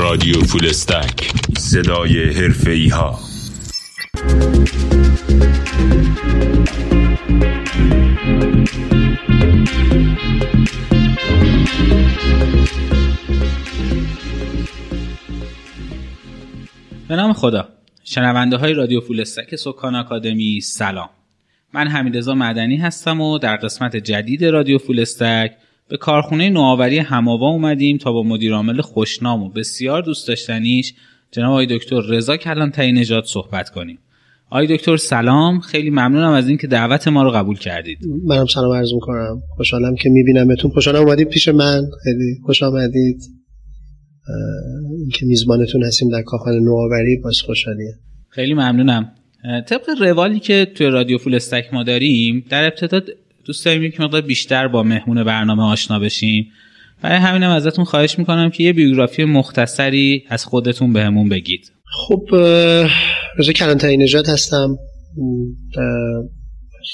رادیو فولستک. صدای حرفه ها به نام خدا. شنونده های رادیو فولستک سکان آکادمی سلام. من حمیدرضا مدنی هستم و در قسمت جدید رادیو فولستک به کارخونه نوآوری هماوا اومدیم تا با مدیرعامل خوشنام و بسیار دوست داشتنیش جناب آقای دکتر رضا کلانتری نژاد صحبت کنیم. آقای دکتر سلام خیلی ممنونم از اینکه دعوت ما رو قبول کردید. منم سلام عرض می‌کنم. خوشحالم که میبینمتون. خوشحالم اومدید پیش من. خیلی خوش آمدید. اینکه میزبانتون هستیم در کارخانه نوآوری باز خوشحالیه. خیلی ممنونم. طبق روالی که توی رادیو فول استک ما داریم در ابتدا دوست داریم یک مقدار بیشتر با مهمون برنامه آشنا بشیم. برای همینم ازتون خواهش می‌کنم که یه بیوگرافی مختصری از خودتون بهمون بگید. خب رضا کلانتری نژاد هستم.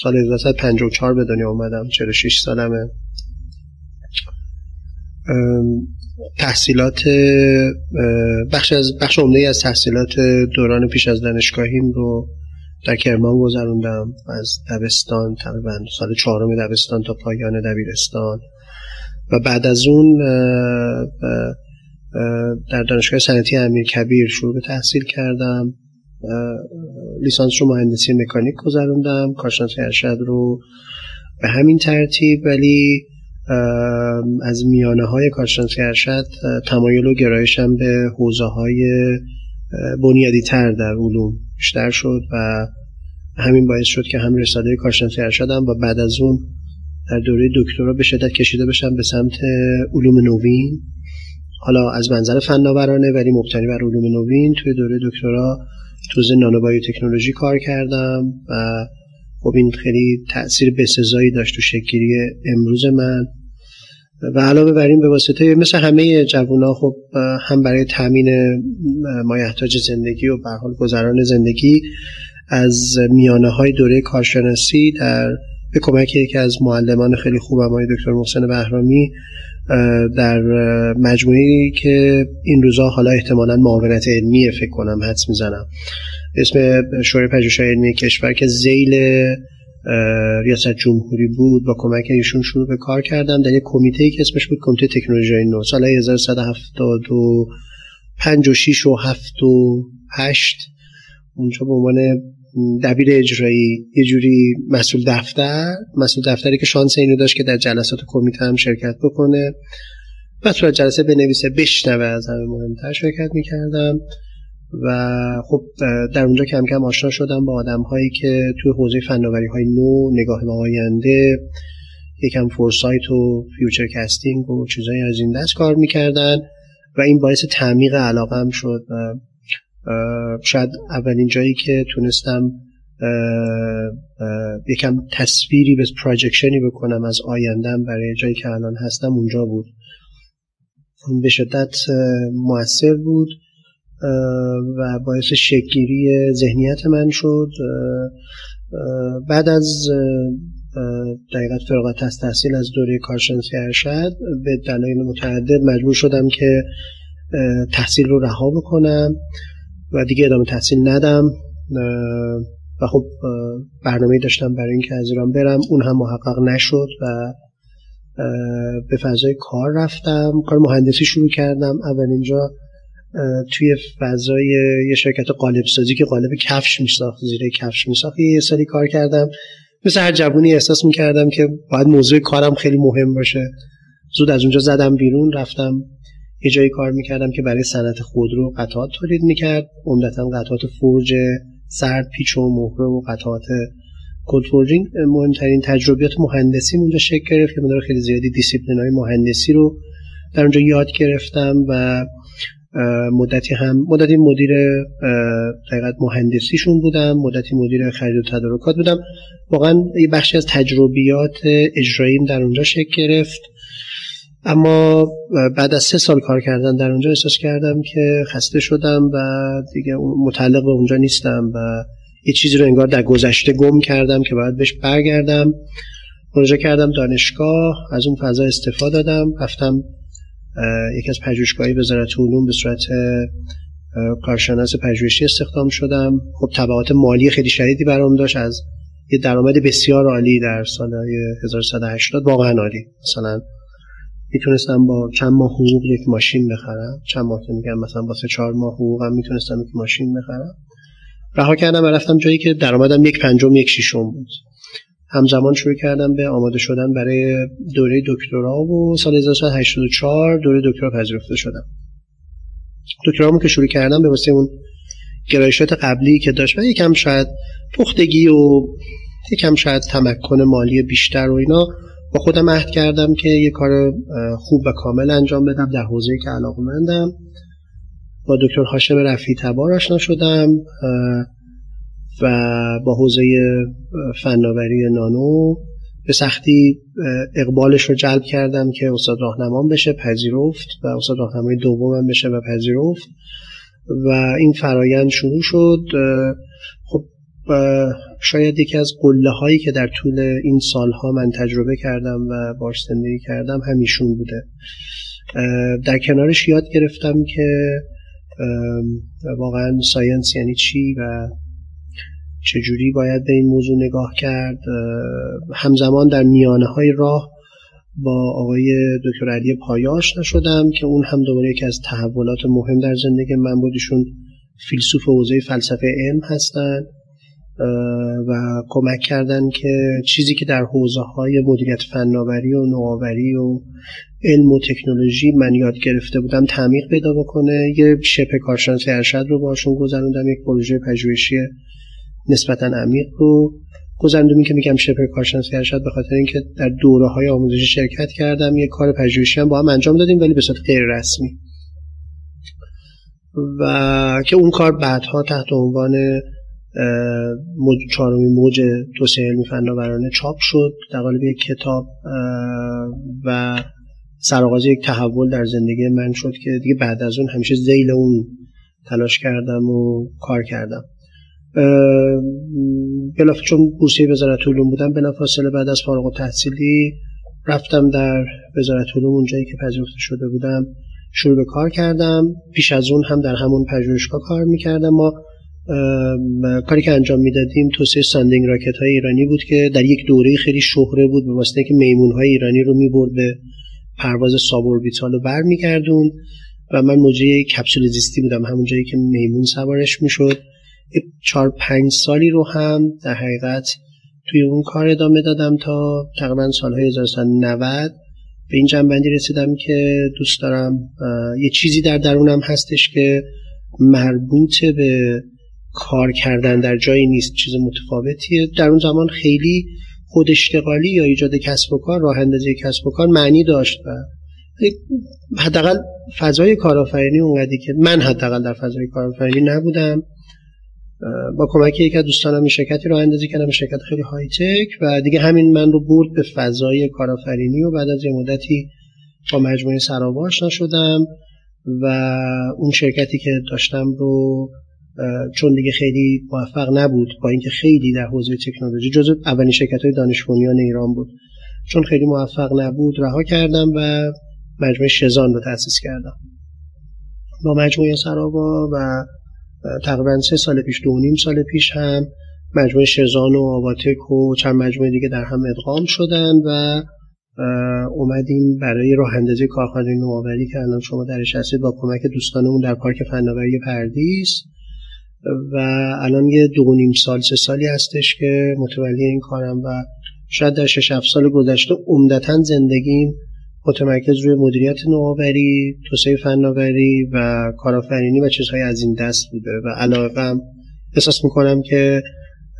سال 1954 به دنیا اومدم. 46 سالمه. تحصیلات بخش از بخش عمده از تحصیلات دوران پیش از دانشگاهیم رو در کرمان گذروندم. از دبستان تقریبا سال چهارم دبستان تا پایان دبیرستان. و بعد از اون در دانشگاه صنعتی امیر کبیر شروع به تحصیل کردم. لیسانس رو مهندسی مکانیک گذروندم. کارشناسی ارشد رو به همین ترتیب ولی از میانه های کارشناسی ارشد تمایل و گرایشم به حوزه های بنیادی تر در علوم بیشتر شد و همین باعث شد که هم رساله کارشناسی ارشدم و بعد از اون در دوره دکترا به شدت کشیده بشم به سمت علوم نوین. حالا از منظر فناورانه ولی مبتنی بر علوم نوین توی دوره دکترا تو نانو تکنولوژی کار کردم و خب این خیلی تاثیر بسزایی داشت تو شکلی امروز من. و علاوه بر این به واسطه مثل همه جوونا خب هم برای تامین مایحتاج زندگی و به حال گذران زندگی از میانه های دوره کارشناسی در به کمک یکی از معلمان خیلی خوبم آقای دکتر محسن بهرامی در مجموعی که این روزا حالا احتمالا معاونت علمی فکر کنم حدس می‌زنم. اسم شورای پژوهش‌های علمی کشور که زیل ریاست جمهوری بود با کمک ایشون شروع به کار کردم در یک کمیته که اسمش بود کمیته تکنولوژی نو. سال 1175 و 6 و 7 و 8 اونجا به عنوان دبیر اجرایی یه جوری مسئول دفتر مسئول دفتری که شانس اینو داشت که در جلسات کمیته هم شرکت بکنه. و صورت جلسه بنویسه بشنوه از همه مهمتر شرکت می‌کردم. و خب در اونجا کم کم آشنا شدم با آدم هایی که توی حوزه فناوری های نو نگاه به آینده یکم foresight و future casting و چیزایی از این دست کار می‌کردن و این باعث تعمیق علاقم شد و شاید اولین جایی که تونستم یکم تصویری به پراجکشنی بکنم از آیندم برای جایی که الان هستم اونجا بود. به شدت موثر بود. و باعث شکگیری ذهنیت من شد. بعد از دقیقت فراغت از تحصیل از دوره کارشناسی ارشد به دلایل متعدد مجبور شدم که تحصیل رو رها بکنم و دیگه ادامه تحصیل ندم. و خب برنامه داشتم برای اینکه از ایران برم. اون هم محقق نشد و به فضای کار رفتم. کار مهندسی شروع کردم. اول اینجا توی فضای یه شرکت قالب سازی که قالب کفش میساخت زیره کفش میساخت یه سالی کار کردم. مثل هر جوونی احساس می‌کردم که باید موضوع کارم خیلی مهم باشه. زود از اونجا زدم بیرون رفتم یه جایی کار می‌کردم که برای صنعت خودرو قطعات تولید می‌کرد. عمدتا قطعات فورج سرد پیچ و مهره و قطعات که مهمترین تجربیات مهندسی اونجا شکل گرفت که من خیلی زیادی دیسیپلین های مهندسی رو در اونجا یاد گرفتم و مدتی هم مدتی مدیر دقیقت مهندسیشون بودم مدتی مدیر خرید و تدارکات بودم. واقعا یه بخشی از تجربیات اجراییم در اونجا شکل گرفت. اما بعد از سه سال کار کردن در اونجا احساس کردم که خسته شدم و دیگه متعلق به اونجا نیستم و یه چیزی رو انگار در گذشته گم کردم که باید بهش برگردم. مراجعه کردم دانشگاه از اون فضا استفاده دادم رفتم یکی از پژوهشگاهی وزارت علوم به صورت کارشناس پژوهشی استخدام شدم. خب تبعات مالی خیلی شدیدی برام داشت. از یه درآمد بسیار عالی در سال 1180 واقعا عالی. مثلا می‌تونستم با چند ماه حقوق یک ماشین بخرم. چند ماه میگم مثلا با سه چهار ماه حقوقم می‌تونستم یک ماشین بخرم. رها کردم و رفتم جایی که درآمدم یک پنجم یک شیشم بود. همزمان شروع کردم به آماده شدن برای دوره دکترا و سال 1984 دوره دکترا پذیرفته شدم. دکترامو که شروع کردم به واسه اون گرایشات قبلی که داشت و یکم شاید پختگی و یکم شاید تمکن مالی بیشتر و اینا با خودم عهد کردم که یه کار خوب و کامل انجام بدم در حوزه که علاقه مندم با دکتر هاشم رفی تبار آشنا شدم و با حوزه فناوری نانو به سختی اقبالش رو جلب کردم که استاد راهنمام بشه پذیرفت و استاد راهنمای دومم بشه و پذیرفت و این فرایند شروع شد. خب شاید یکی از قله هایی که در طول این سالها من تجربه کردم و باش زندگی کردم همیشون بوده. در کنارش یاد گرفتم که واقعا ساینس یعنی چی و چجوری باید به این موضوع نگاه کرد؟ همزمان در میانه های راه با آقای دکتر علی پایاش نشدم که اون هم دوباره یکی از تحولات مهم در زندگی من بودشون فیلسوف حوزه فلسفه علم هستن و کمک کردن که چیزی که در حوزه های مدیریت فناوری و نوآوری و علم و تکنولوژی من یاد گرفته بودم تعمیق پیدا بکنه. یه شبه کارشناسی ارشد رو باشون گذروندم یک پروژه پژوهشی نسبتا عمیق رو گذروندم که میگم شبه کارشناسی ارشد به خاطر اینکه در دوره های آموزشی شرکت کردم یه کار پژوهشی هم با هم انجام دادیم ولی به صورت غیر رسمی. و که اون کار بعدها تحت عنوان چهارمین موج توسعه علمی فناورانه چاپ شد. در قالب یک کتاب و سرآغاز یک تحول در زندگی من شد که دیگه بعد از اون همیشه زیل اون تلاش کردم و کار کردم. بلاف چون بورسیه وزارت علوم بودم بلافاصله بعد از فارغ التحصیلی رفتم در وزارت علوم اونجایی که پذیرفته شده بودم شروع به کار کردم. پیش از اون هم در همون پژوهشگاه کار می‌کردم. ما کاری که انجام می‌دادیم توسعه sounding rocket های ایرانی بود که در یک دوره خیلی شهره بود به واسطه که میمون های ایرانی رو می‌برد به پرواز سابوربیتال رو برمیگردون و من موجه کپسول زیستی بودم همون جایی که میمون سوارش می‌شد. چهار پنج سالی رو هم در حقیقت توی اون کار ادامه دادم تا تقریبا سالهای 1990 به این جنبندی رسیدم که دوست دارم یه چیزی در درونم هستش که مربوط به کار کردن در جایی نیست چیز متفاوتیه. در اون زمان خیلی خود اشتغالی یا ایجاد کسب و کار راه اندازی کسب و کار معنی داشت و حداقل فضای کارآفرینی اونقدی که من حداقل در فضای کارآفرینی نبودم. با کمک یکی از دوستانم این شرکتی رو اندازی کردم شرکت خیلی های تک و دیگه همین من رو برد به فضای کارآفرینی و بعد از یه مدتی با مجموعه سرابه آشنا شدم و اون شرکتی که داشتم رو چون دیگه خیلی موفق نبود با اینکه خیلی در حوزه تکنولوژی جزو اولین شرکت های دانش ایران بود. چون خیلی موفق نبود رها کردم و مجموعه شزان رو تأسیس کردم. با مجموعه سرابا و تقریبا سه سال پیش دو نیم سال پیش هم مجموعه شزان و آواتک و چند مجموعه دیگه در هم ادغام شدن و اومدیم برای راه اندازی کارخانه نوآوری که الان شما درش هستید با کمک دوستانمون در پارک فناوری پردیس. و الان یه دو نیم سال سه سالی هستش که متولی این کارم و شاید در شش سال گذشته عمدتا زندگیم متمرکز روی مدیریت نوآوری، توسعه فناوری و کارآفرینی و چیزهای از این دست بوده و علاقم احساس می‌کنم که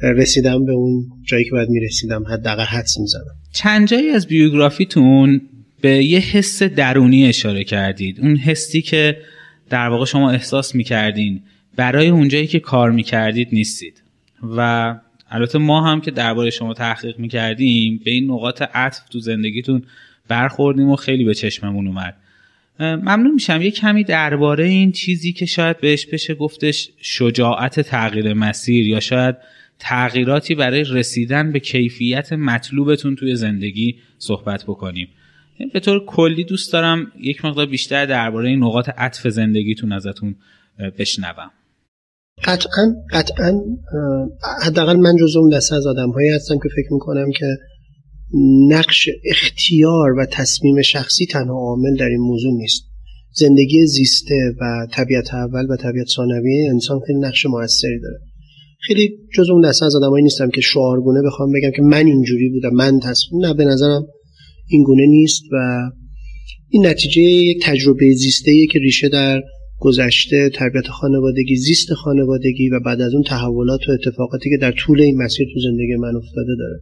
رسیدم به اون جایی که باید می‌رسیدم حداقل حدس می‌زنم. چند جایی از بیوگرافیتون به یه حس درونی اشاره کردید؟ اون حسی که در واقع شما احساس می‌کردین برای اونجایی که کار می‌کردید نیستید. و البته ما هم که درباره شما تحقیق می‌کردیم به این نقاط عطف تو زندگیتون برخوردیم و خیلی به چشممون اومد. ممنون میشم. یه کمی درباره این چیزی که شاید بهش بشه گفتش شجاعت تغییر مسیر یا شاید تغییراتی برای رسیدن به کیفیت مطلوبتون توی زندگی صحبت بکنیم. به طور کلی دوست دارم یک مقدار بیشتر درباره نقاط عطف زندگیتون ازتون بشنوم. قطعا قطعا حداقل من جزو اون دسته از آدم هستم که فکر می‌کنم که نقش اختیار و تصمیم شخصی تنها عامل در این موضوع نیست. زندگی زیسته و طبیعت اول و طبیعت ثانویه انسان خیلی نقش موثری داره. خیلی جز اون دسته از آدمایی نیستم که شعارگونه بخوام بگم که من اینجوری بودم من تصمیم نه به نظرم این گونه نیست و این نتیجه یک تجربه زیسته که ریشه در گذشته تربیت خانوادگی زیست خانوادگی و بعد از اون تحولات و اتفاقاتی که در طول این مسیر تو زندگی من افتاده داره.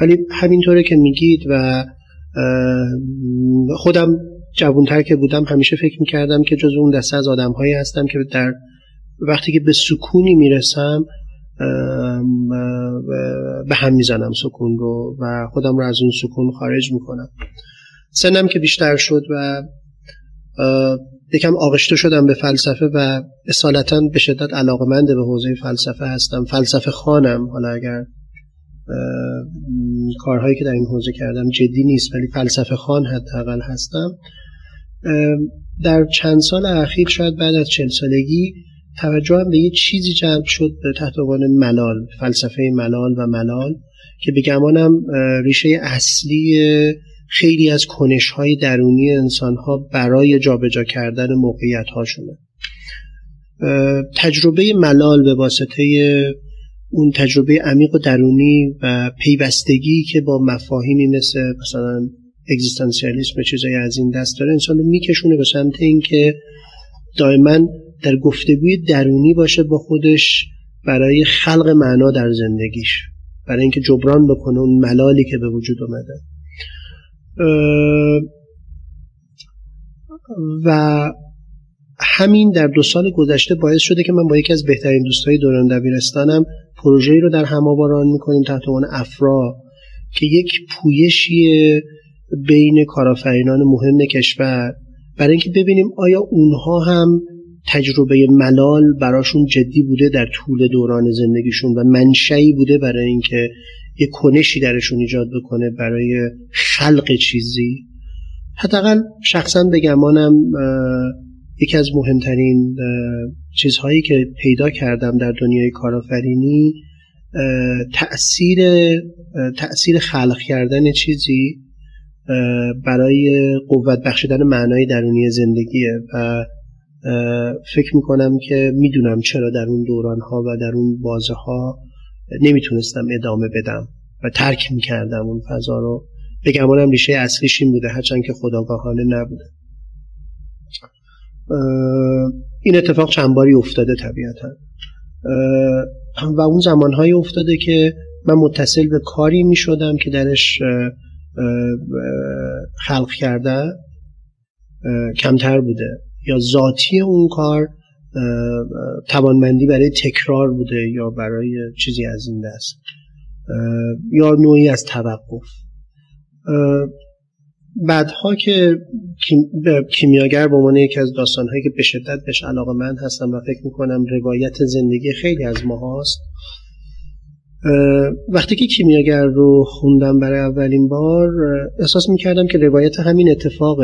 ولی همینطوره که میگید و خودم جوانتر که بودم همیشه فکر می‌کردم که جز اون دسته از آدم هایی هستم که در وقتی که به سکونی می‌رسم به هم می‌زنم سکون رو و خودم رو از اون سکون خارج می‌کنم. سنم که بیشتر شد و یکم آغشته شدم به فلسفه و اصالتا به شدت علاقمند به حوزه فلسفه هستم. فلسفه خانم حالا اگر کارهایی که در این حوزه کردم جدی نیست ولی فلسفه خان حداقل هستم. در چند سال اخیر شاید بعد از چل سالگی توجهم به یه چیزی جلب شد به تحت عنوان ملال فلسفه ملال و ملال که به گمانم ریشه اصلی خیلی از کنش های درونی انسان ها برای جابجا کردن موقعیت هاشونه تجربه ملال به واسطه اون تجربه عمیق و درونی و پیوستگی که با مفاهیمی مثل مثلا اگزیستانسیالیسم چیزایی از این دست داره انسان رو میکشونه به سمت اینکه دائما در گفتگوی درونی باشه با خودش برای خلق معنا در زندگیش برای اینکه جبران بکنه اون ملالی که به وجود اومده. و همین در دو سال گذشته باعث شده که من با یکی از بهترین دوستای دوران دبیرستانم پروژه‌ای رو در هماوران می‌کنیم تحت عنوان افرا که یک پویشی بین کارآفرینان مهم کشور برای اینکه ببینیم آیا اونها هم تجربه ملال براشون جدی بوده در طول دوران زندگیشون و منشعی بوده برای اینکه یه کنشی درشون ایجاد بکنه برای خلق چیزی؟ حداقل شخصا به گمانم یکی از مهمترین چیزهایی که پیدا کردم در دنیای کارآفرینی تأثیر تأثیر خلق کردن چیزی برای قوت بخشیدن معنای درونی زندگیه و فکر می‌کنم که می‌دونم چرا در اون دوران ها و در اون بازه ها نمی‌تونستم ادامه بدم و ترک می‌کردم اون فضا رو. بگمانم ریشه اصلیش این بوده هرچند که خداگاهانه نبوده. این اتفاق چند باری افتاده طبیعتا. و اون زمانهایی افتاده که من متصل به کاری می شدم که درش خلق کرده کمتر بوده. یا ذاتی اون کار توانمندی برای تکرار بوده یا برای چیزی از این دست. یا نوعی از توقف. بعدها که کیمیاگر به عنوان یکی از داستانهایی که به شدت بهش علاقه من هستم و فکر می‌کنم روایت زندگی خیلی از ما هست وقتی که کیمیاگر رو خوندم برای اولین بار احساس می‌کردم که روایت همین اتفاق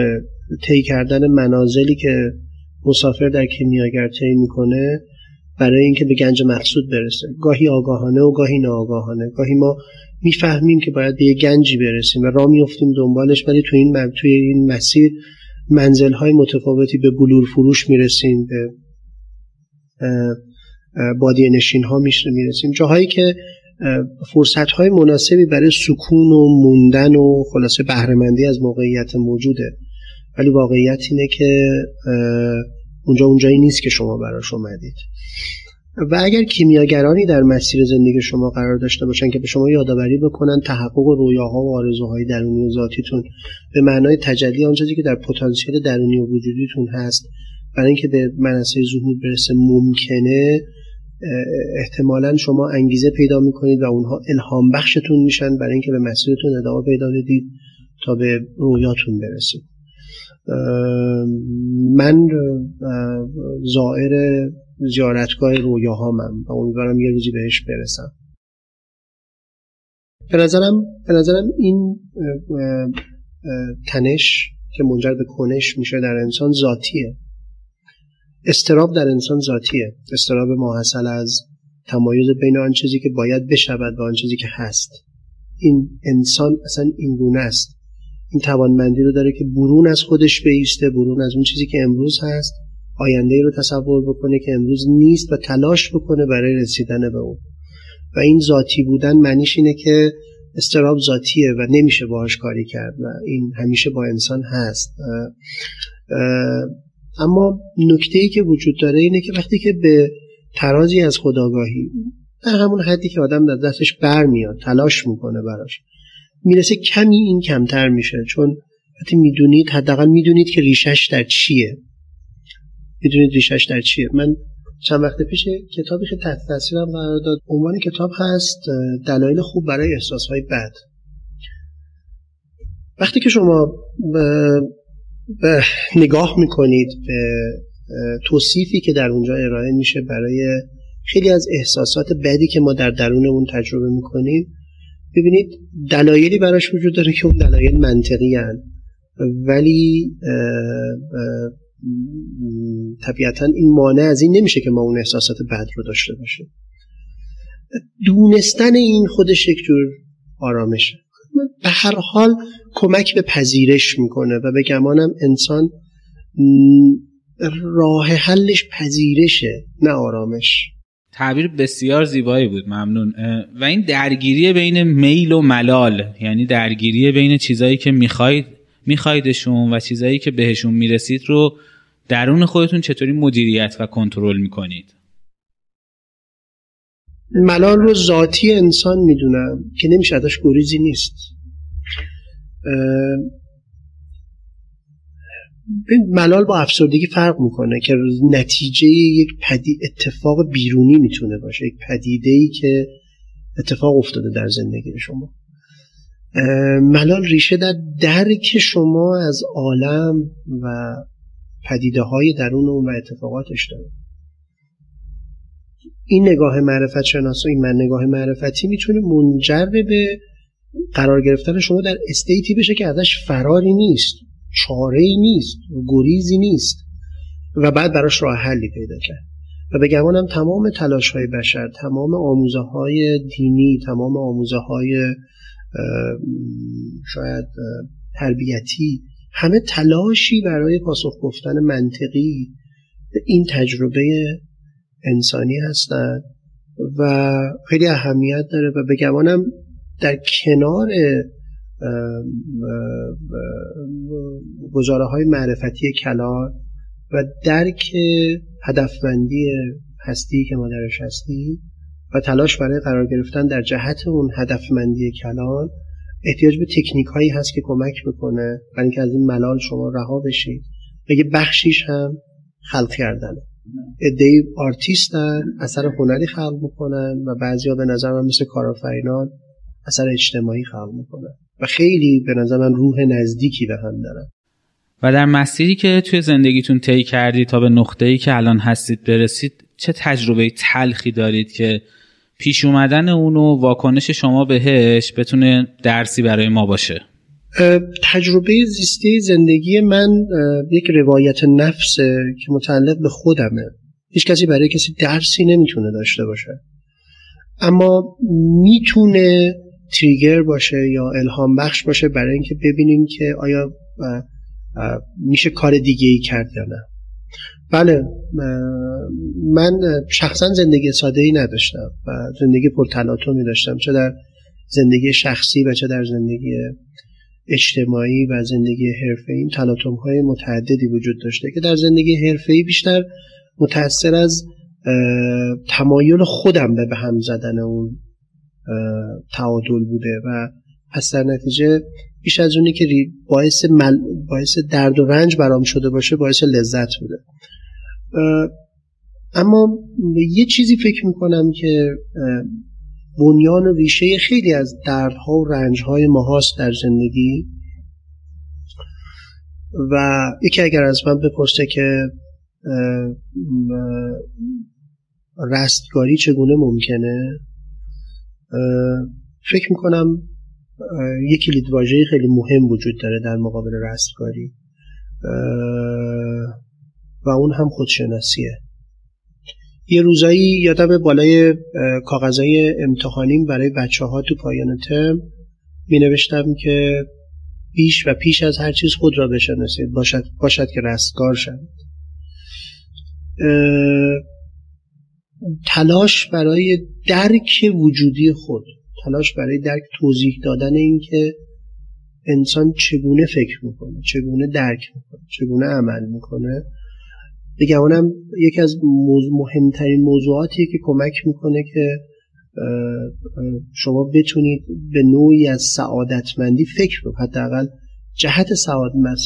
طی کردن منازلی که مسافر در کیمیاگر طی می‌کنه برای اینکه به گنج مقصود برسه. گاهی آگاهانه و گاهی ناآگاهانه. گاهی ما می‌فهمیم که باید به یه گنجی برسیم و راه میفتیم دنبالش ولی توی این توی این مسیر منزل های متفاوتی به بلور فروش می‌رسیم به بادی نشین ها می‌رسیم. جاهایی که فرصت های مناسبی برای سکون و موندن و خلاصه بهرهمندی از موقعیت موجوده. ولی واقعیت اینه که اونجا اونجایی نیست که شما براش اومدید. و اگر کیمیاگرانی در مسیر زندگی شما قرار داشته باشن که به شما یادآوری بکنن تحقق رویاها و آرزوهای درونی و ذاتیتون به معنای تجلی آن چیزی که در پتانسیل درونی و وجودیتون هست برای اینکه به منصه ظهور برسه ممکنه احتمالا شما انگیزه پیدا می‌کنید و اونها الهام بخشتون میشن برای اینکه به مسیرتون ادامه پیدا بدید تا به رویاتون برسید. من زائر زیارتگاه رویاهامم و امیدوارم یه روزی بهش برسم. به نظرم, به نظرم این تنش که منجر به کنش میشه در انسان ذاتیه. استراب در انسان ذاتیه. استراب ماحصل از تمایز بین آن چیزی که باید بشود و آن چیزی که هست. این انسان اصلا این گونه است. این توانمندی رو داره که برون از خودش بیسته برون از اون چیزی که امروز هست. آینده رو تصور بکنه که امروز نیست و تلاش بکنه برای رسیدن به اون. و این ذاتی بودن معنیش اینه که استراب ذاتیه و نمیشه باهاش کاری کرد و این همیشه با انسان هست. اما نکته ای که وجود داره اینه که وقتی که به ترازی از خداگاهی در همون حدی که آدم در دستش برمیاد تلاش می‌کنه براش می‌رسه کمی این کمتر میشه. چون وقتی می‌دونید حداقل می‌دونید که ریشش در چیه. می‌دونید ریشش در چیه من چند وقت پیش کتابی که تحت تاثیرم قرار داد عنوان کتاب هست دلایل خوب برای احساسهای بد وقتی که شما به نگاه می‌کنید به توصیفی که در اونجا ارائه میشه برای خیلی از احساسات بدی که ما در درونمون تجربه می‌کنیم ببینید دلایلی براش وجود داره که اون دلایل منطقی هن. ولی طبیعتا این مانع از این نمیشه که ما اون احساسات بد رو داشته باشیم. دونستن این خودش یک جور آرامشه. به هر حال کمک به پذیرش می‌کنه و به گمانم انسان راه حلش پذیرشه نه آرامش. تعبیر بسیار زیبایی بود ممنون. و این درگیری بین میل و ملال یعنی درگیری بین چیزایی که می‌خواید میخوایدشون و چیزایی که بهشون می‌رسید رو درون خودتون چطوری مدیریت و کنترل می‌کنید؟ ملال رو ذاتی انسان می‌دونم که نمیشه ازش گریزی نیست. ملال با افسردگی فرق می‌کنه که نتیجه یک پدی اتفاق بیرونی می‌تونه باشه یک پدیده ای که اتفاق افتاده در زندگی شما. ملال ریشه در درک شما از عالم و پدیده های درون اون و اتفاقاتش داره. این نگاه معرفت و این من نگاه معرفتی می‌تونه منجر به قرار گرفتن شما در استیتی بشه که ازش فراری نیست چاره ای نیست گریزی نیست و بعد براش راه حلی پیدا کرد. و به گمانم تمام تلاش های بشر تمام آموزه های دینی تمام آموزه های شاید تربیتی. همه تلاشی برای پاسخ گفتن منطقی به این تجربه انسانی هستند و خیلی اهمیت داره و به گمانم در کنار گزاره های معرفتی کلان و درک هدفمندی هستی که ما درش هستیم و تلاش برای قرار گرفتن در جهت اون هدفمندی کلان احتیاج به تکنیک هایی هست که کمک بکنه برای اینکه از این ملال شما رها بشید. و یه بخشیش هم خلق کردنه ادهی آرتیستن اثر هنری خلق می‌کنن و بعضیا به نظر من مثل کارآفرینان اثر اجتماعی خلق می‌کنن. و خیلی به نظر من روح نزدیکی به هم دارن. و در مسیری که توی زندگیتون طی کردید تا به نقطه‌ای که الان هستید برسید چه تجربه تلخی دارید که پیش اومدن اون و واکنش شما بهش بتونه درسی برای ما باشه. تجربه زیستی زندگی من یک روایت نفسه که متعلق به خودمه. هیچ کسی برای کسی درسی نمی‌تونه داشته باشه. اما می‌تونه تریگر باشه یا الهام بخش باشه برای اینکه ببینیم که آیا میشه کار دیگه ای کرد یا نه. بله من شخصا زندگی ساده ای نداشتم و زندگی پرتلاطمی داشتم چه در زندگی شخصی و چه در زندگی اجتماعی و زندگی حرفه این تلاطم های متعددی وجود داشته که در زندگی حرفه ای بیشتر متأثر از تمایل خودم به هم زدن اون تعادل بوده و پس در نتیجه بیش از اونی که باعث, باعث درد و رنج برام شده باشه باعث لذت بوده. اما یه چیزی فکر می‌کنم که بنیان و ریشه خیلی از دردها و رنجهای ما هاست در زندگی. و یکی اگر از من بپرسه که رستگاری چگونه ممکنه فکر می‌کنم یک کلیدواژه خیلی مهم وجود داره در مقابل رستگاری. و اون هم خودشناسیه. یه روزایی یادم بالای کاغذهای امتحانیم برای بچه ها تو پایان ترم می نوشتم که بیش و پیش از هر چیز خود را بشناسید باشد, باشد که رستگار شد تلاش برای درک وجودی خود تلاش برای درک توضیح دادن اینکه انسان چگونه فکر می‌کنه چگونه درک می‌کنه چگونه عمل می‌کنه بگمانم یکی از مهمترین موضوعاتی که کمک می‌کنه که شما بتونید به نوعی از سعادتمندی فکر رو حداقل جهت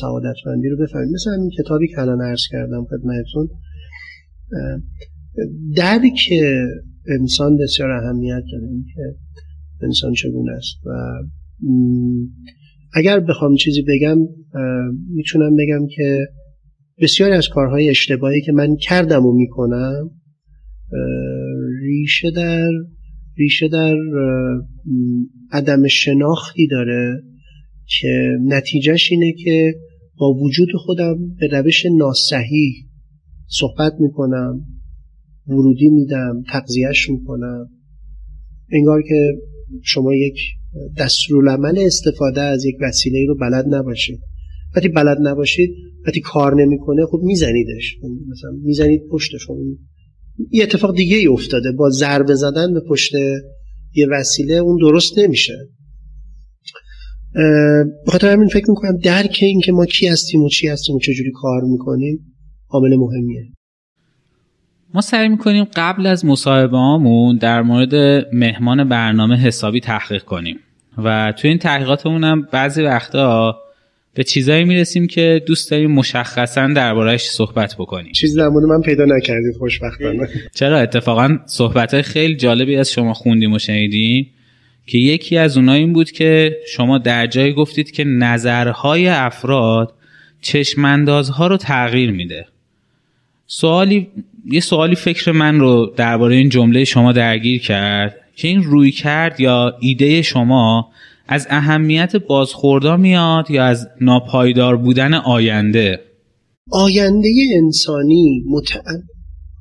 سعادتمندی رو بفهمید. مثل همین کتابی که الان عرض کردم خدمتتون. درک انسان بسیار اهمیت داره که انسان چگونه است و اگر بخوام چیزی بگم می‌تونم بگم که بسیاری از کارهای اشتباهی که من کردم و می‌کنم ریشه در ریشه در عدم شناختی داره که نتیجهش اینه که با وجود خودم به روش ناسحی صحبت می‌کنم ورودی میدم تقضیهش می‌کنم. انگار که شما یک دستورالعمل استفاده از یک وسیله رو بلد نباشید. وقتی بلد نباشید وقتی کار نمی‌کنه خب میزنیدش. مثلا می‌زنید پشتش خب یه اتفاق دیگه ای افتاده. با ضربه زدن به پشت یه وسیله اون درست نمیشه. بخاطر همین فکر می‌کنم درک این که ما کی هستیم و چی هستیم و چجوری کار می‌کنیم عامل مهمیه. ما سعی می‌کنیم قبل از مصاحبه هامون در مورد مهمان برنامه حسابی تحقیق کنیم. و توی این تحقیقاتمون هم بعضی وقتا به چیزایی می‌رسیم که دوست داریم مشخصا دربارهش صحبت بکنیم. چیزی در مورد من پیدا نکردید خوشبختانه. چرا؟ اتفاقا صحبت خیلی جالبی از شما خوندیم و شنیدیم که یکی از اونها این بود که شما در جایی گفتید که نظرهای افراد چشماندازها رو تغییر میده. سوالی یه سوالی فکر من رو درباره این جمله شما درگیر کرد که این روی کرد یا ایده شما از اهمیت بازخوردا میاد یا از ناپایدار بودن آینده؟ آینده انسانی مت...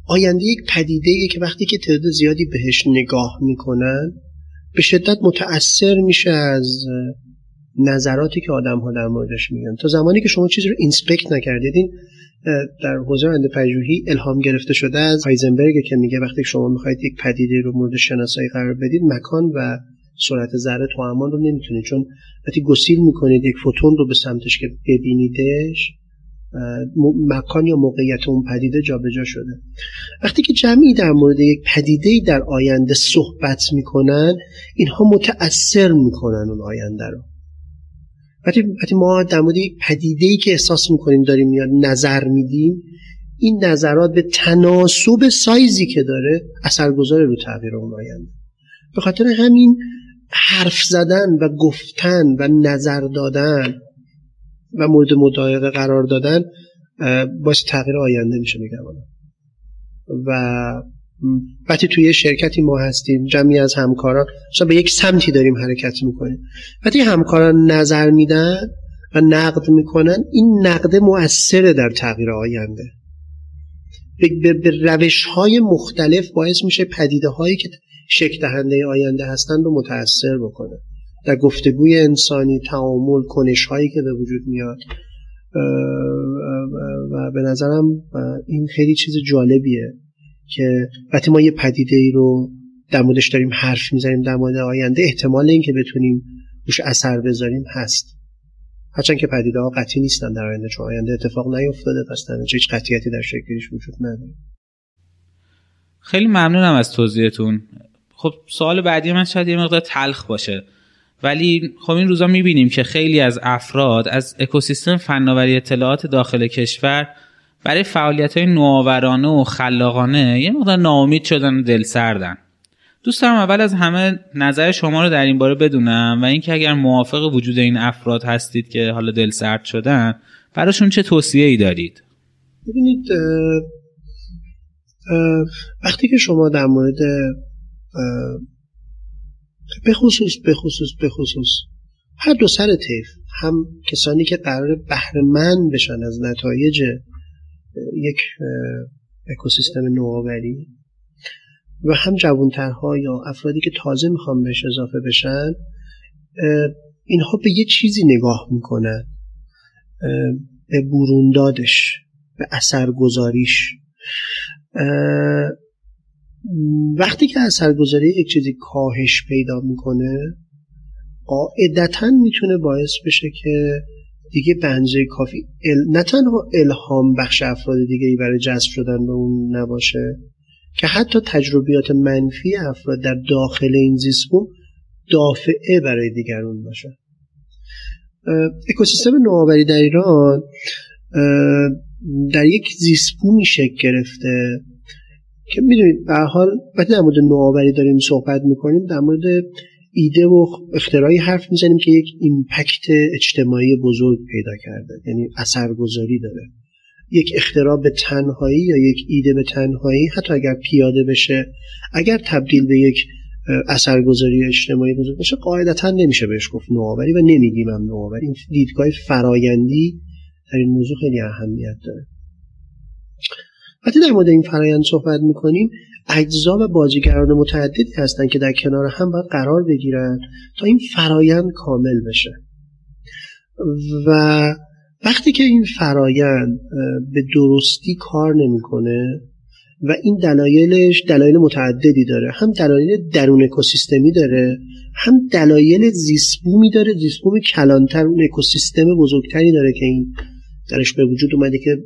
آینده یک پدیده که وقتی که تعداد زیادی بهش نگاه می‌کنن به شدت متأثر میشه از نظراتی که آدم ها در موردش میگن. تا زمانی که شما چیزی رو اینسپکت نکردید در حوزه آینده پژوهی الهام گرفته شده از هایزنبرگ که میگه وقتی شما می‌خواید یک پدیده رو مورد شناسایی قرار بدید مکان و سرعت ذره توأمان رو نمی‌تونید چون وقتی گسیل می‌کنید یک فوتون رو به سمتش که ببینیدش مکان یا موقعیت اون پدیده جابجا شده. وقتی که جمعی در مورد یک پدیده در آینده صحبت می‌کنن اینها متأثر می‌کنن اون آینده رو. وقتی ما در مورد یک پدیده ای که احساس می‌کنیم داریم میاد نظر میدیم این نظرات به تناسب سایزی که داره اثرگذار رو تغییر اون آینده. به خاطر همین حرف زدن و گفتن و نظر دادن و مورد مدایقه قرار دادن باعث تغییر آینده میشه میگم و وقتی توی شرکتی ما هستیم جمعی از همکاران مثلا به یک سمتی داریم حرکت می‌کنیم. وقتی همکاران نظر میدن و نقد می‌کنن این نقد مؤثره در تغییر آینده. به, به روش های مختلف باعث میشه پدیده هایی که شکل دهنده آینده هستن رو متاثر بکنه. در گفتگوی انسانی تعامل کنش هایی که به وجود میاد و به نظرم این خیلی چیز جالبیه که وقتی ما یه پدیده ای رو در موردش داریم حرف می‌زنیم در مورد آینده احتمال اینکه بتونیم روش اثر بذاریم هست. هرچند که پدیده ها قطعی نیستن در آینده چون آینده اتفاق نیفتاده پس در هیچ قطعیتی در شکلش وجود نداره. خیلی ممنونم از توضیحتون. خب سوال بعدی من شاید یه مقدار تلخ باشه. ولی خب این روزا می‌بینیم که خیلی از افراد از اکوسیستم فناوری اطلاعات داخل کشور برای فعالیت های نوآورانه و خلاقانه یه مقدار ناامید شدن و دل سردن دوست اول از همه نظر شما رو در این باره بدونم و اینکه اگر موافق وجود این افراد هستید که حالا دل سرد شدن براشون چه توصیه ای دارید؟ ببینید وقتی که شما در مورد بخصوص بخصوص بخصوص هر دو سر طیف هم کسانی که قرار بهره بشن از نتایج یک اکوسیستم نوآوری و هم جوانترها یا افرادی که تازه می‌خوان بهش اضافه بشن اینها به یه چیزی نگاه می‌کنن به بروندادش به اثرگذاریش. وقتی که اثرگذاری یک چیزی کاهش پیدا می‌کنه قاعدتا می‌تونه باعث بشه که دیگه بنجه کافی نه تنها الهام بخش افراد دیگه ای برای جذب شدن به اون نباشه که حتی تجربیات منفی افراد در داخل این زیستبوم دافعه برای دیگرون باشه. اکوسیستم نوآوری در ایران در یک زیستبومی شکل گرفته. که می‌دونید به حال وقتی در مورد نوآوری داریم صحبت می‌کنیم در مورد ایده و اختراعی حرف می‌زنیم که یک ایمپکت اجتماعی بزرگ پیدا کرده یعنی اثرگذاری داره. یک اختراع به تنهایی یا یک ایده به تنهایی حتی اگر پیاده بشه اگر تبدیل به یک اثرگذاری اجتماعی بزرگ بشه قاعدتا نمیشه بهش گفت نوآوری و نمیگیم نوآوری. این دیدگاه فرایندی در این موضوع خیلی اهمیت داره. وقتی در مورد این فرایند صحبت می‌کنیم اجزا و بازیگران متعددی هستند که در کنار هم باید قرار بگیرن تا این فرایند کامل بشه. و وقتی که این فرایند به درستی کار نمی‌کنه و این دلایلش دلایل متعددی داره هم دلایل درون اکوسیستمی داره هم دلایل زیسبومی داره زیسبوم کلانتر اون اکوسیستم بزرگتری داره که این درش به وجود اومده که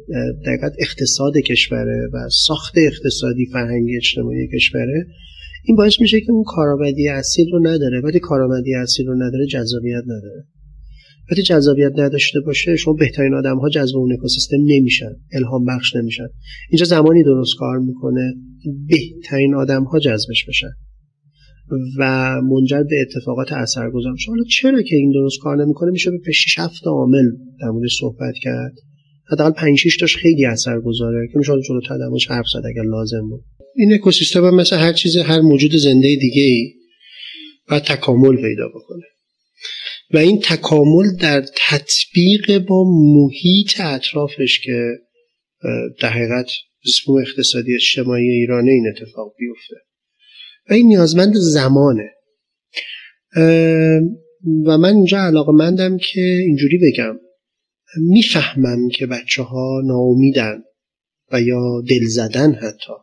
دقیقت اقتصاد کشوره و ساخت اقتصادی فرهنگی اجتماعی کشوره. این باعث میشه که اون کارآمدی اصیل رو نداره. وقتی کارآمدی اصیل رو نداره جذابیت نداره. وقتی جذابیت نداشته باشه شما بهترین آدم ها جذب اون اکوسیستم نمیشن. الهام بخش نمیشن. اینجا زمانی درست کار می‌کنه بهترین آدم ها جذبش بشن. و منجر به اتفاقات اثرگذار میشه. حالا چرا که این درست کار نمی‌کنه؟ میشه به 6 7 عامل در مورد صحبت کرد. حداقل 5 6 تاش خیلی اثرگذاره که میشه جلوتر در حرف زد اگر لازم بود. این اکوسیستم هم مثل هر چیز هر موجود زنده دیگه ای باید تکامل پیدا بکنه. و این تکامل در تطبیق با محیط اطرافش که در حقیقت اقتصادی اجتماعی ایرانه این اتفاق بیفته. و این نیازمند زمانه. و من اینجا علاقه مندم که اینجوری بگم. می‌فهمم که بچه ها ناامیدن و یا دل زدن حتی.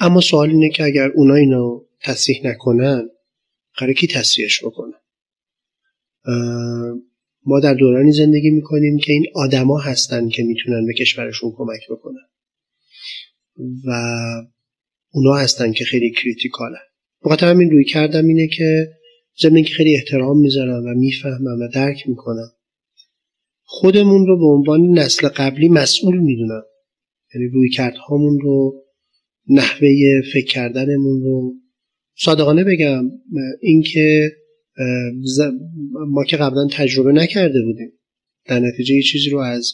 اما سوال اینه که اگر اونا اینو تصریح نکنن قرار کی تصریحش بکنن؟ ما در دورانی زندگی می‌کنیم که این آدما هستن که می‌تونن به کشورشون کمک بکنن. و اونا هستن که خیلی کریتیکالن. بخاطر همین روی کردم اینه که ضمن که خیلی احترام می‌ذارم و می‌فهمم و درک می‌کنم خودمون رو به عنوان نسل قبلی مسئول می‌دونم. یعنی روی کردهامون رو نحوه فکر کردنمون رو. صادقانه بگم اینکه ما که قبلا تجربه نکرده بودیم. در نتیجه یه چیزی رو از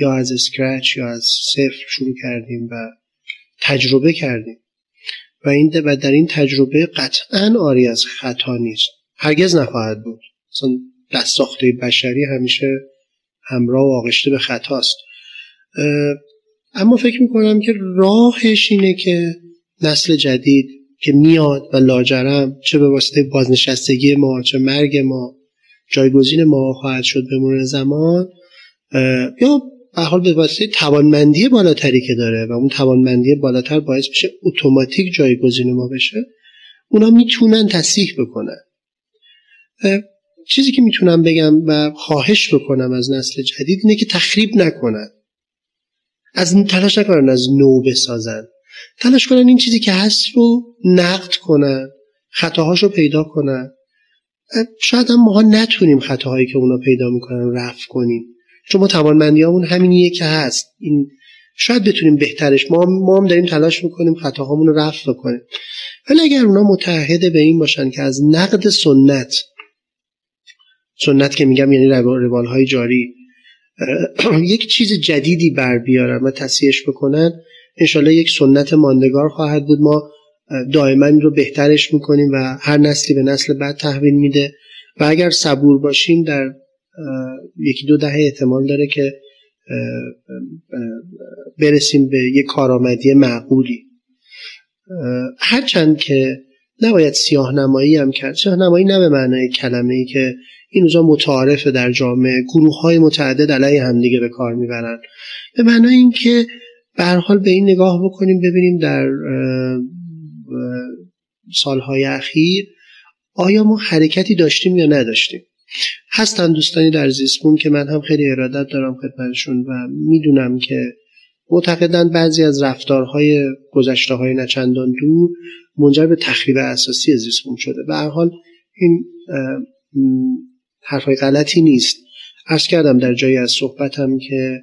یا از اسکرچ یا از صفر شروع کردیم و تجربه کردیم. و این و در این تجربه قطعا آری از خطا نیست. هرگز نخواهد بود. مثلا دست ساخته بشری همیشه همراه و آغشته به خطاست. اما فکر می‌کنم که راهش اینه که نسل جدید که میاد و لاجرم چه به واسطه بازنشستگی ما چه مرگ ما جایگزین ما خواهد شد به مرور زمان یا به حال به واسطه توانمندی بالاتری که داره و اون توانمندی بالاتر باعث بشه اتوماتیک جایگزین ما بشه اونا می‌تونن تصیح بکنن. چیزی که می‌تونم بگم و خواهش بکنم از نسل جدید اینه که تخریب نکنن. از تلاش نکنن از نو بسازن. تلاش کنن این چیزی که هست رو نقد کنن خطاهاش رو پیدا کنن. شاید هم ماها نتونیم خطاهایی که اونا پیدا می‌کنن رفع کنیم. چون ما توانمندیامون همینیه که هست. این شاید بتونیم بهترش. ما ما هم داریم تلاش می‌کنیم خطاهامون رو رفع کنیم ولی اگر اونا متحد به این باشن که از نقد سنت سنت که میگم یعنی روال های جاری یک چیز جدیدی بر بیارن و تصحیحش بکنن انشالله یک سنت ماندگار خواهد بود. ما دائما رو بهترش می‌کنیم و هر نسلی به نسل بعد تحویل میده. و اگر صبور باشیم در یکی دو دهه احتمال داره که برسیم به یک کارآمدی معقولی. هرچند که نباید سیاه نمایی هم کرد. سیاه نمایی نه به معنای کلمه ای که این روزا متعارف در جامعه گروه های متعدد علیه همدیگه به کار می‌برن. به معنای اینکه به حال به این نگاه بکنیم ببینیم در سالهای اخیر آیا ما حرکتی داشتیم یا نداشتیم؟ هستن دوستانی در زیسپون که من هم خیلی ارادت دارم خدمتشون و می‌دونم که معتقدن بعضی از رفتارهای گذشته های نچندان دور منجر به تخریب اساسی زیسپون شده. به هر حال این حرفای غلطی نیست. ارز کردم در جایی از صحبتم که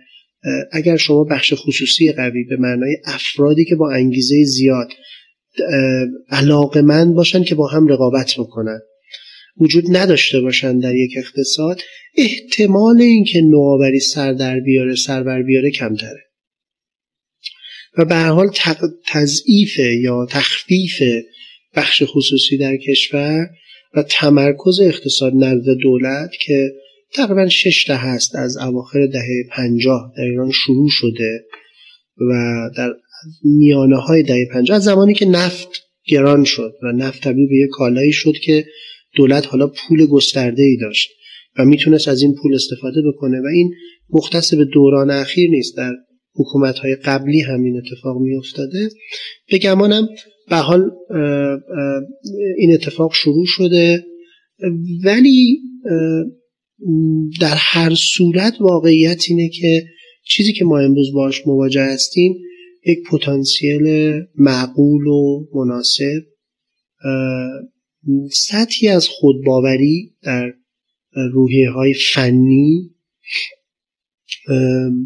اگر شما بخش خصوصی قوی به معنای افرادی که با انگیزه زیاد علاقه من باشن که با هم رقابت بکنن. وجود نداشته باشن در یک اقتصاد احتمال اینکه نوآوری سر در بیاره سر بر بیاره کمتره. و به هر حال تضعیف یا تخفیف بخش خصوصی در کشور و تمرکز اقتصاد نزد دولت که تقریبا شش دهه است از اواخر دهه پنجاه در ایران شروع شده و در میانه های دهه پنجاه از زمانی که نفت گران شد و نفت تبدیل به یک کالایی شد که دولت حالا پول گسترده ای داشت و می‌تونست از این پول استفاده بکنه و این مختص به دوران اخیر نیست در حکومت های قبلی همین اتفاق می افتاده به گمانم به حال این اتفاق شروع شده ولی در هر صورت واقعیت اینه که چیزی که ما امروز باش مواجه هستیم یک پتانسیل معقول و مناسب. سطحی از خودباوری در روحیه های فنی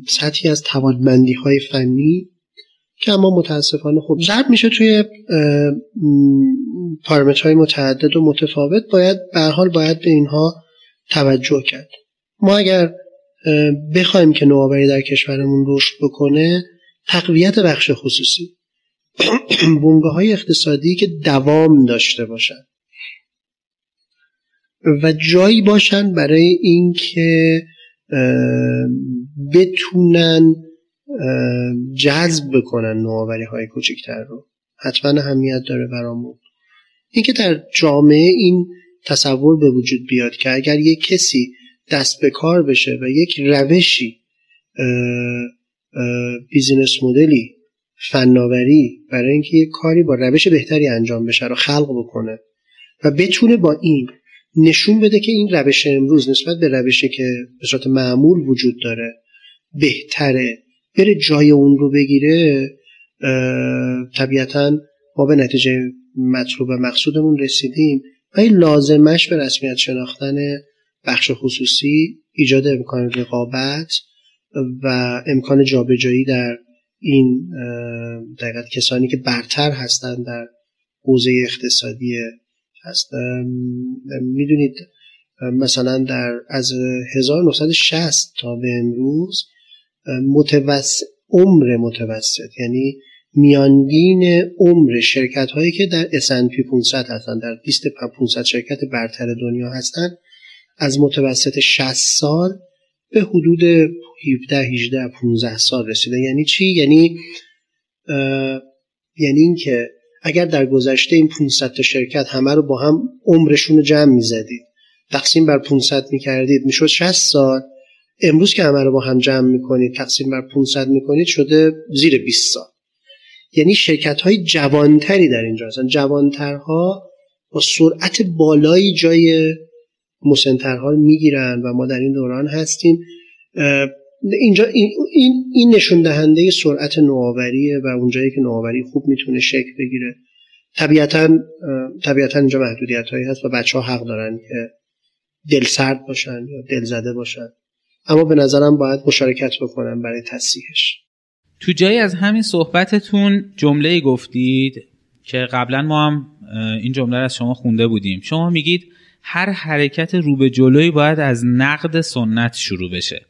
سطحی از توانمندی های فنی که اما متاسفانه خب ضرب میشه توی های متعدد و متفاوت باید به حال باید به اینها توجه کرد. ما اگر بخوایم که نوآوری در کشورمون رشد بکنه تقویت بخش خصوصی بونگه های اقتصادی که دوام داشته باشن. و جایی باشن برای اینکه بتونن جذب بکنن نوآوری های کوچکتر رو. حتما اهمیت داره برامون. اینکه در جامعه این تصور به وجود بیاد که اگر یک کسی دست به کار بشه و یک روشی بیزینس مدلی فناوری برای اینکه یک کاری با روش بهتری انجام بشه رو خلق بکنه و بتونه با این نشون بده که این روش امروز نسبت به روشی که به صورت معمول وجود داره بهتره. بره جای اون رو بگیره طبیعتا ما به نتیجه مطلوب مقصودمون رسیدیم و این لازمش به رسمیت شناختن بخش خصوصی ایجاد امکان رقابت و امکان جابجایی در این دقیقت کسانی که برتر هستند در حوزه اقتصادی هست. می‌دونید مثلا در از 1960 تا به امروز متوسط عمر متوسط یعنی میانگین عمر شرکت هایی که در S&P 500 هستن در لیست 500 شرکت برتر دنیا هستن از متوسط 60 سال به حدود 17 18 15 سال رسیده. یعنی چی؟ یعنی یعنی اینکه اگر در گذشته این 500 تا شرکت همه رو با هم عمرشون رو جمع می‌زدید تقسیم بر 500 می‌کردید می‌شد 60 سال. امروز که همه رو با هم جمع می‌کنید تقسیم بر 500 می‌کنید شده زیر 20 سال. یعنی شرکت های جوانتری در اینجا هستن. جوانترها با سرعت بالایی جای مسنترها می‌گیرن و ما در این دوران هستیم. اینجا این, این نشون دهنده سرعت نوآوریه و اونجایی که نوآوری خوب می‌تونه شکل بگیره. طبیعتا طبیعتا اینجا محدودیت هایی هست و بچه ها حق دارن که دل سرد باشن یا دل زده باشن. اما به نظرم باید مشارکت بکنن برای تصحیحش. تو جایی از همین صحبتتون جمله گفتید که قبلا ما هم این جمله از شما خونده بودیم. شما میگید هر حرکت رو به جلوی باید از نقد سنت شروع بشه.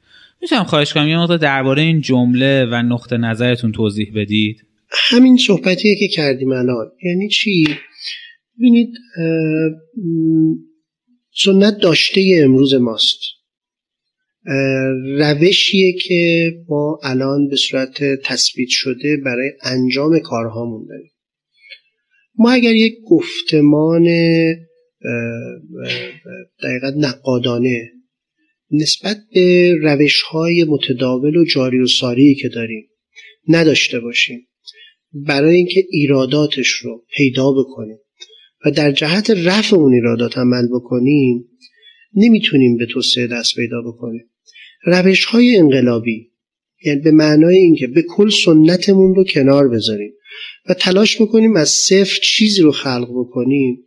می‌تونم خواهش کنم یه مقدار درباره این جمله و نقطه نظرتون توضیح بدید. همین صحبتیه که کردیم الان. یعنی چی؟ ببینید سنت داشته امروز ماست. روشیه که ما الان به صورت تثبیت شده برای انجام کارهامون داریم. ما اگر یک گفتمان دقیقا نقادانه نسبت به روش های متداول و جاری و ساری که داریم نداشته باشیم. برای اینکه ایراداتش رو پیدا بکنیم و در جهت رفع اون ایرادات عمل بکنیم نمی‌تونیم به توسعه دست پیدا بکنیم. روش های انقلابی یعنی به معنای اینکه به کل سنتمون رو کنار بذاریم و تلاش بکنیم از صفر چیزی رو خلق بکنیم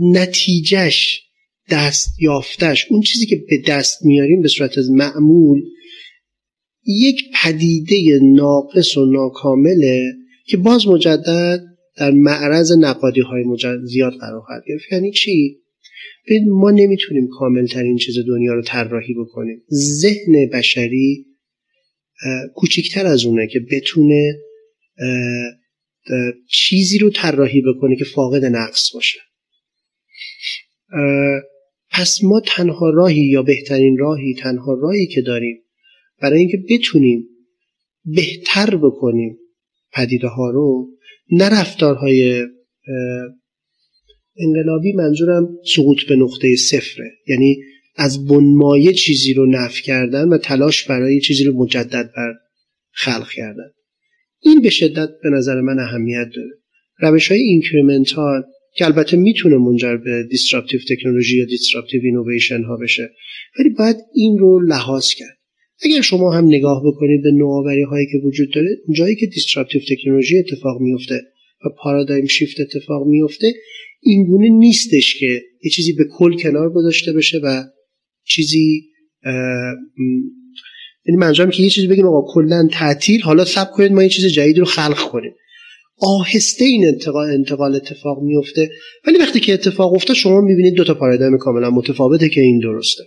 نتیجهش دست یافتش اون چیزی که به دست میاریم به صورت از معمول یک پدیده ناقص و ناکامله که باز مجدد در معرض نقادی های زیاد قرار خواهد گرفت. یعنی چی؟ ما نمی‌تونیم کامل ترین چیز دنیا رو طراحی بکنیم. ذهن بشری کوچکتر از اونه که بتونه چیزی رو طراحی بکنه که فاقد نقص باشه. پس ما تنها راهی یا بهترین راهی تنها راهی که داریم برای اینکه بتونیم بهتر بکنیم پدیده ها رو نه رفتارهای انقلابی منظورم سقوط به نقطه صفره. یعنی از بنمایه چیزی رو نف کردن و تلاش برای چیزی رو مجدد بر خلق کردن. این به شدت به نظر من اهمیت داره. روش های incremental که البته می‌تونه منجر به disruptive technology یا disruptive innovation ها بشه ولی باید این رو لحاظ کرد. اگر شما هم نگاه بکنید به نوآوری هایی که وجود داره جایی که disruptive technology اتفاق میفته و paradigm shift اتفاق میفته اینگونه نیستش که یه چیزی به کل کنار گذاشته بشه و چیزی یعنی منظورم که یه چیزی بگیم آقا کلا تعطیل حالا سب کنید ما یه چیز جدید رو خلق کنیم. آهسته این انتقال, انتقال اتفاق میفته ولی وقتی که اتفاق افته شما می‌بینید دو تا پارادایم کاملا متفاوته که این درسته.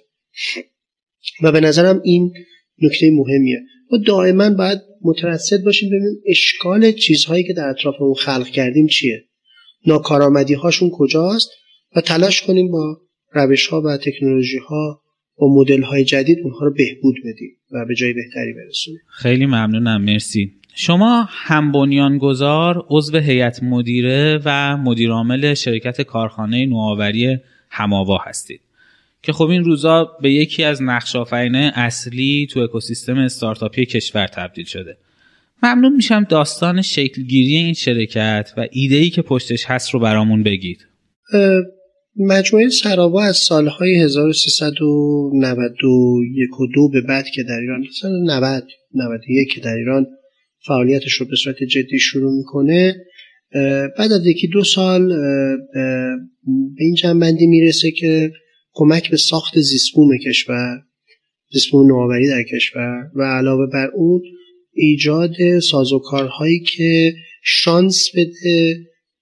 و به نظرم این نکته مهمیه. ما دائما باید مترصد باشیم ببینیم اشکال چیزهایی که در اطرافمون خلق کردیم چیه. ناکارآمدی هاشون کجاست و تلاش کنیم با روش ها و تکنولوژی ها با مدل های جدید اونها رو بهبود بدیم و به جای بهتری برسونیم. خیلی ممنونم. مرسی. شما هم بنیانگذار عضو هیئت مدیره و مدیرعامل شرکت کارخانه نوآوری هماوا هستید. که خب این روزا به یکی از نقش اصلی تو اکوسیستم استارتاپی کشور تبدیل شده. ممنون میشم داستان شکلگیری این شرکت و ایده ای که پشتش هست رو برامون بگید. مجموعه سراوا از سالهای 1391 و دو به بعد که در ایران سال 90 91 که در ایران فعالیتش رو به صورت جدی شروع می‌کنه. بعد از یکی دو سال به این جنبندی می‌رسه که کمک به ساخت زیستبوم کشور زیستبوم نوآوری در کشور و علاوه بر اون ایجاد سازوکارهایی که شانس بده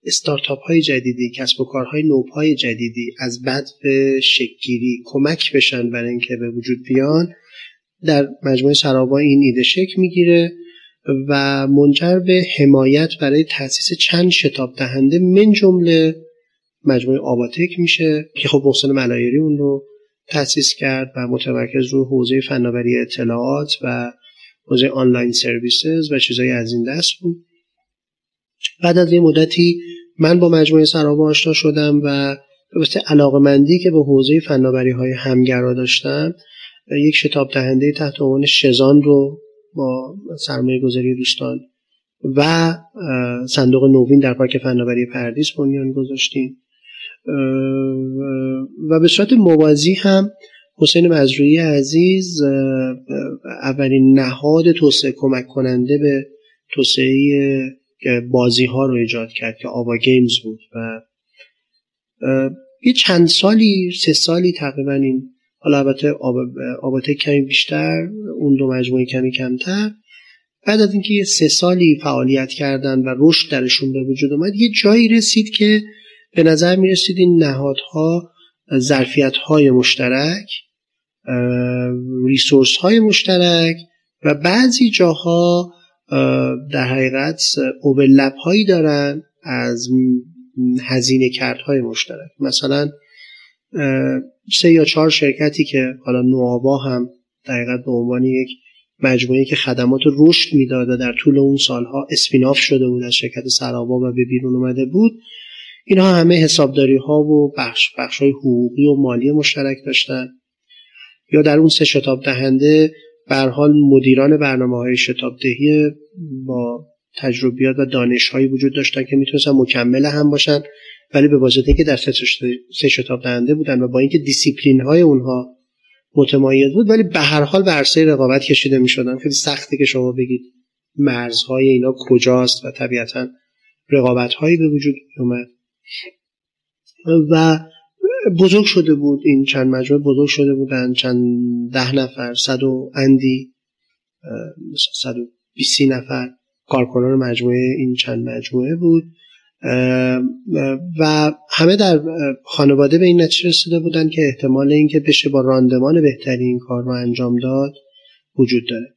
استارتاپ های جدیدی کسب و کارهای نوب های جدیدی از بد به شکگیری کمک بشن برای اینکه به وجود بیان. در مجموعه سرابا این ایده شکل می‌گیره. و منجر به حمایت برای تاسیس چند شتاب دهنده من جمله مجموعه آباتک میشه که خب محسن ملایری اون رو تاسیس کرد و متمرکز رو حوزه فناوری اطلاعات و حوزه آنلاین سرویسز و چیزهای از این دست بود. بعد از یه مدتی من با مجموعه سرابا آشنا شدم و به علاقه مندی که به حوزه فناوری های همگرا داشتم یک شتاب دهنده تحت عنوان شزان رو با سرمایه گذاری دوستان و صندوق نوین در پارک فناوری پردیس بنیان گذاشتیم. و به صورت موازی هم حسین مزروعی عزیز اولین نهاد توسعه کمک کننده به توسعه بازی ها رو ایجاد کرد که آوا گیمز بود و یه چند سالی سه سالی تقریبا این حالا البته آباته کمی بیشتر اون دو مجموعه کمی کمتر. بعد از اینکه یه سه سالی فعالیت کردن و رشد درشون به وجود اومد یه جایی رسید که به نظر می رسید این نهادها ظرفیت های مشترک ریسورس های مشترک و بعضی جاها در حقیقت اوبلپ هایی دارن از هزینه کردهای مشترک. مثلا سه یا چهار شرکتی که حالا نوآبا هم دقیقا به عنوان یک مجموعه که خدمات رشد می‌داد و در طول اون سالها اسپیناف شده بود از شرکت سرابا و به بیرون اومده بود. اینها همه حسابداری ها و بخش, بخش های حقوقی و مالی مشترک داشتن. یا در اون سه شتاب دهنده به حال مدیران برنامه های شتاب دهی با تجربیات و دانش هایی وجود داشتن که می‌تونستن مکمل هم باشن. ولی به واسطه اینکه در سه شتاب دهنده بودن و با اینکه دیسیپلین های اونها متمایز بود ولی به هر حال به عرصه رقابت کشیده می شدن خیلی سخته که شما بگید مرزهای اینا کجاست و طبیعتا رقابت هایی به وجود اومد و بزرگ شده بود این چند مجموعه بزرگ شده بودن چند ده نفر صد و اندی صد و بیسی نفر. کارکنان مجموعه این چند مجموعه بود. و همه در خانواده به این نتیجه رسیده بودن که احتمال اینکه بشه با راندمان بهتری این کار رو انجام داد وجود داره.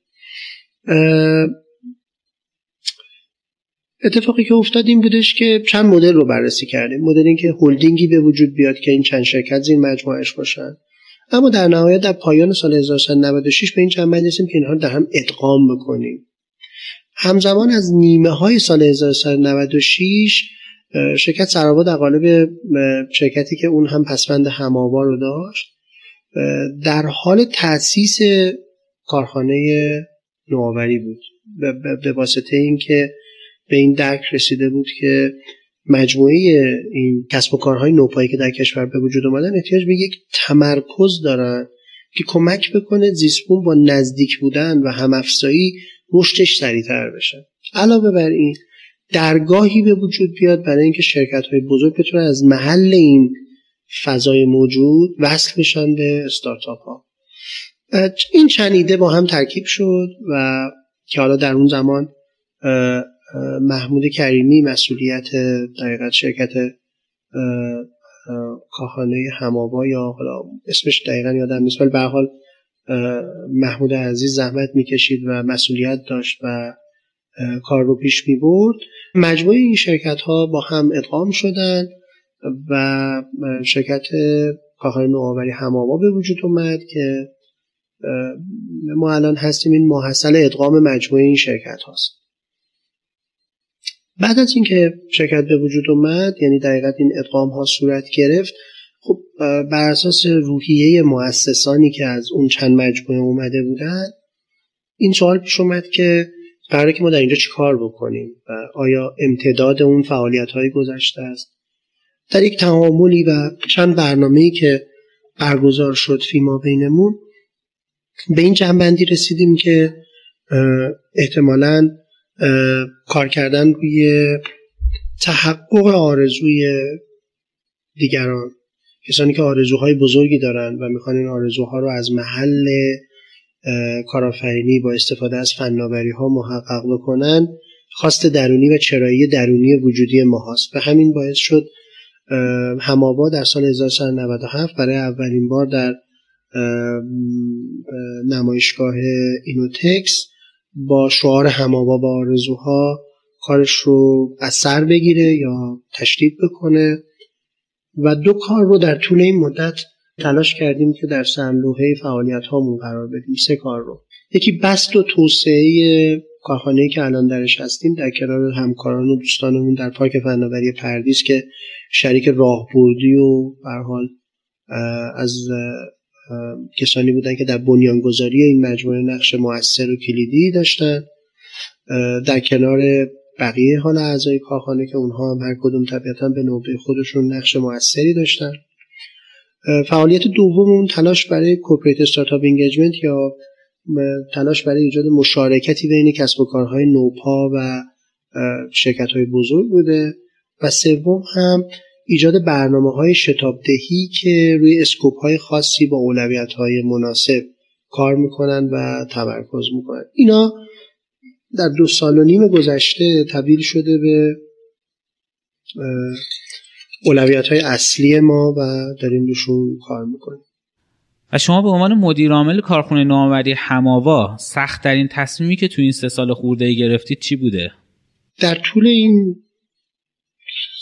اتفاقی که افتاد این بودش که چند مدل رو بررسی کردیم. مدل اینکه هلدینگی به وجود بیاد که این چند شرکت زیر مجموعش باشن. اما در نهایت در پایان سال 1996 به این چند رسیدیم که اینها در هم ادغام بکنیم. همزمان از نیمه های سال 1996 شرکت سرابا در قالب شرکتی که اون هم پسفند هماوا رو داشت در حال تاسیس کارخانه نوآوری بود. به واسطه اینکه به این درک رسیده بود که مجموعه این کسب و کارهای نوپایی که در کشور به وجود اومدن احتیاج به یک تمرکز دارن که کمک بکنه زیسپون با نزدیک بودن و همافزایی رشدش سریعتر بشه. علاوه بر این درگاهی به وجود بیاد برای اینکه شرکت های بزرگ بتونن از محل این فضای موجود وصل بشن به استارتاپ ها این چند ایده با هم ترکیب شد و که حالا در اون زمان محمود کریمی مسئولیت دقیقت شرکت کاخانه هماوا یا حالا اسمش دقیقا یادم نیست ولی به حال محمود عزیز زحمت می‌کشید و مسئولیت داشت و کار رو پیش می برد مجموعه این شرکت ها با هم ادغام شدن و شرکت کاخانه نوآوری هماوا به وجود اومد که ما الان هستیم این محصل ادغام مجموعه این شرکت هاست. بعد از اینکه شرکت به وجود اومد یعنی دقیقت این ادغام ها صورت گرفت خب بر اساس روحیه مؤسسانی که از اون چند مجموعه اومده بودن این سوال پیش اومد که قراره که ما در اینجا چی کار بکنیم و آیا امتداد اون فعالیت های گذشته است؟ در یک تعاملی و چند برنامه که برگزار شد فیما بینمون به این جنبندی رسیدیم که احتمالا کار کردن روی تحقق آرزوی دیگران. کسانی که آرزوهای بزرگی دارن و می‌خوان این آرزوها رو از محل کارآفرینی با استفاده از فناوری ها محقق بکنن خواست درونی و چرایی درونی وجودی ما هست و همین باعث شد همابا در سال 1997 برای اولین بار در نمایشگاه اینوتکس با شعار همابا با آرزوها کارش رو از سر بگیره یا تشدید بکنه. و دو کار رو در طول این مدت تلاش کردیم که در سنلوحه فعالیت هامون قرار بدیم. سه کار رو. یکی بست و توسعه کارخانه که الان درش هستیم در کنار همکاران و دوستانمون در پارک فناوری پردیس که شریک راهبردی و حال از کسانی بودن که در بنیانگذاری این مجموعه نقش موثر و کلیدی داشتن. در کنار بقیه حال اعضای کارخانه که اونها هم هر کدوم طبیعتا به نوبه خودشون نقش موثری داشتن. فعالیت دوم تلاش برای corporate startup engagement یا تلاش برای ایجاد مشارکتی بین کسب و کارهای نوپا و شرکت های بزرگ بوده و سوم هم ایجاد برنامه های شتابدهی که روی scope های خاصی با اولویت های مناسب کار می‌کنن و تمرکز می‌کنن. اینا در دو سال و نیم گذشته تبدیل شده به اولویت های اصلی ما و داریم روشون کار می‌کنیم و شما به عنوان مدیر عامل کارخونه نوآوری هماوا سخت در این تصمیمی که تو این سه سال خورده ای گرفتید چی بوده؟ در طول این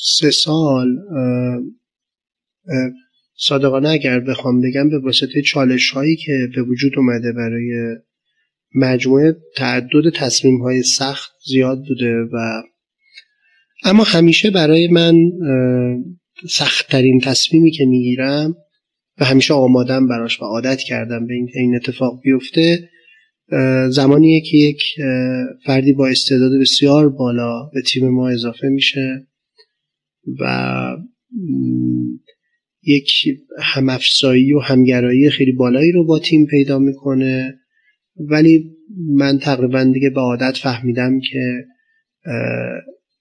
سه سال صادقانه اگر بخوام بگم به واسطه چالش هایی که به وجود اومده برای مجموعه تعدد تصمیم های سخت زیاد بوده و اما همیشه برای من سختترین تصمیمی که می‌گیرم و همیشه آمادم براش و عادت کردم به اینکه این اتفاق بیفته زمانیه که یک فردی با استعداد بسیار بالا به تیم ما اضافه میشه و یک همافزایی و همگرایی خیلی بالایی رو با تیم پیدا می‌کنه. ولی من تقریبا دیگه به عادت فهمیدم که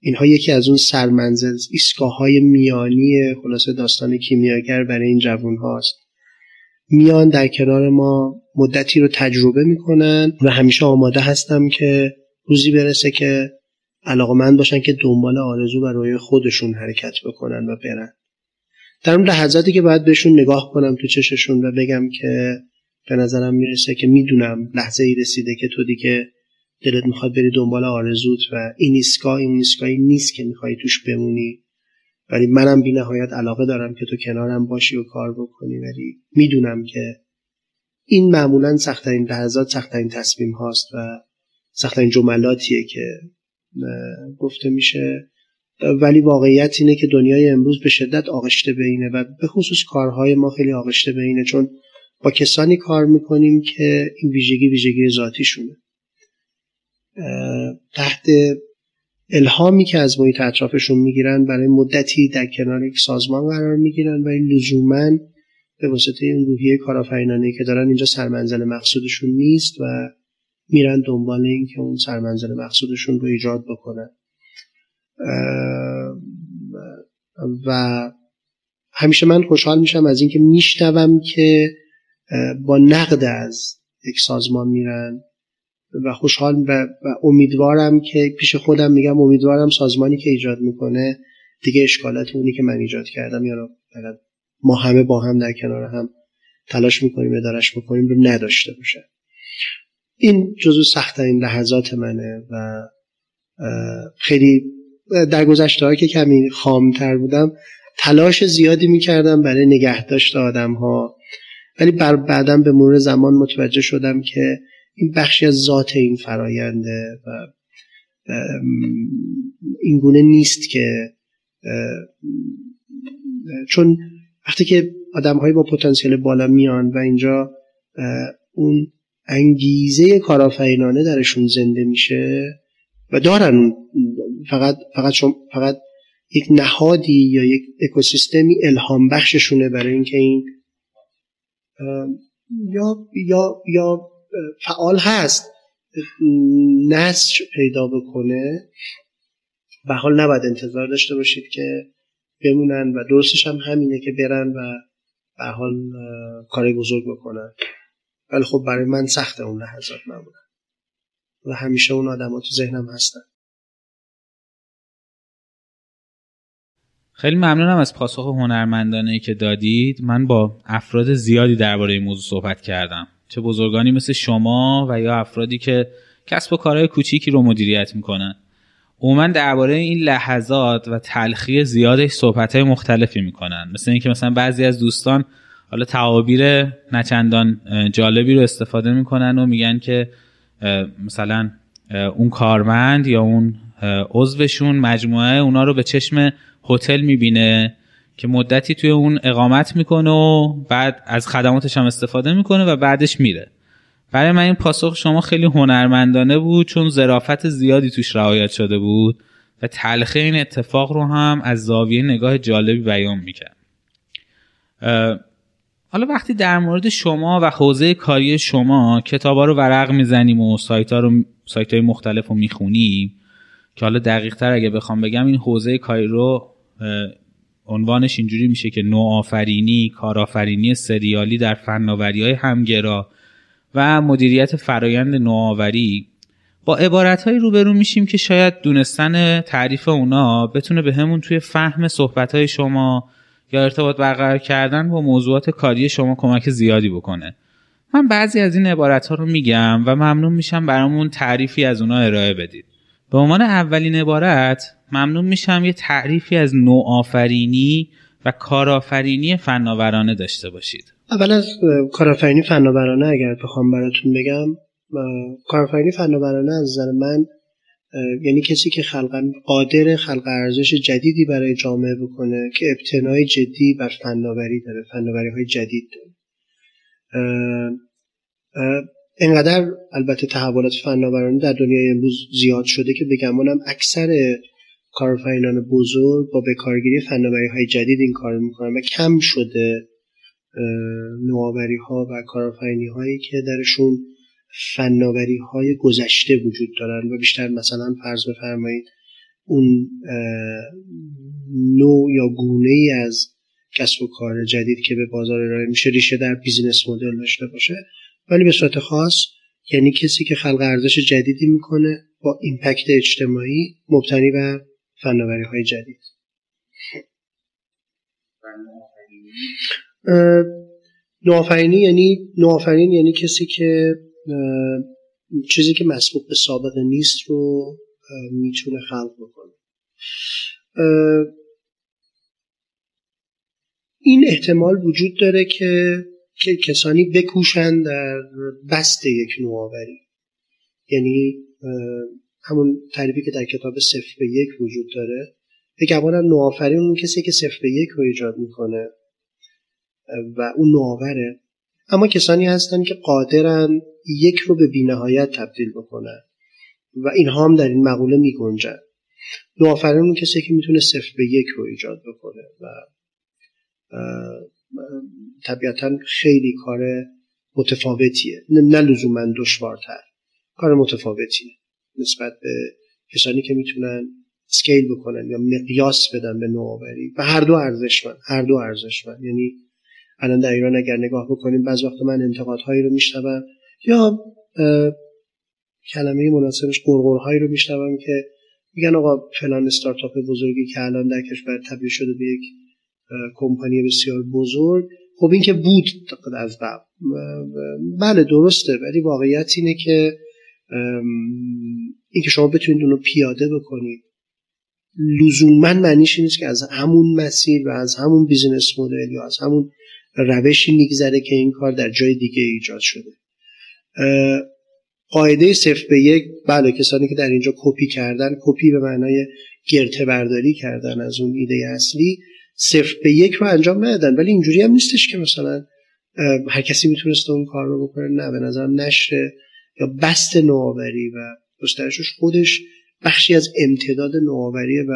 اینها یکی از اون سرمنزل ایستگاه های میانی خلاصه داستان کیمیاگر برای این جوون هاست. میان در کنار ما مدتی رو تجربه می‌کنن و همیشه آماده هستم که روزی برسه که علاقه من باشن که دنبال آرزو و روی خودشون حرکت بکنن و برن. در اون لحظاتی که باید بهشون نگاه کنم تو چششون و بگم که به نظرم می‌رسه که می‌دونم لحظه ای رسیده که تو دیگه دلت می‌خواد بری دنبال آرزوت و این ایستگاه این ایستگاهی نیست که می‌خوای توش بمونی. ولی منم بی نهایت علاقه دارم که تو کنارم باشی و کار بکنی. ولی می‌دونم که این معمولا سختترین لحظات سختترین تصمیم هاست و سختترین جملاتیه که گفته میشه. ولی واقعیت اینه که دنیای امروز به شدت آغشته به اینه و به خصوص کارهای ما خیلی آغشته به اینه. چون با کسانی کار می‌کنیم که این ویژگی ویژگی ذاتیشونه. تحت الهامی که از محیط اطرافشون می‌گیرن برای مدتی در کنار یک سازمان قرار می‌گیرن و این لزوما به واسطه این روحیه کارآفرینانه که دارن اینجا سرمنزل مقصودشون نیست و میرن دنبال این که اون سرمنزل مقصودشون رو ایجاد بکنن. و همیشه من خوشحال میشم از اینکه میشنوم که با نقد از یک سازمان میرن. و خوشحال و, امیدوارم که پیش خودم میگم امیدوارم سازمانی که ایجاد می‌کنه دیگه اشکالات اونی که من ایجاد کردم یا ما همه با هم در کنار هم تلاش می‌کنیم ادارش بکنیم رو نداشته باشه. این جزو سختترین لحظات منه و خیلی در گذشته که کمی خامتر بودم تلاش زیادی می‌کردم برای نگه داشت آدم ها ولی بعدم به مرور زمان متوجه شدم که این بخشی از ذات این فراینده و این گونه نیست که چون وقتی که آدم با پتانسیل بالا میان و اینجا اون انگیزه کارآفرینانه درشون زنده میشه و دارن فقط فقط فقط یک نهادی یا یک اکوسیستمی الهام بخششونه برای اینکه این یا یا یا فعال هست. نسج پیدا بکنه. به حال نباید انتظار داشته باشید که بمونن و درستش هم همینه که برن و به حال کاری بزرگ بکنن. ولی خب برای من سخت اون لحظات معمولا و همیشه اون آدم تو ذهنم هستن. خیلی ممنونم از پاسخ هنرمندانه که دادید. من با افراد زیادی درباره این موضوع صحبت کردم. چه بزرگانی مثل شما و یا افرادی که کسب و کارهای کوچیکی رو مدیریت می‌کنن. عموما درباره این لحظات و تلخی زیادش صحبت های مختلفی می‌کنن. مثل اینکه مثلا بعضی از دوستان حالا تعابیر نچندان جالبی رو استفاده می‌کنن و میگن که مثلا اون کارمند یا اون عضوشون مجموعه اونا رو به چشم هتل می‌بینه. که مدتی توی اون اقامت می‌کنه و بعد از خدماتش هم استفاده می‌کنه و بعدش میره. برای من این پاسخ شما خیلی هنرمندانه بود چون ظرافت زیادی توش رعایت شده بود و تلخه این اتفاق رو هم از زاویه نگاه جالبی بیان می‌کرد. حالا وقتی در مورد شما و حوزه کاری شما کتابا رو ورق می‌زنیم و سایت ها رو سایت های مختلف رو می‌خونیم که حالا دقیق تر اگه بخوام بگم این حوزه کاری رو عنوانش اینجوری میشه که نوآفرینی کارآفرینی سریالی در فناوری های همگرا و مدیریت فرایند نوآوری با عبارتهایی روبرو میشیم که شاید دونستن تعریف اونا بتونه به همون توی فهم صحبت شما یا ارتباط برقرار کردن با موضوعات کاری شما کمک زیادی بکنه. من بعضی از این عبارت ها رو میگم و ممنون میشم برامون تعریفی از اونا ارائه بدید. به عنوان اولین عبارت ممنون میشم یه تعریفی از نوآفرینی و کارآفرینی فناورانه داشته باشید. اول از کارآفرینی فناورانه اگر بخوام براتون بگم کارآفرینی فناورانه از نظر من یعنی کسی که خلق قادر خلق ارزش جدیدی برای جامعه بکنه که ابتنای جدی بر فناوری داره فناوری های جدید داره. اینقدر البته تحولات فناورانه در دنیای امروز زیاد شده که بگمانم اکثر کارآفرینان بزرگ با بکارگیری فناوری های جدید این کار می‌کنن و کم شده نوآوری ها و کارآفرینی هایی که درشون فناوری های گذشته وجود دارن و بیشتر مثلا فرض بفرمایید اون نوع یا گونه ای از کسب و کار جدید که به بازار ارائه میشه ریشه در بیزینس مدل داشته باشه. ولی به صورت خاص یعنی کسی که خلق ارزش جدیدی می‌کنه با ایمپکت اجتماعی مبتنی بر فناوری های جدید نوآفرینی یعنی نوآفرین یعنی کسی که چیزی که مسبوق به سابقه نیست رو می‌تونه خلق بکنه. این احتمال وجود داره که که کسانی بکوشن در بست یک نوآوری. یعنی همون تعریفی که در کتاب صفر به یک وجود داره. بگمانم نوآفرین اون کسی که صفر به یک رو ایجاد می‌کنه. و اون نوآوره. اما کسانی هستن که قادرن یک رو به بینهایت تبدیل بکنن. و اینها هم در این مقوله می گنجن نوآفرین اون کسی که می‌تونه صفر به یک رو ایجاد بکنه. و طبیعتا خیلی کار متفاوتیه. نه لزوما دشوارتر. کار متفاوتیه نسبت به کسانی که می‌تونن سکیل بکنن یا مقیاس بدن به نوآوری. و هر دو ارزشمند هر دو ارزشمند. یعنی الان در ایران اگر نگاه بکنیم بعض وقت من انتقادهایی رو میشنوم یا کلمه مناسبش قرقرهایی رو میشنوم که میگن آقا فلان استارتاپ بزرگی که الان در کشور تبدیل شده به یک کمپانی بسیار بزرگ. خب این که بود از قبل بله درسته ولی واقعیت اینه که اینکه شما بتونید اونو پیاده بکنید. لزوما معنیش نیست که از همون مسیر و از همون بیزینس مدل یا از همون روشی میگذره که این کار در جای دیگه ایجاد شده. قاعده صفر به یک بله کسانی که در اینجا کپی کردن کپی به معنای گرته برداری کردن از اون ایده اصلی. صفر به یک رو انجام ندادن. ولی اینجوری هم نیستش که مثلا هر کسی می‌تونست اون کار رو بکنه. نه به نظرم نشر یا بست نوآوری و گسترشش خودش بخشی از امتداد نوآوریه و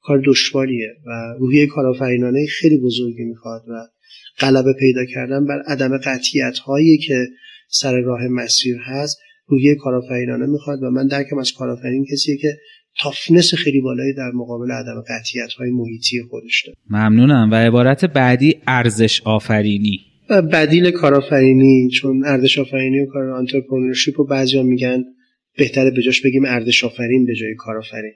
کار دشواریه و روحیه کارآفرینانه خیلی بزرگی می‌خواد و غلبه پیدا کردن بر عدم قطیت هایی که سر راه مسیر هست روحیه کارآفرینانه می‌خواد و من درکم از کارآفرین کسیه که toughness خیلی بالایی در مقابل عدم قطعیت های محیطی خودش داره. ممنونم. و عبارت بعدی ارزش آفرینی. بدیل کارآفرینی چون ارزش آفرینی و کار entrepreneurship رو بعضیا میگن بهتره به جاش بگیم ارزش آفرین به جای کارآفرین.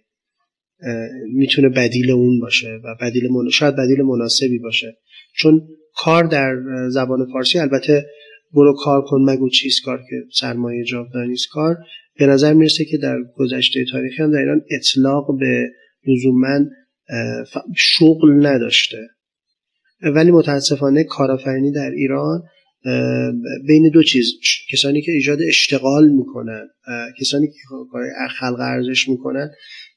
می‌تونه بدیل اون باشه و بدیل من... شاید بدیل مناسبی باشه. چون کار در زبان فارسی البته برو کار کن مگو چیز کار که سرمایه جاودانی کار به نظر می‌رسه که در گذشته تاریخی هم در ایران اطلاق به لزوما شغل نداشته. ولی متاسفانه کارآفرینی در ایران بین دو چیز کسانی که ایجاد اشتغال می‌کنن کسانی که خلق ارزش می‌کنن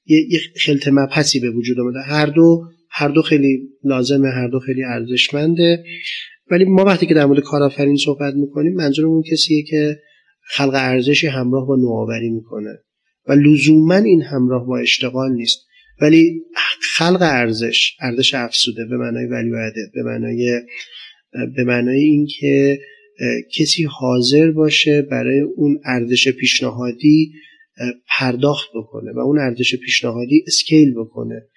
یه خلط مبحثی به وجود آمده. هر دو هر دو خیلی لازمه هر دو خیلی ارزشمنده. ولی ما وقتی که در مورد کارآفرین صحبت می‌کنیم منظورمون کسیه که خلق ارزشی همراه با نوآوری می‌کنه. و لزوما این همراه با اشتغال نیست. ولی خلق ارزش ارزش افسوده به معنای ولی به معنای به معنای اینکه کسی حاضر باشه برای اون ارزش پیشنهادی پرداخت بکنه و اون ارزش پیشنهادی scale بکنه.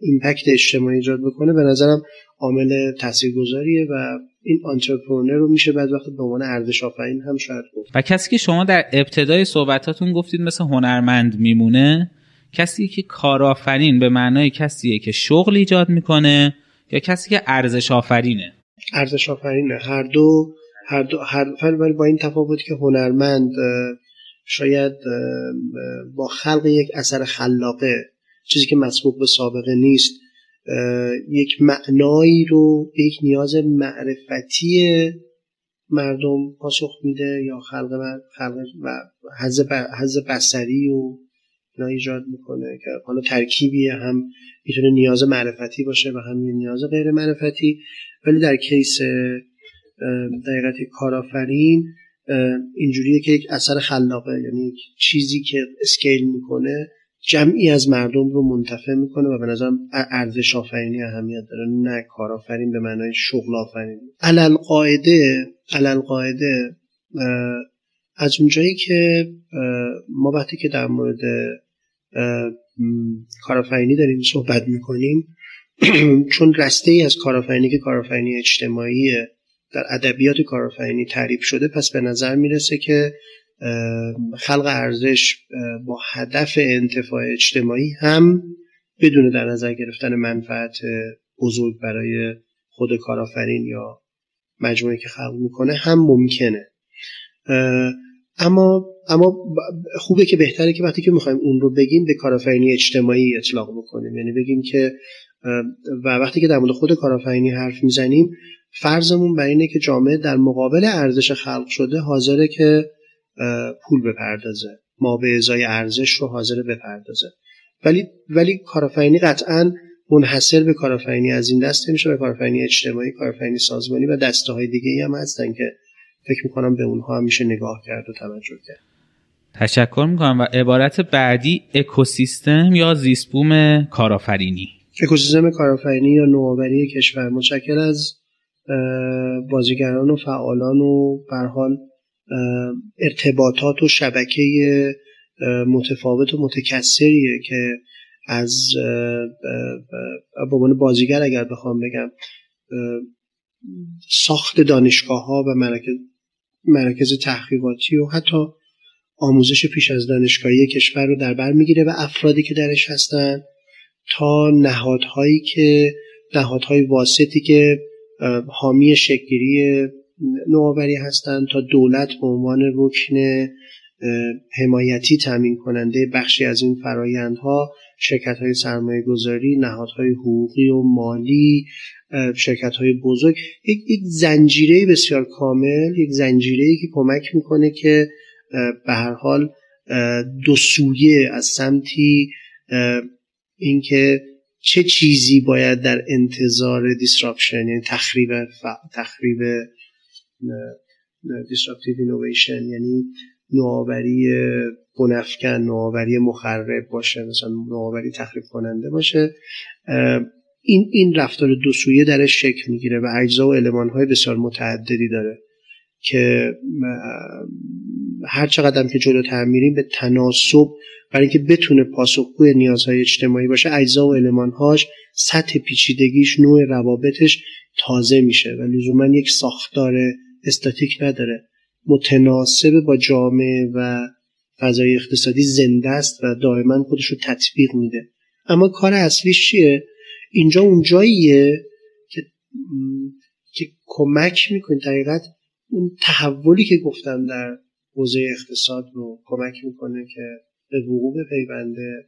impact اجتماعی ایجاد بکنه به نظرم عامل تاثیرگذاریه و این entrepreneur رو میشه بعضی وقت به عنوان ارزش آفرین هم شاید گفت. و کسی که شما در ابتدای صحبتاتون گفتید مثل هنرمند میمونه کسی که کارآفرین به معنای کسیه که شغل ایجاد می‌کنه یا کسی که ارزش آفرینه؟ ارزش آفرینه. هر دو هر دو هر ولی با این تفاوت که هنرمند شاید با خلق یک اثر خلاقه چیزی که مسبوق به سابقه نیست یک معنایی رو به یک نیاز معرفتی مردم پاسخ میده یا خلق خلق و حز بسری و اینا ایجاد می‌کنه که حالا ترکیبی هم می‌تونه نیاز معرفتی باشه و هم نیاز غیر معرفتی. ولی در کیس دقیقت کارآفرین اینجوریه که یک اثر خلاقه یعنی چیزی که اسکیل می‌کنه جمعی از مردم رو منتفع می‌کنه و به نظرم ارزش آفرینی اهمیت داره. نه کارآفرین به معنای شغل آفرین علل قاعده علل قاعده از اونجایی که ما وقتی که در مورد کارآفرینی داریم صحبت می‌کنیم چون رسته ای از کارآفرینی که کارآفرینی اجتماعی در ادبیات کارآفرینی تعریف شده پس به نظر می‌رسه که خلق ارزش با هدف انتفاع اجتماعی هم بدون در نظر گرفتن منفعت بزرگ برای خود کارآفرین یا مجموعه که خلق می‌کنه هم ممکنه. اما اما خوبه که بهتره که وقتی که می‌خوایم اون رو بگیم به کارآفرینی اجتماعی اطلاق بکنیم. یعنی بگیم که و وقتی که در مورد خود کارآفرینی حرف می‌زنیم فرضمون بر اینه که جامعه در مقابل ارزش خلق شده حاضره که پول بپردازه. ما به ازای ارزش رو حاضر بپردازه. ولی ولی کارآفرینی قطعا منحصر به کارآفرینی از این دسته میشه به کارآفرینی اجتماعی کارآفرینی سازمانی و دسته های دیگه ای هم هستن که فکر می‌کنم به اونها هم میشه نگاه کرد و توجه کرد. تشکر می‌کنم. و عبارت بعدی اکوسیستم یا زیستبوم کارآفرینی؟ اکوسیستم کارآفرینی یا نوآوری کشور. متشکل از بازیگران و فعالان و حال ارتباطات و شبکه متفاوت و متکثریه که از به عنوان بازیگر اگر بخوام بگم ساخت دانشگاه ها و مراکز, مراکز تحقیقاتی و حتی آموزش پیش از دانشگاهی کشور رو در بر می‌گیره و افرادی که درش هستن تا نهادهایی که نهادهای واسطی که حامی شکلگیری نوآوری هستند تا دولت به عنوان رکن حمایتی تامین کننده بخشی از این فرایندها شرکت های سرمایه گذاری نهادهای حقوقی و مالی شرکت های بزرگ. یک, یک زنجیره بسیار کامل یک زنجیره که کمک می‌کنه که به هر حال دو سویه از سمتی اینکه چه چیزی باید در انتظار دیسراپشن یعنی تخریب تخریب disruptive innovation یعنی نوآوری بنفکن نوآوری مخرب باشه مثلا نوآوری تخریب کننده باشه. این این رفتار دو سویه درش شکل می‌گیره و اجزا و علمان های بسیار متعددی داره که هر چقدر که جلوتر میریم به تناسب برای اینکه بتونه پاسخگوی نیازهای اجتماعی باشه اجزا و المانهاش سطح پیچیدگیش نوع روابطش تازه میشه و لزوما یک ساختار استاتیک نداره. متناسب با جامعه و فضای اقتصادی زنده است و دائما خودش رو تطبیق میده. اما کار اصلیش چیه؟ اینجا اون جاییه که که کمک می‌کنه. دقیقت اون تحولی که گفتم در حوزه اقتصاد رو کمک می‌کنه که به وقوع پیونده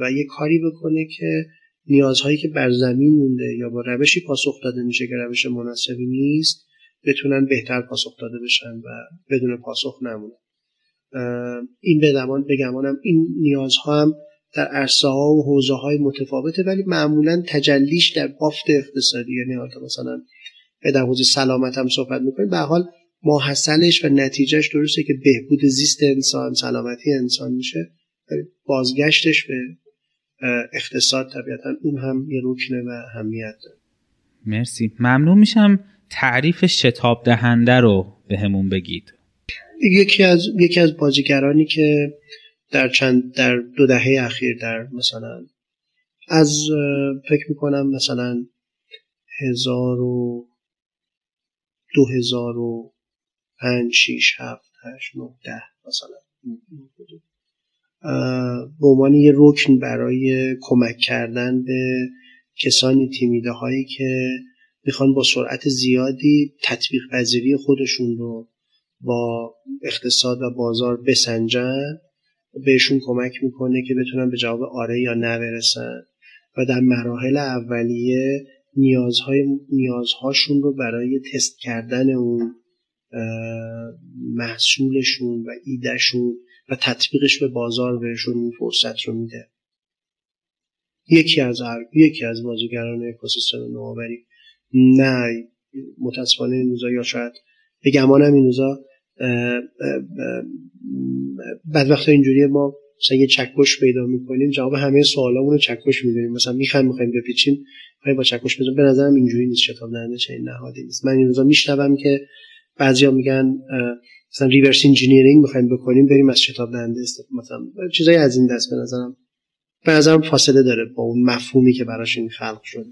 و یه کاری بکنه که نیازهایی که بر زمین مونده یا با روشی پاسخ داده میشه که روش مناسبی نیست بتونن بهتر پاسخ داده بشن و بدون پاسخ نمونه این به زمان بگمانم این نیازها هم در عرصه ها و حوزه های متفاوته ولی معمولا تجلیش در بافت اقتصادی. یعنی مثلا در حوزه سلامت هم صحبت می‌کنیم به حال ماحصلش و نتیجهش درسته که بهبود زیست انسان سلامتی انسان میشه بازگشتش به اقتصاد طبیعتا اون هم یه رکنه و اهمیت داره. مرسی. ممنون میشم. تعریف شتاب دهنده رو به همون بگید. یکی از یکی از بازیگرانی که در چند در دو دهه اخیر در مثلا از فکر می‌کنم مثلا هزار و دو هزار و پنج شیش هفت هشت نه ده مثلا. به عنوان یه رکن برای کمک کردن به کسانی تیمیده هایی که می‌خوان با سرعت زیادی تطبیق پذیری خودشون رو با اقتصاد و بازار بسنجن بهشون کمک می‌کنه که بتونن به جواب آره یا نه برسن و در مراحل اولیه نیازهای نیازهاشون رو برای تست کردن اون محصولشون و ایدهشون و تطبیقش به بازار بهشون این فرصت رو میده. یکی از یکی از بازیگران اکوسیستم نوآوری نه متاسفانه این روزا یا شاید به گمانم این روزا بعضی وقتا اینجوری ما مثلا یه چکش پیدا می‌کنیم جواب همه سوالامون رو چکش می‌دونیم. مثلا می‌خوایم می‌خوایم بپیچیم خواهی با چکش بزنیم. به نظرم اینجوری نیست شتاب دهنده چنین نهادی نیست. من این روزا میشنوم که بعضیا میگن مثلا reverse engineering می‌خوایم بکنیم بریم از شتاب دهنده مثلا چیزای از این دست به نظرم به نظرم فاصله داره با اون مفهومی که براش این خلق شده.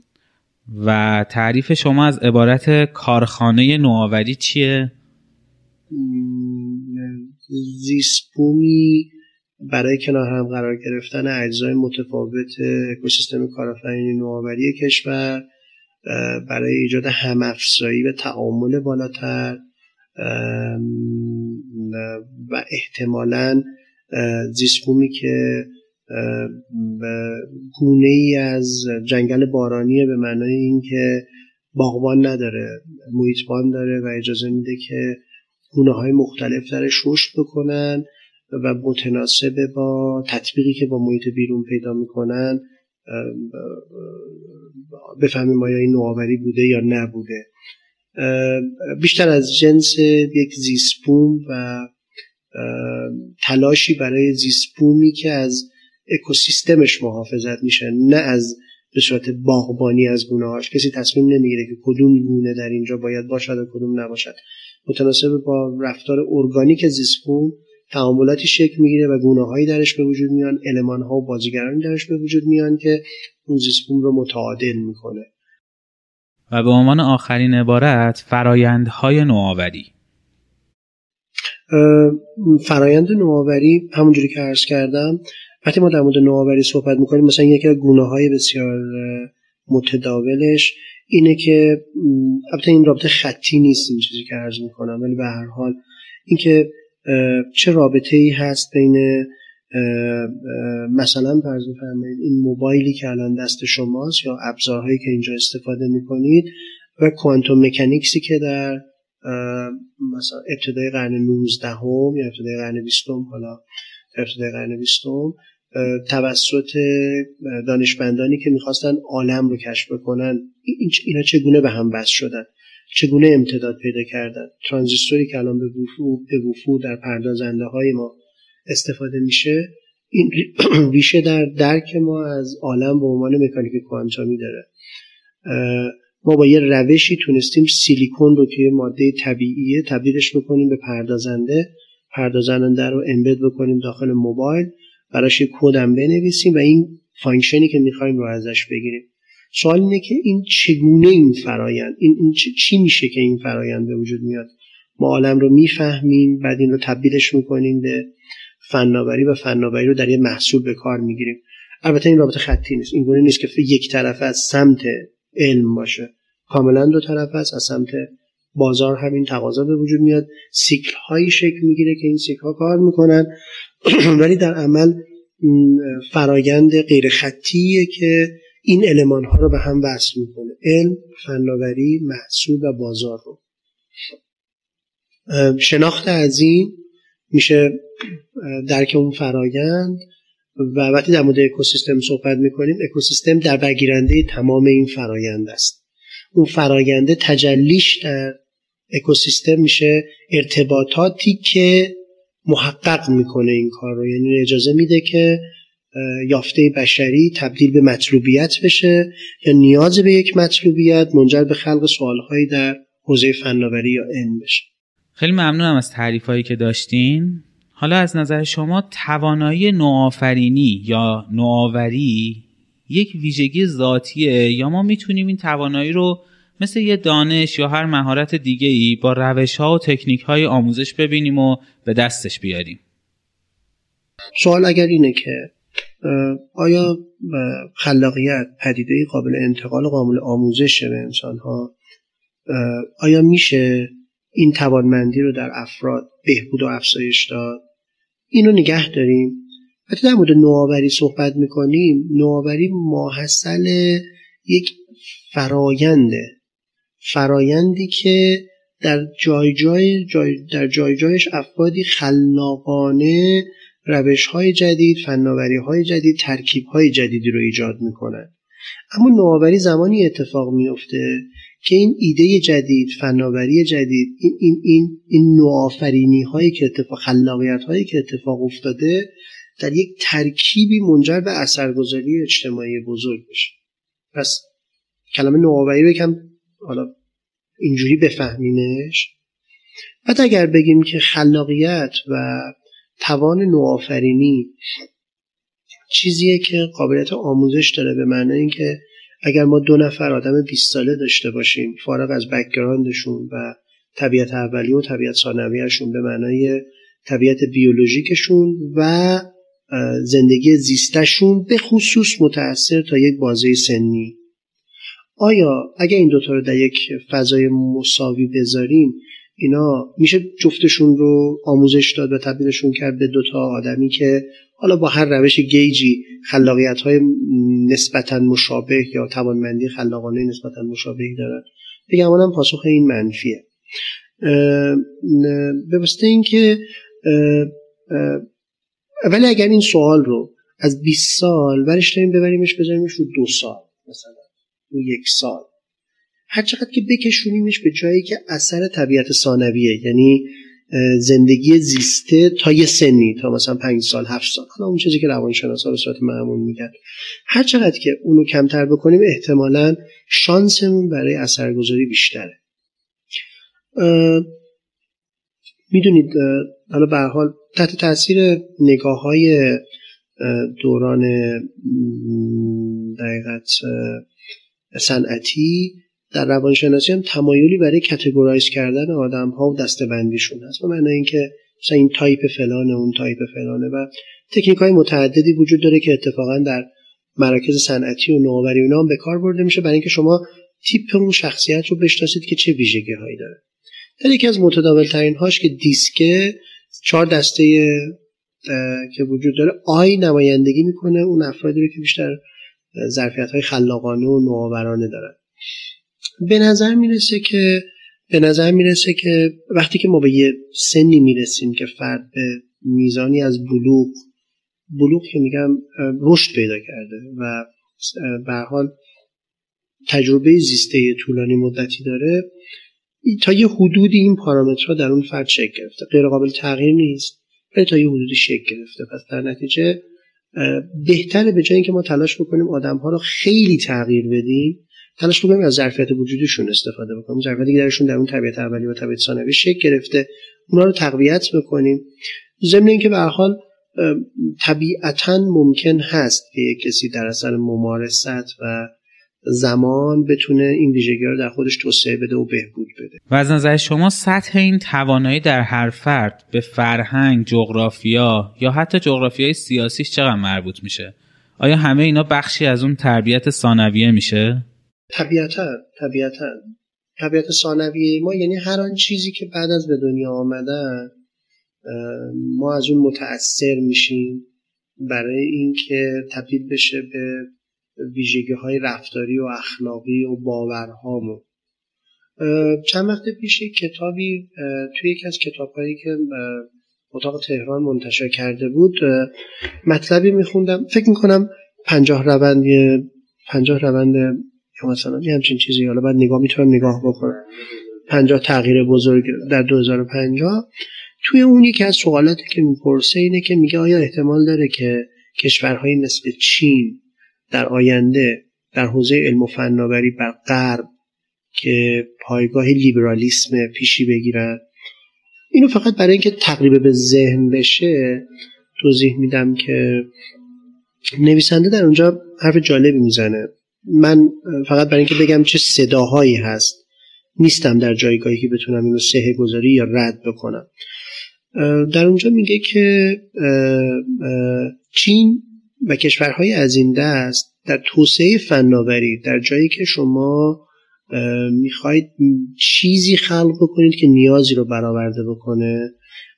و تعریف شما از عبارت کارخانه نوآوری چیه؟ زیسپومی برای کنار هم قرار گرفتن اجزای متفاوت اکوسیستم کارآفرینی نوآوری کشور برای ایجاد همافزایی و تعامل بالاتر و احتمالا زیسپومی که گونه ای از جنگل بارانیه به معنای اینکه باغبان نداره محیطبان داره و اجازه میده که گونه های مختلف درش رشد بکنن و متناسب با تطبیقی که با محیط بیرون پیدا می‌کنن بفهمیم آیا این نوآوری بوده یا نبوده. بیشتر از جنس یک زیسپوم و تلاشی برای زیسپومی که از اکوسیستمش محافظت میشه نه از به صورت باغبانی از گونه هاش کسی تصمیم نمی‌گیره که کدوم گونه در اینجا باید باشد و کدوم نباشد. متناسب با رفتار ارگانیک زیسپوم تعاملاتی شکل می‌گیره و گونه هایی درش به وجود میان المان ها و بازیگرانی درش به وجود میان که اون زیسپوم رو متعادل می‌کنه. و به عنوان آخرین عبارت فرایندهای نوآوری. فرایند نوآوری همونجوری که عرض کردم وقتی ما در مورد نوآوری صحبت می‌کنیم مثلا یکی از گونه های بسیار متداولش اینه که البته این رابطه خطی نیست این چیزی که عرض می‌کنم ولی به هر حال اینکه چه رابطه ای هست بین مثلا فرض بفرمایید این موبایلی که الان دست شماست یا ابزارهایی که اینجا استفاده می‌کنید و کوانتوم مکانیکسی که در مثلا ابتدای قرن 19 هم یا ابتدای قرن 20 حالا ابتدای قرن 20 توسط دانشمندانی که می‌خواستن عالم رو کشف بکنن اینا چگونه به هم بست شدن؟ چگونه امتداد پیدا کردن؟ ترانزیستوری که الان به وفور در پردازنده های ما استفاده میشه این ریشه در درک ما از عالم به عنوان مکانیک کوانتومی داره. ما با یه روشی تونستیم سیلیکون رو که ماده طبیعیه تبدیلش بکنیم به پردازنده. پردازنده رو embed بکنیم داخل موبایل. براش کدم بنویسیم و این function ی که می‌خوایم رو ازش بگیریم. سوال اینه که این چگونه این فرایند این, این چی میشه که این فرایند به وجود میاد؟ ما عالم رو می‌فهمیم بعد این رو تبدیلش می‌کنیم به فناوری و فناوری رو در یه محصول به کار می‌گیریم. البته این رابطه خطی نیست. این گونه نیست که یک طرف از سمت علم باشه. کاملا دو طرف است از سمت بازار همین تقاضا به وجود میاد. سیکل هایی شکل می‌گیره که این سیکل ها کار می‌کنن. ولی در عمل فرایند غیر خطیه که این علمان ها رو به هم وصل می‌کنه. علم فناوری محصول و بازار رو. شناخت از این میشه درک اون فرایند و وقتی در مورد اکوسیستم صحبت می‌کنیم اکوسیستم در برگیرنده تمام این فرایند است. اون فراینده تجلیش در اکوسیستم میشه ارتباطاتی که محقق می‌کنه این کار رو. یعنی اجازه میده که یافته بشری تبدیل به مطلوبیت بشه یا نیاز به یک مطلوبیت منجر به خلق سوالهایی در حوزه فناوری یا علم بشه. خیلی ممنونم از تعریف هایی که داشتین. حالا از نظر شما توانایی نوآفرینی یا نوآوری یک ویژگی ذاتیه یا ما می‌تونیم این توانایی رو مثل یه دانش یا هر مهارت دیگه ای با روش ها و تکنیک های آموزش ببینیم و به دستش بیاریم. سوال اگر اینه که آیا خلاقیت پدیده قابل انتقال و قابل آموزش به انسان ها آیا میشه این توانمندی رو در افراد بهبود و افزایش داد؟ اینو نگه داریم. وقتی در مورد نوآوری صحبت می‌کنیم. نوآوری ماحصل یک فراینده فرایندی که در جای جای, جای در جای جایش افرادی خلاقانه روش های جدید فناوری های جدید ترکیب های جدیدی رو ایجاد می‌کنن. اما نوآوری زمانی اتفاق میفته که این ایده جدید فناوری جدید این این این, این نوآفرینی هایی که اتفاق خلاقیت هایی که اتفاق افتاده در یک ترکیبی منجر به اثرگذاری اجتماعی بزرگ بشه. پس کلمه نوآوری رو یکم حالا اینجوری بفهمیمش بعد اگر بگیم که خلاقیت و توان نوآفرینی چیزیه که قابلیت آموزش داره به معنی اینکه اگر ما دو نفر آدم 20 ساله داشته باشیم فارغ از background شون و طبیعت اولیه و طبیعت ثانویهشون به معنای طبیعت بیولوژیکشون و زندگی زیستشون به خصوص متأثر تا یک بازه سنی. آیا اگر این دوتا رو در یک فضای مساوی بذاریم اینا میشه جفتشون رو آموزش داد و تبدیلشون کرد به دوتا آدمی که حالا با هر روش گیجی خلاقیت های نسبتا مشابه یا توانمندی خلاقانه نسبتا مشابهی دارن؟ بگم هم پاسخ این منفیه. به واسطه اینکه ولی اگر این سوال رو از 20 سال برش داریم ببریمش بذاریمش رو دو سال مثلا. رو یک سال. هر چقدر که بکشونیمش به جایی که اثر طبیعت ثانویه یعنی زندگی زیسته تا یه سنی تا مثلا پنج سال هفت سال. حالا اون چیزی که روانشناسا به صورت معمول میگن. هر چقدر که اونو کمتر بکنیم احتمالا شانسمون برای اثرگذاری بیشتره. می‌دونید حالا به حال تحت تاثیر نگاه های دوران دقیقت صنعتی در روانشناسی هم تمایلی برای categorize کردن آدم ها و دسته‌بندیشون هست. و معنی اینکه مثلا این تایپ فلانه اون تایپ فلانه و تکنیک های متعددی وجود داره که اتفاقا در مراکز صنعتی و نوآوری اونا هم به کار برده میشه. برای اینکه شما تیپ اون شخصیت رو بشناسید که چه ویژگی هایی داره. در یکی از متداول ترین هاش که دیسکه چهار دسته که وجود داره I نمایندگی می‌کنه. اون افرادی رو که بیشتر ظرفیت های خلاقانه و نوآورانه دارن. به نظر می‌رسه که به نظر می‌رسه که وقتی که ما به یه سنی می‌رسیم که فرد به میزانی از بلوغ بلوغ که میگم رشد پیدا کرده و به حال تجربه زیسته طولانی مدتی داره تا یه حدودی این پارامترها در اون فرد شکل گرفته. غیر قابل تغییر نیست ولی تا یه حدودی شکل گرفته. پس در نتیجه بهتره به جای اینکه ما تلاش بکنیم آدم ها رو خیلی تغییر بدیم تلاش بکنیم از ظرفیت وجودشون استفاده بکنیم. ظرفیتی که درشون در اون طبیعت اولی و طبیعت ثانوی شکل گرفته. اونا رو تقویت بکنیم. ضمن اینکه به حال طبیعتا ممکن هست که کسی در اثر ممارست و زمان بتونه این ویژگی رو در خودش توسعه بده و بهبود بده و از نظر شما سطح این توانایی در هر فرد به فرهنگ، جغرافیا یا حتی جغرافیای سیاسیش چقدر مربوط میشه؟ آیا همه اینا بخشی از اون تربیت ثانویه میشه؟ طبیعتا طبیعتا طبیعت ثانویه ما یعنی هر آن چیزی که بعد از به دنیا آمدن ما از اون متاثر میشیم برای اینکه تبدیل بشه به ویژگی های رفتاری و اخلاقی و باورهامون چند وقت پیش کتابی توی یکی از کتابهایی که اتاق تهران منتشر کرده بود مطلبی میخوندم. فکر می‌کنم پنجاه روند پنجاه روند یا مثلا یه همچین چیزی. حالا بعد نگاه می‌تونم نگاه بکنم. پنجاه تغییر بزرگ در 2050 توی اون یکی از سوالاتی که می‌پرسه اینه که میگه آیا احتمال داره که کشورهای مثل چین در آینده در حوزه علم و فناوری بر غرب که پایگاه لیبرالیسم پیشی بگیرن. اینو فقط برای اینکه تقریبا به ذهن بشه توضیح میدم که نویسنده در اونجا حرف جالبی می‌زنه. من فقط برای اینکه بگم چه صداهایی هست نیستم در جایگاهی که بتونم اینو سهه گذاری یا رد بکنم. در اونجا میگه که چین و کشورهای از این دست در توسعه فناوری در جایی که شما می‌خواید چیزی خلق بکنید که نیازی رو برآورده بکنه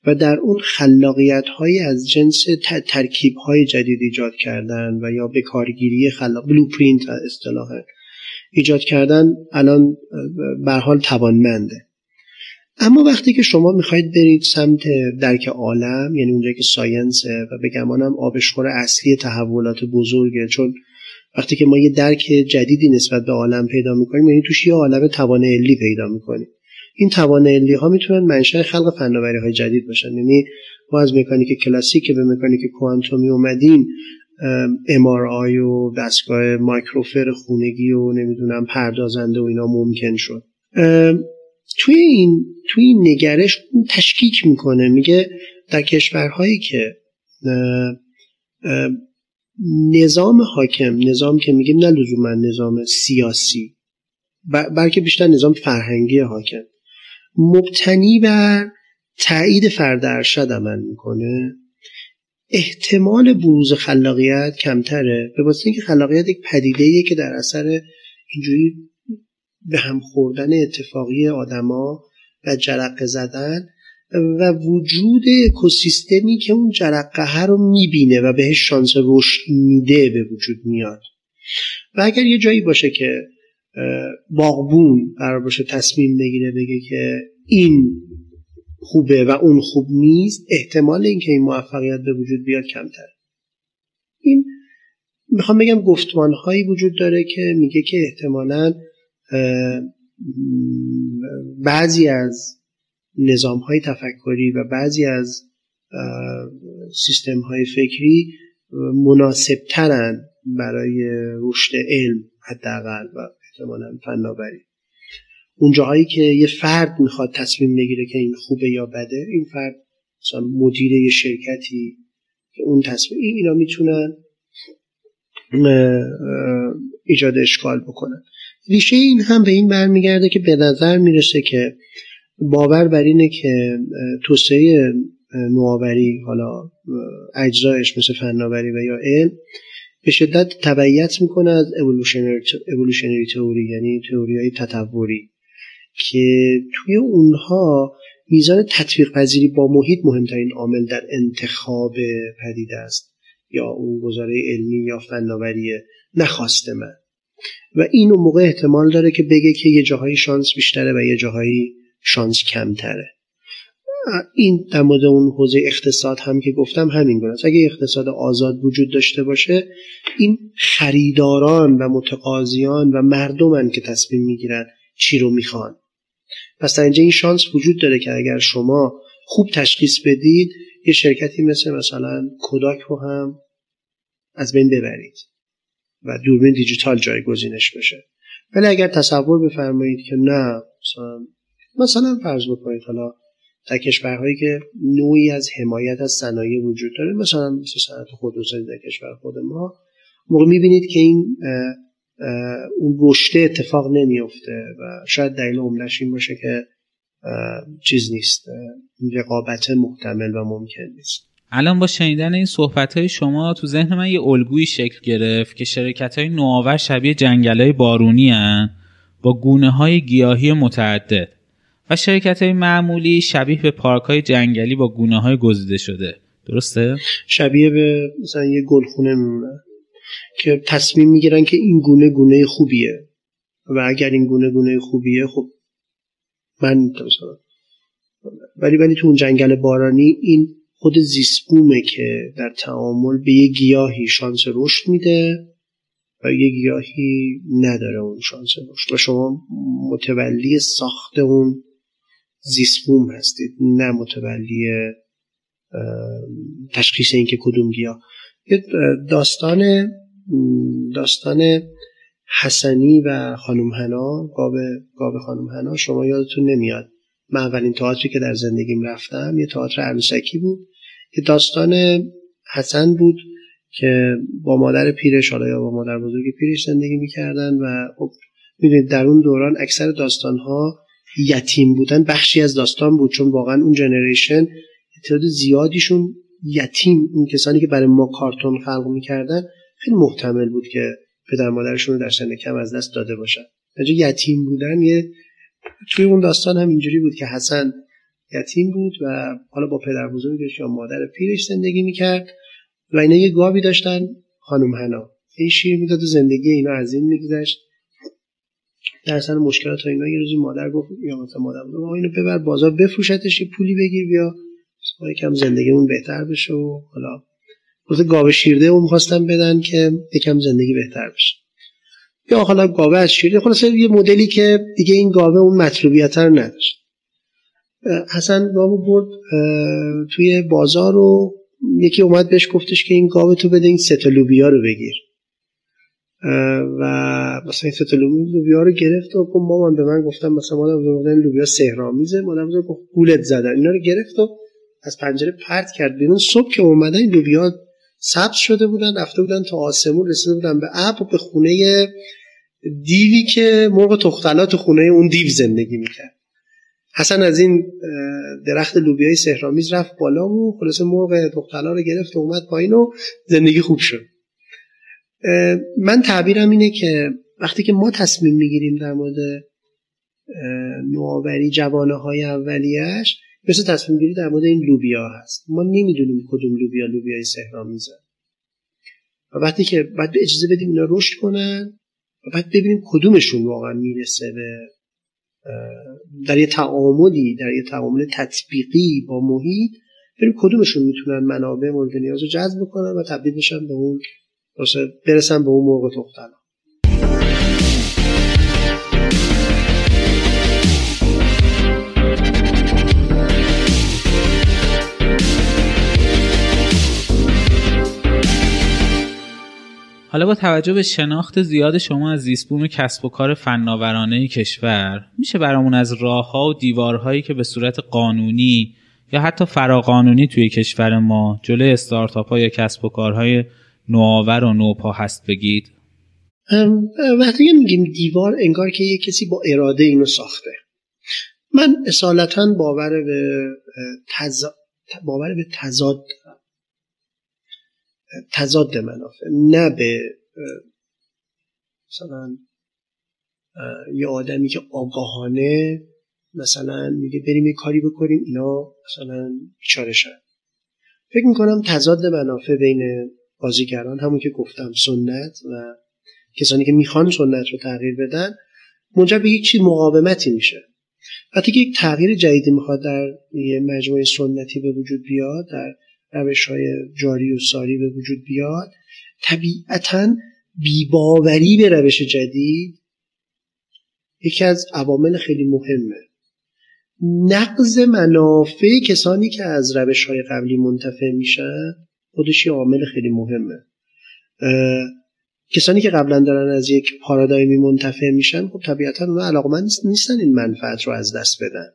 و در اون خلاقیت های از جنس ترکیب های جدید ایجاد کردن و یا به کارگیری خلاق بلوپرینت اصطلاحا ایجاد کردن الان به حال توانمنده. اما وقتی که شما می‌خواید برید سمت درک عالم یعنی اونجایی که ساینسه و به گمانم آبشخور اصلی تحولات بزرگه چون وقتی که ما یه درک جدیدی نسبت به عالم پیدا می‌کنیم یعنی توش یه عالم توان علی پیدا می‌کنیم. این توان علی ها می‌تونن منشأ خلق فناوری های جدید باشن. یعنی ما از مکانیک کلاسیک که به مکانیک کوانتومی اومدیم ام و دستگاه مایکروفر خونگی و نمی‌دونم پردازنده و اینا ممکن شد. توی این توی این نگرش تشکیک می‌کنه میگه در کشورهایی که نظام حاکم نظام که میگیم نه لزوما نظام سیاسی بلکه بیشتر نظام فرهنگی حاکم. مبتنی بر تایید فرد ارشد عمل می‌کنه. احتمال بروز خلاقیت کمتره به واسه اینکه خلاقیت یک پدیده که در اثر اینجوری به هم خوردن اتفاقی آدما و جرقه زدن و وجود اکوسیستمی که اون جرقه رو می‌بینه و بهش شانس رشد میده به وجود میاد. و اگر یه جایی باشه که باغبون قرار باشه تصمیم بگیره بگه که این خوبه و اون خوب نیست احتمال اینکه این موفقیت به وجود بیاد کمتر این می‌خوام بگم گفتمان هایی وجود داره که میگه که احتمالا بعضی از نظام های تفکری و بعضی از سیستم های فکری مناسب ترن برای رشد علم حداقل و احتمالا فناوری. اون جاهایی که یه فرد می‌خواد تصمیم بگیره که این خوبه یا بده این فرد مثلا مدیر یه شرکتی که اون تصمیم اینا می‌تونن ایجاد اشکال بکنن. ریشه این هم به این برمیگرده که به نظر می‌رسه که باور بر اینه که توسعه نوآوری حالا اجزایش مثل فناوری و یا علم به شدت تبعیت می‌کنه از اولوشنری تئوری یعنی تئوری های تطوری که توی اونها میزان تطبیق پذیری با محیط مهمترین عامل در انتخاب پدیده است. یا اون گزاره علمی یا فناوری نخواسته من. و این موقع احتمال داره که بگه که یه جاهایی شانس بیشتره و یه جاهایی شانس کمتره. این در مورد اون حوزه اقتصاد هم که گفتم همین گونه اگه اقتصاد آزاد وجود داشته باشه این خریداران و متقاضیان و مردمن که تصمیم می‌گیرن چی رو می‌خوان. پس در اینجا این شانس وجود داره که اگر شما خوب تشخیص بدید یه شرکتی مثل مثلا کوداک رو هم از بین ببرید. و دوربین دیجیتال جایگزینش بشه. ولی اگر تصور بفرمایید که نه مثلا مثلا فرض بکنید حالا در کشورهایی که نوعی از حمایت از صنایع وجود داره مثلا مثل صنعت خودروسازی در کشور خود ما موقع می‌بینید که این اون رشته اتفاق نمیفته و شاید دلیل عمدهش این باشه که چیز نیست رقابت محتمل و ممکن نیست. الان با شنیدن این صحبت های شما تو ذهن من یه الگویی شکل گرفت که شرکت های نوآور شبیه جنگل های بارونی هن با گونه های گیاهی متعدد و شرکت های معمولی شبیه به پارک های جنگلی با گونه های گزیده شده درسته؟ شبیه به مثلا یه گلخونه میمونه که تصمیم می‌گیرن که این گونه گونه خوبیه و اگر این گونه گونه خوبیه خب من ولی ولی تو اون جنگل بارانی این خود زیسبومه که در تعامل به یه گیاهی شانس رشد میده و یه گیاهی نداره اون شانس رشد. و شما متولی ساخت اون زیسبوم هستید نه متولی تشخیص اینکه کدوم گیاه. داستان داستان حسنی و خانم هنا گاب گاب خانم هنا شما یادتون نمیاد. من اولین تئاتری که در زندگیم رفتم یه تئاتر عروسکی بود. که داستان حسن بود که با مادر پیرش حالا یا با مادر بزرگ پیرش زندگی می‌کردن و خب می‌دونید در اون دوران اکثر داستان ها یتیم بودن بخشی از داستان بود چون واقعا اون جنریشن تعداد زیادیشون یتیم اون کسانی که برای ما کارتون خلق می‌کردن خیلی محتمل بود که پدر مادرشون رو در سن کم از دست داده باشن. یتیم بودن یه توی اون داستان هم اینجوری بود که حسن یتیم بود و حالا با پدر بزرگش یا مادر پیرش زندگی می‌کرد و اینا یه گاوی داشتن خانم هنا این شیر می‌داد و زندگی اینا از این میگذشت. در سن مشکلات اینا یه روزی مادر گفت یا مثلا مادر گفت اینو ببر بازار بفروشتش یه پولی بگیر بیا. یکم زندگیمون بهتر بشه و حالا. گفت گاوه شیرده اون می‌خواستم بدن که یکم زندگی بهتر بشه. یا حالا گاوه از شیرده خلاصه یه مدلی که دیگه این گاوه اون مطلوبیت رو نداشت. حسن گاوه برد توی بازار و یکی اومد بهش گفتش که این گاوه تو بده این سه لوبیا رو بگیر. و مثلا این سه لوبیا رو گرفت و گفت مامان به من گفتم مثلا مادر بزرگ لوبیا سهرامیزه مادر بزرگ گفت گولت زدن. اینا رو گرفت و از پنجره پرت کرد بیرون. صبح که اومدن این لوبیا سبز شده بودن رفته بودن تا آسمون رسیده بودن به ابر به خونه دیوی که مرغ تختلات خونه اون دیو زندگی می‌کرد. حسن از این درخت لوبیای سهرامیز رفت بالا و خلاصه مرغ تختلا رو گرفت و اومد پایین و زندگی خوب شد. من تعبیرم اینه که وقتی که ما تصمیم می‌گیریم در مورد نوآوری جوانه های اولیش مثل تصمیم گیری در مورد این لوبیا هست. ما نمی‌دونیم کدوم لوبیا لوبیای سهرامیزه و وقتی که به اجازه بدیم اینا رشد کنن بعد ببینیم کدومشون واقعا می‌رسه به در یه تعاملی در یه تعامل تطبیقی با محیط ببینیم کدومشون می‌تونن منابع مورد نیاز رو جذب کنن و تبدیل بشن به اون برسن به اون مرغ تختلا حالا با توجه به شناخت زیاد شما از زیستبوم کسب و کار فناورانه کشور میشه برامون از راه ها و دیوارهایی که به صورت قانونی یا حتی فراقانونی توی کشور ما جلوی استارتاپ ها یا کسب و کارهای نوآور و نوپا هست بگید؟ وقتی میگیم دیوار انگار که یه کسی با اراده اینو ساخته. من اصالتا باور به باور به تضاد تضاد منافع نه به مثلا یه آدمی که آگاهانه مثلا میگه بریم یه کاری بکنیم اینا مثلا بیچاره فکر می‌کنم تضاد منافع بین بازیگران همون که گفتم سنت و کسانی که می‌خوان سنت رو تغییر بدن منجر به یک چیز مقاومتی میشه. وقتی که یک تغییر جدیدی می‌خواد در یه مجموعه سنتی به وجود بیاد در روش های جاری و ساری به وجود بیاد طبیعتا بیباوری به روش جدید یکی از عوامل خیلی مهمه. نقض منافع کسانی که از روش های قبلی منتفع میشن خودش یه عامل خیلی مهمه. کسانی که قبلا دارن از یک پارادایمی منتفع میشن خب طبیعتا اونا علاقمند نیستن این منفعت رو از دست بدن.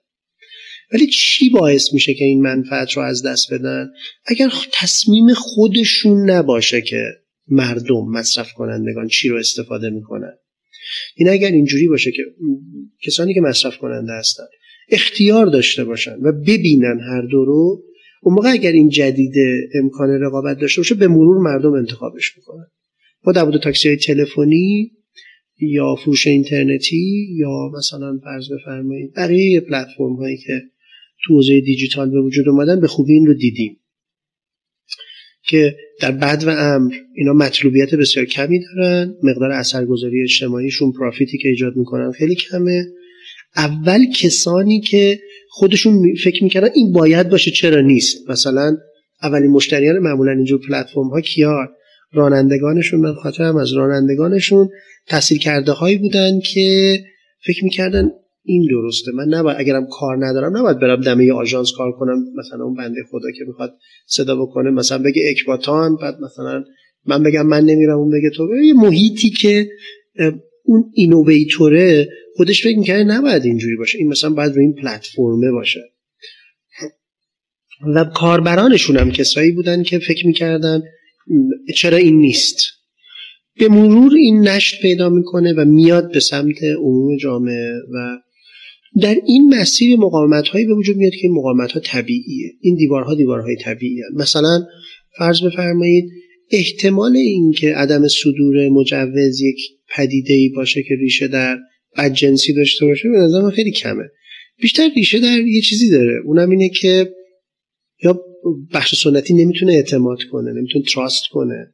ولی چی باعث میشه که این منفعت رو از دست بدن؟ اگر تصمیم خودشون نباشه که مردم مصرف کنندگان چی رو استفاده می‌کنن. این اگر اینجوری باشه که کسانی که مصرف کننده هستن اختیار داشته باشن و ببینن هر دو رو اون موقع اگر این جدید امکان رقابت داشته باشه به مرور مردم انتخابش می‌کنن. ما در تاکسی های تلفنی یا فروش اینترنتی یا مثلا فرض بفرمایید بقیه پلتفرم هایی که تو حوزه دیجیتال به وجود اومدن به خوبی این رو دیدیم. که در بد و امر اینا مطلوبیت بسیار کمی دارن مقدار اثرگذاری اجتماعیشون پرافیتی که ایجاد می‌کنن خیلی کمه. اول کسانی که خودشون فکر می‌کردن این باید باشه چرا نیست؟ مثلا اولین مشتریان معمولا اینجور پلتفرم ها کیار؟ رانندگانشون من خاطرم از رانندگانشون تحصیل کرده هایی بودن که فکر می‌کردن این درسته. من نباید اگرم کار ندارم نباید برم دمه آژانس کار کنم. مثلا اون بنده خدا که می‌خواد صدا بکنه مثلا بگه اکباتان بعد مثلا من بگم من نمیرم اون بگه تو. یه محیطی که اون اینوویتوره خودش فکر می‌کنه نباید اینجوری باشه. این مثلا باید روی این پلتفرمه باشه. و کاربرانشون هم کسایی بودن که فکر می‌کردن چرا این نیست؟ به مرور این نشت پیدا می‌کنه و میاد به سمت عموم جامعه و در این مسیر مقاومت هایی به وجود میاد که این مقاومت ها طبیعیه. این دیوارها دیوارهای طبیعی هست. مثلا فرض بفرمایید احتمال اینکه عدم صدور مجوز یک پدیده ای باشه که ریشه در بدجنسی داشته باشه به نظر خیلی کمه. بیشتر ریشه در یه چیزی داره. اونم اینه که یا بخش سنتی نمی‌تونه اعتماد کنه نمی‌تونه تراست کنه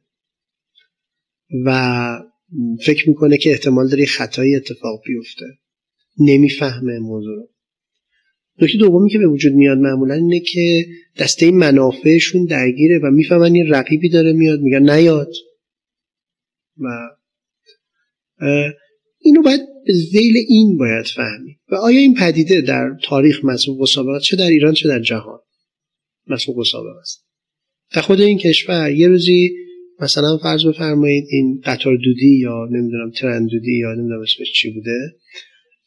و فکر می‌کنه که احتمال داره خطایی اتفاق بیفته. نمی‌فهمه موضوع رو. نکته دومی که به وجود میاد معمولا اینه که دسته منافعشون درگیره و می‌فهمن یه رقیبی داره میاد میگن نیاد. و اینو باید به زیل این باید فهمید. و آیا این پدیده در تاریخ مسئول مسابقات چه در ایران چه در جهان مسئول مسابقات است؟ در خود این کشور یه روزی مثلا فرض بفرمایید این قطار دودی یا نمی‌دونم ترن دودی یا نمی‌دونم اسمش چی بوده؟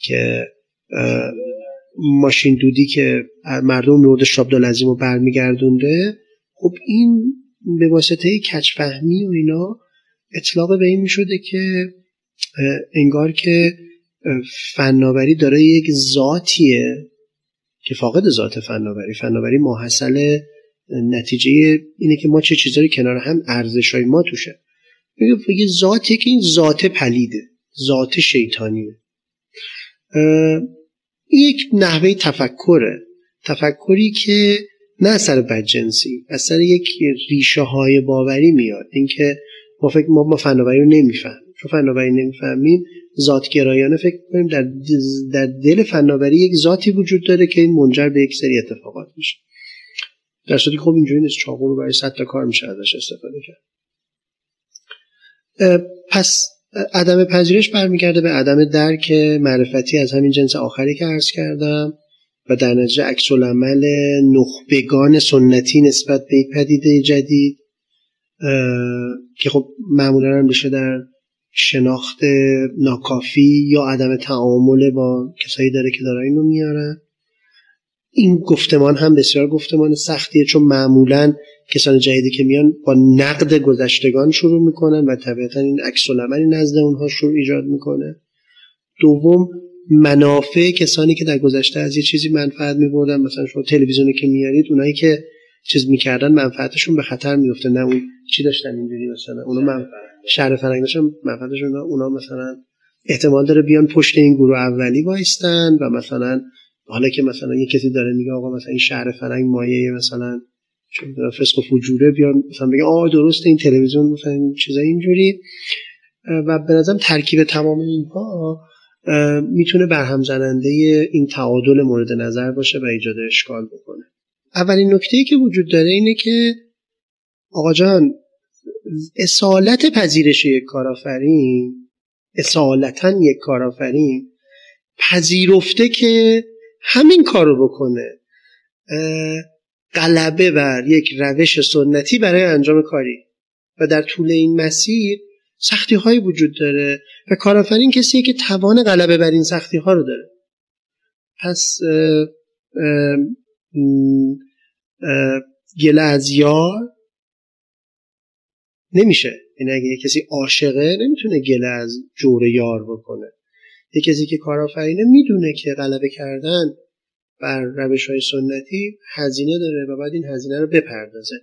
که ماشین دودی که مردم نورد شابدالعظیم رو برمیگردونده خب این به واسطه کچفهمی و اینا اطلاق به این می‌شده که انگار که فناوری داره یک ذاتیه که فاقد ذات فناوری. فناوری ماحصل نتیجه اینه که ما چه چیزایی کنار هم ارزش های ما توشه. یه ذاتی که این ذات پلیده ذات شیطانیه. یک نحوه تفکره. تفکری که نه اثر بدجنسی اثر یک ریشه های باوری میاد. اینکه ما فکر ما, ما فناوری رو نمی‌فهمیم. چون فناوری نمی‌فهمیم ذاتگرایانه فکر کنیم در, در دل فناوری یک ذاتی وجود داره که این منجر به یک سری اتفاقات میشه. در صورتی خب اینجوری نیست چاقو رو برای صد تا کار میشه ازش استفاده کرد. پس عدم پذیرش برمیگرده به عدم درک معرفتی از همین جنس آخری که عرض کردم و در نتیجه عکس العمل نخبگان سنتی نسبت به یک پدیده جدید که خب معمولا هم بشه در شناخت ناکافی یا عدم تعامل با کسایی داره که داره اینو میارن. این گفتمان هم بسیار گفتمان سختیه چون معمولا کسان جدیدی که میان با نقد گذشتگان شروع می‌کنن و طبیعتا این عکس نزد اونها شروع ایجاد می‌کنه. دوم منافع کسانی که در گذشته از یه چیزی منفعت میبردن مثلا شما تلویزیونی که میارید اونایی که چیز می‌کردن منفعتشون به خطر میفته نه اون چی داشتن اینجوری مثلا اونا من شهر فرنگ داشتن منفعتشون اونا مثلا احتمال داره بیان پشت این گروه اولی وایستن و مثلا حالا که مثلا یه کسی داره میگه آقا مثلا این شهر فرنگ مایه مثلا فسق و فجوره بیان مثلا بگه آه درست این تلویزیون مثلا چیزای اینجوری. و به نظرم ترکیب تمام اینها می‌تونه برهم زننده این تعادل مورد نظر باشه و ایجاد اشکال بکنه. اولین نکته که وجود داره اینه که آقا جان اصالت پذیرش یک کارآفرین اصالتا یک کارآفرین پذیرفته که همین کار رو بکنه غلبه بر یک روش سنتی برای انجام کاری. و در طول این مسیر سختی های وجود داره و کارآفرین کسیه که توان غلبه بر این سختی ها رو داره. پس گله از یار نمیشه. این یعنی اگه کسی عاشقه نمی‌تونه گله از جور یار بکنه. یه کسی که کارآفرینه می‌دونه که غلبه کردن بر روش های سنتی هزینه داره و باید این هزینه رو بپردازه.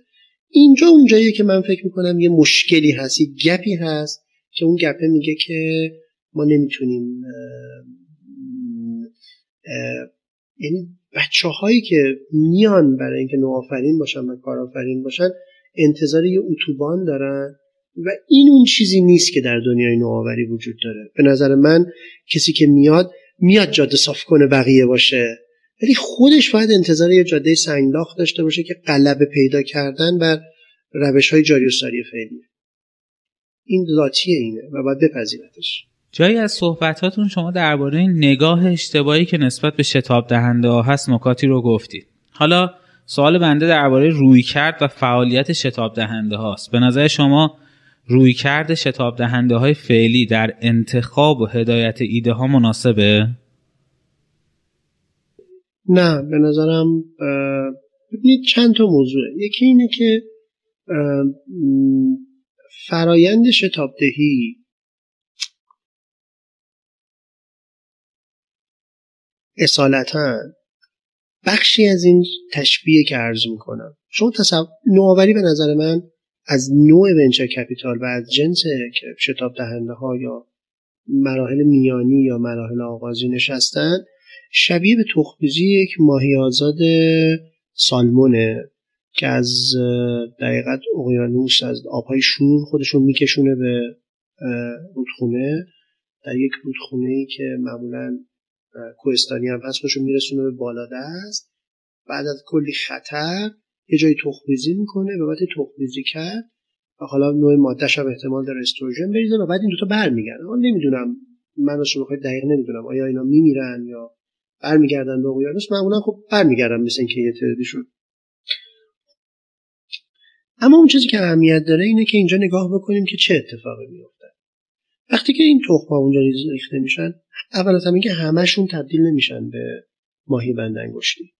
اینجا اونجاییه که من فکر می‌کنم یه مشکلی هست یه گپی هست که اون گپه میگه که ما نمی‌تونیم یعنی بچه هایی که میان برای اینکه نوآفرین باشن و کارآفرین باشن انتظار یه اتوبان دارن و این اون چیزی نیست که در دنیای نوآوری وجود داره. به نظر من کسی که میاد میاد جاده صاف کنه بقیه باشه. ولی خودش باید انتظار یه جاده سنگلاخ داشته باشه که قلب پیدا کردن بر روش های جاری و ساری فعلیه این ذاتی اینه و باید بپذیرتش. جایی از صحبتاتون شما درباره نگاه اشتباهی که نسبت به شتاب دهنده ها هست نکاتی رو گفتید. حالا سوال بنده درباره روی کرد و فعالیت شتاب دهنده هاست. به نظر شما روی کرد شتاب دهنده های فعلی در انتخاب و هدایت ایده ها مناسبه؟ نه به نظرم ببینید چند تا موضوعه. یکی اینه که فرایند شتابدهی اصالتا بخشی از این تشبیه که عرض می‌کنم. شما تصور نوآوری به نظر من از نوع ونچر کپیتال و از جنس شتاب دهنده ها یا مراحل میانی یا مراحل آغازی نشستن شبیه به تخمریزی یک ماهی آزاد سالمونه که از دقیقت اقیانوس از آبهای شور خودشون میکشونه به رودخونه. در یک رودخونه ای که معمولا کوهستانی هم هست خودشون میرسونه به بالا دست. بعد از کلی خطر یه جایی تخمریزی می‌کنه و بعد تخمریزی کرد و حالا نوع مادهش هم احتمال داره استروژن بریزه و بعد این دوتا برمیگردن. من نمی‌دونم. من شما دقیق نمی‌دونم. آیا اینا میمیرن یا برمیگردن به اقیانوس معمولا خب برمیگردن مثل اینکه یه تعدادی شد. اما اون چیزی که اهمیت داره اینه که اینجا نگاه بکنیم که چه اتفاقی میفته وقتی که این تخم اونجا ریخته میشن اول از همه که همشون تبدیل نمیشن به ماهی بندنگشتی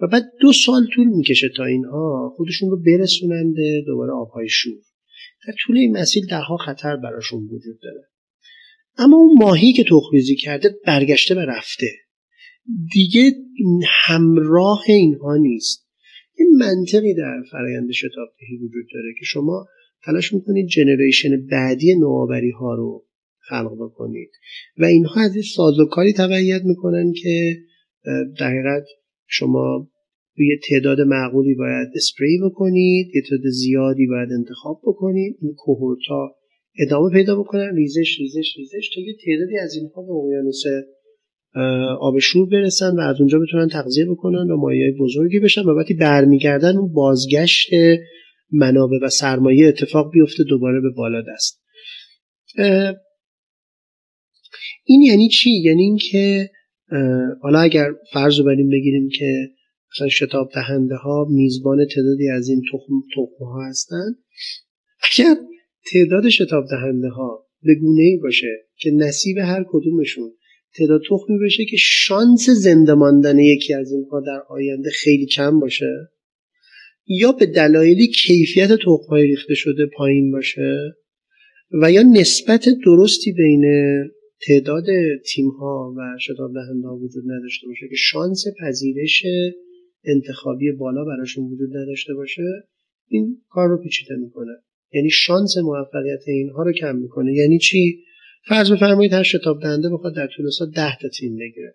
و بعد دو سال طول می‌کشه تا اینها خودشون رو برسونن به دوباره آبهای شور. در طول این مسیر دهها خطر براشون وجود داره. اما اون ماهی که تخمریزی کرده برگشته و رفته. دیگه همراه اینها نیست. یه منطقی در فرایند شتابدهی وجود داره که شما تلاش می‌کنید جنریشن بعدی نوآوری ها رو خلق بکنید. و اینها از این سازوکاری تبعیت می‌کنن که در شما یه تعداد معقولی باید اسپری بکنید یه تعداد زیادی باید انتخاب بکنید. این کوهورتا ادامه پیدا بکنن. ریزش ریزش ریزش تا یه تعدادی از اینها به اقیانوس آب شور برسن و از اونجا بتونن تغذیه بکنن و مایه بزرگی بشن و وقتی برمیگردن اون بازگشت منابع و سرمایه اتفاق بیفته دوباره به بالا دست. این یعنی چی؟ یعنی اینکه حالا اگر فرض رو بریم بگیریم که مثلا شتاب دهنده ها میزبان تعدادی از این تخم ها هستن اگر تعداد شتاب دهنده ها به گونه ای باشه که نصیب هر کدومشون تعداد تخمی بشه که شانس زنده ماندن یکی از اینها در آینده خیلی کم باشه. یا به دلایلی کیفیت تخمهای ریخته شده پایین باشه و یا نسبت درستی بین تعداد تیم ها و شتاب دهنده وجود نداشته باشه که شانس پذیرش انتخابی بالا براشون وجود نداشته باشه این کار رو پیچیده می‌کنه. یعنی شانس موفقیت اینها رو کم می‌کنه. یعنی چی؟ فرض بفرمایید هر شتاب دهنده بخواد در طول سال 10 تا تیم بگیره.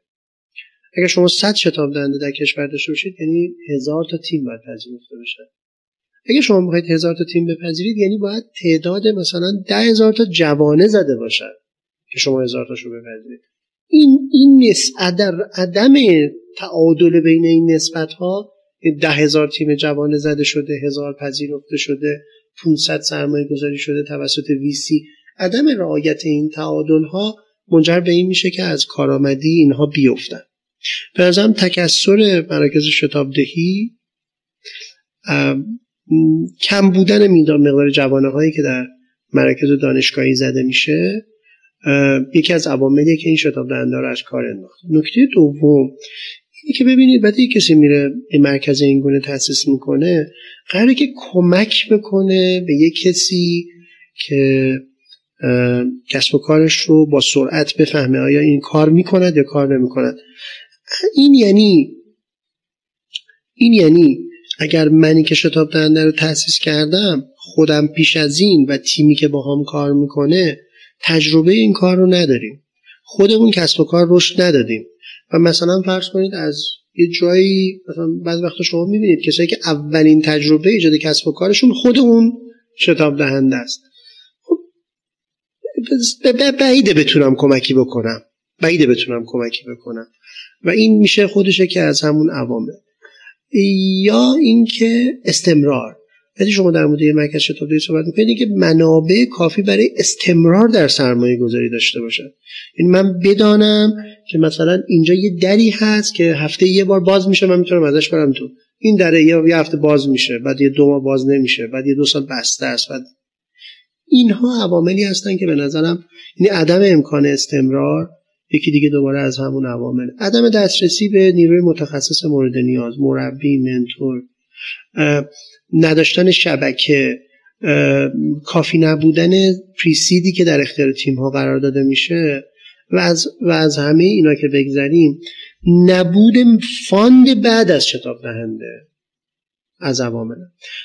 اگر شما 100 شتاب دهنده در کشور داشته باشید یعنی هزار تا تیم باید پذیرفته بشه. اگر شما می‌خواید هزار تا تیم بپذیرید یعنی باید تعداد مثلا ده هزار تا جوانه زده باشد که شما هزار تاشو بپذیرید. این این عدم, عدم تعادل بین این نسبت ها ده هزار تیم جوانه زده شده هزار پذیرفته شده 500 سرمایه گذاری شده توسط ویسی عدم رعایت این تعادل ها منجر به این میشه که از کارآمدی اینها بیفتن. به نظرم تکسر مراکز شتابدهی کم بودن میدان مقدار جوانه هایی که در مراکز دانشگاهی زده میشه یکی از عواملی که این شتاب دهنده رو از کار انداخت. نکته دوم اینه که ببینید وقتی کسی میره این مرکز این گونه تاسیس می‌کنه قراره که کمک بکنه به یک کسی که کسب و کارش رو با سرعت بفهمه آیا این کار می‌کند یا کار نمی‌کند. این یعنی این یعنی اگر منی که شتاب دهنده رو تاسیس کردم خودم پیش از این و تیمی که با هم کار می‌کنه تجربه این کار رو نداریم. خودمون کسب و کار رشد ندادیم. و مثلا فرض کنید از یه جایی مثلا بعض وقتا شما می‌بینید کسایی که اولین تجربه ایجاد کسب و کارشون خود اون شتاب دهنده است. بعیده بتونم کمکی بکنم. بعیده بتونم کمکی بکنم. و این میشه خودشه که از همون عوامل. یا اینکه استمرار. وقتی شما در مورد مرکز شتابدهی صحبت می‌کنید که منابع کافی برای استمرار در سرمایه گذاری داشته باشه یعنی من بدانم که مثلا اینجا یه دری هست که هفته یه بار باز میشه من می‌تونم ازش برم تو. این دره یه هفته باز میشه بعد یه دو ماه باز نمیشه بعد یه دو سال بسته است بعد اینها عواملی هستن که به نظرم یعنی عدم امکان استمرار یکی دیگه دوباره از همون عوامل. عدم دسترسی به نیروی متخصص مورد نیاز مربی mentor نداشتن شبکه کافی نبودن pre-seed ی که در اختیار تیم ها قرار داده میشه و از, و از همه اینا که بگذریم نبود fund بعد از شتاب دهنده. از عوامل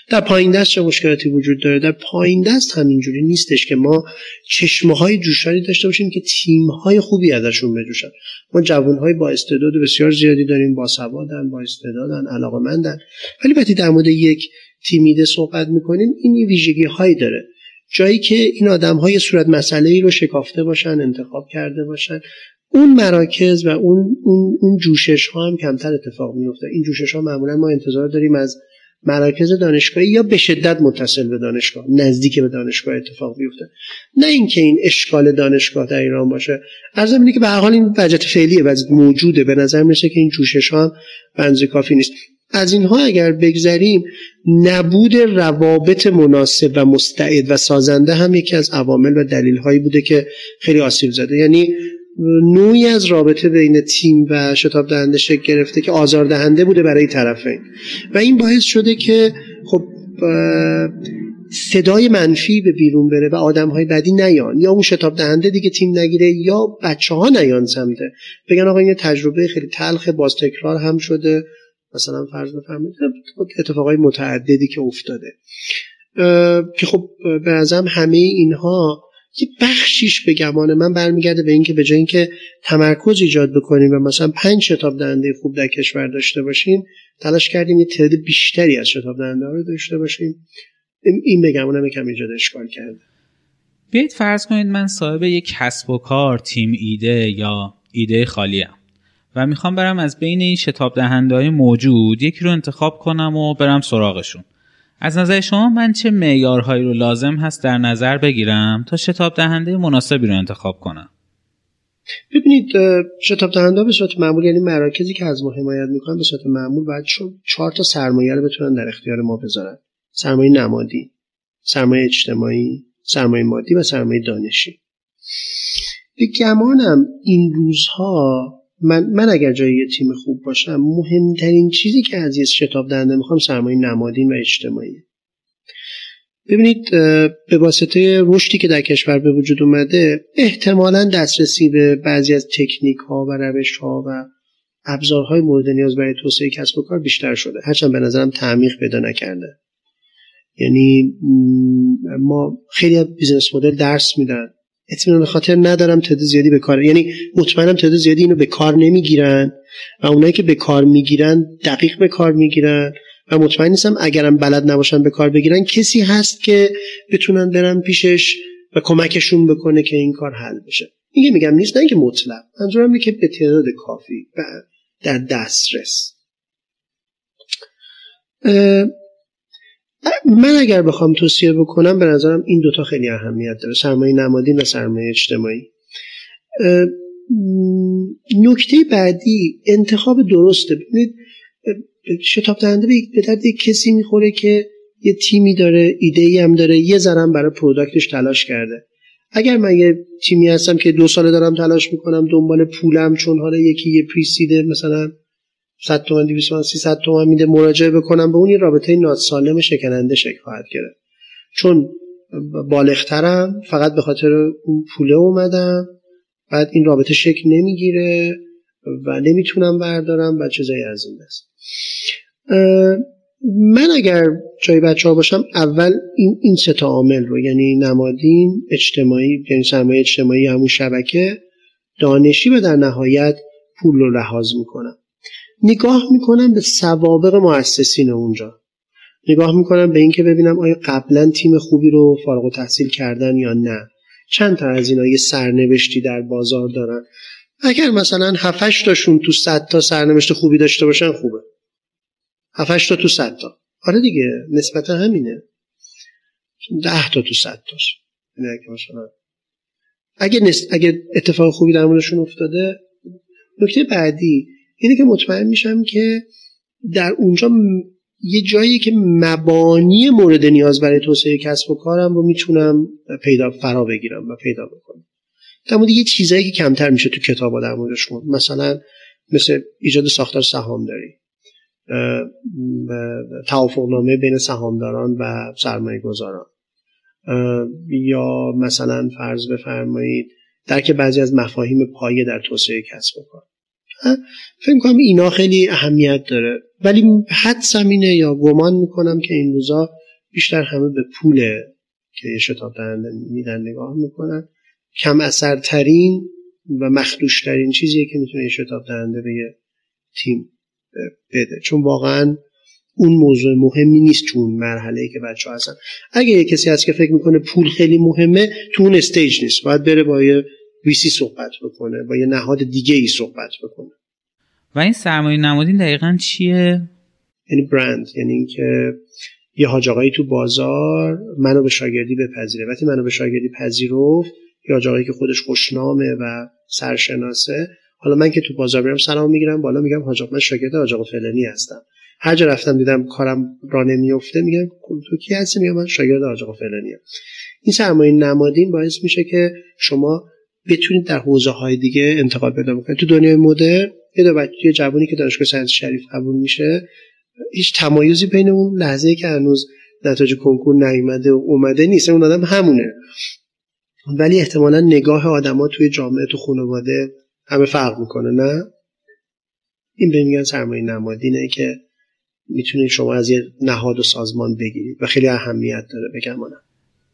در پایین دست چه مشکلاتی وجود داره؟ در پایین دست همینجوری نیستش که ما چشمه های جوشانی داشته باشیم که تیم های خوبی ازشون بجوشن ما جوان های با استعداد بسیار زیادی داریم با سوادن با استعدادن علاقمندن ولی وقتی در مورد یک تیمیده صحبت می‌کنیم این ویژگی هایی داره. جایی که این آدم های صورت مسئله ای رو شکافته باشن انتخاب کرده باشن. اون مراکز و اون اون اون جوشش ها هم کمتر اتفاق میفته این جوشش ها معمولا ما انتظار داریم از مراکز دانشگاهی یا به شدت متصل به دانشگاه نزدیک به دانشگاه اتفاق بیفته. نه اینکه این اشکال دانشگاه در ایران باشه. از اینه که به هر حال این وضعیت فعلیه وضعیت موجوده. به نظر می‌رسه که این جوشش ها بنز کافی نیست. از اینها اگر بگذریم نبود روابط مناسب و مستعد و سازنده هم یکی از عوامل و دلیل هایی بوده که خیلی آسیب زده. یعنی نوعی از رابطه بین تیم و شتاب دهنده شکل گرفته که آزار دهنده بوده برای طرفین و این باعث شده که خب صدای منفی به بیرون بره و آدم های بدی نیان. یا اون شتاب دهنده دیگه تیم نگیره یا بچه ها نیان سمته بگن آقا این تجربه خیلی تلخ باز تکرار هم شده. مثلا فرض بفرمایید اتفاقای متعددی که افتاده. که خب به نظرم همه اینها یه بخشیش به گمان من برمیگرده به اینکه به جای اینکه تمرکز ایجاد بکنیم و مثلا پنج شتاب دهنده خوب در کشور داشته باشیم تلاش کردیم یه تعداد بیشتری از شتاب دهنده رو داشته باشیم. این به گمانم یکم ایجاد اشکال کرده. بیایید فرض کنید من صاحب یک کسب و کار تیم ایده یا ایده خالیم و می‌خوام برم از بین این شتاب دهنده های موجود یکی رو انتخاب کنم و برم سراغشون. از نظر شما من چه معیارهایی رو لازم هست در نظر بگیرم تا شتاب دهنده مناسبی رو انتخاب کنم؟ ببینید شتاب دهنده به صورت معمول یعنی مراکزی که از ما حمایت می‌کنن به صورت معمول باید چهار تا سرمایه رو بتونن در اختیار ما بذارن. سرمایه نمادی سرمایه اجتماعی سرمایه مادی و سرمایه دانشی. به گمانم این روزها من, من اگر جای یه تیم خوب باشم مهمترین چیزی که از یه شتاب دهنده می‌خوام سرمایه نمادین و اجتماعی. ببینید به واسطه رشدی که در کشور به وجود اومده احتمالا دسترسی به بعضی از تکنیک ها و روش ها و ابزارهای مورد نیاز برای توسعه کسب و کار بیشتر شده. هرچند به نظرم تعمیق پیدا نکرده. یعنی ما خیلی از business model درس میدن. اطمینان خاطر ندارم تعداد زیادی به کار یعنی مطمئنم تعداد زیادی اینو به کار نمی‌گیرن و اونایی که به کار می‌گیرن دقیق به کار می‌گیرن و مطمئن نیستم اگرم بلد نباشن به کار بگیرن کسی هست که بتونن برن پیشش و کمکشون بکنه که این کار حل بشه. میگه میگم نیست نه که مطلق منظورم که به تعداد کافی و در دسترس. من اگر بخوام توصیه بکنم به نظرم این دوتا خیلی اهمیت داره سرمایه نمادین و سرمایه اجتماعی. نکته بعدی انتخاب درسته. ببینید شتاب دهنده به درد کسی می‌خوره که یه تیمی داره ایده ای هم داره یه ذرم برای پروداکتش تلاش کرده. اگر من یه تیمی هستم که دو ساله دارم تلاش می‌کنم دنبال پولم چون حالا یکی یه پریسیده مثلا 100 تومن 200 تومن 300 تومن میده مراجعه بکنم. به اون یه رابطه ناسالم شکننده شکل خواهد گرفت. چون بالغترم فقط به خاطر اون پوله اومدم. بعد این رابطه شکل نمی‌گیره و نمی‌تونم بردارم و چیزایی از این دست. من اگر جای بچه ها باشم اول این این سه تا عامل رو یعنی نمادین اجتماعی یعنی سرمایه اجتماعی همون شبکه دانشی و در نهایت پول رو لحاظ می‌کنم. نگاه می‌کنم به سوابق مؤسسین اونجا. نگاه می‌کنم به اینکه ببینم آیا قبلا تیم خوبی رو فارغ و تحصیل کردن یا نه. چند تا از اینا یه سرنوشتی در بازار دارن. اگر مثلا 7 تاشون تو 100 تا سرنوشت خوبی داشته باشن خوبه. 7 تا تو 100 تا. آره دیگه نسبتا همینه. 10 تا تو 100 تاش. یعنی اگه, نس... اگه اتفاق خوبی در موردشون افتاده نکته بعدی اینه که مطمئن میشم که در اونجا یه جایی که مبانی مورد نیاز برای توسعه کسب و کارم رو می‌تونم پیدا فرا بگیرم و پیدا بکنم. در مورد یه چیزایی که کمتر میشه تو کتابا در موردش خون مثلا مثل ایجاد ساختار سهامداری. توافقنامه بین سهامداران و سرمایه گذاران یا مثلا فرض بفرمایید درک بعضی از مفاهیم پایه در توسعه کسب و کار. فکر کنم اینا خیلی اهمیت داره. ولی حدسم اینه یا گمان می‌کنم که این روزا بیشتر همه به پول که یه شتاب دهنده میدن نگاه می‌کنن. کم اثرترین و مخدوشترین چیزیه که می‌تونه یه شتاب دهنده به تیم بده. چون واقعا اون موضوع مهمی نیست تو اون مرحله که بچه ها هستن. اگه یه کسی هست که فکر می‌کنه پول خیلی مهمه تو اون استیج نیست. باید بره با یه ویسی صحبت بکنه با یه نهاد دیگه ای صحبت بکنه و این سرمایه نمادین دقیقا چیه؟ یعنی برند یعنی اینکه یه حاج تو بازار منو به شاگردی بپذیره وقتی منو به شاگردی پذیرفت یا حاج که خودش خوشنامه و سرشناسه حالا من که تو بازار میرم سلام می‌گیرم بالا میگم حاج من شاگرد حاج فلانی هستم هر جا رفتم دیدم کارم را نمیفته میگم خب تو کی هستی میگم من شاگرد حاج فلانی هم. این سرمایه نمادین باعث میشه که شما بتونید در حوزه های دیگه انتقال پیدا بکنید. تو دنیای مدرن یه دو بچه جوانی که دانشگاه سنت شریف قبول میشه هیچ تمایزی بین اون لحظه که هنوز نتایج کنکور نیومده و اومده نیست. اون آدم همونه. ولی احتمالا نگاه آدما توی جامعه تو خانواده همه فرق می‌کنه نه؟ این به میگن سرمایه نمادینه که می‌تونید شما از یه نهاد و سازمان بگیرید. و خیلی اهمیت داره بگمانم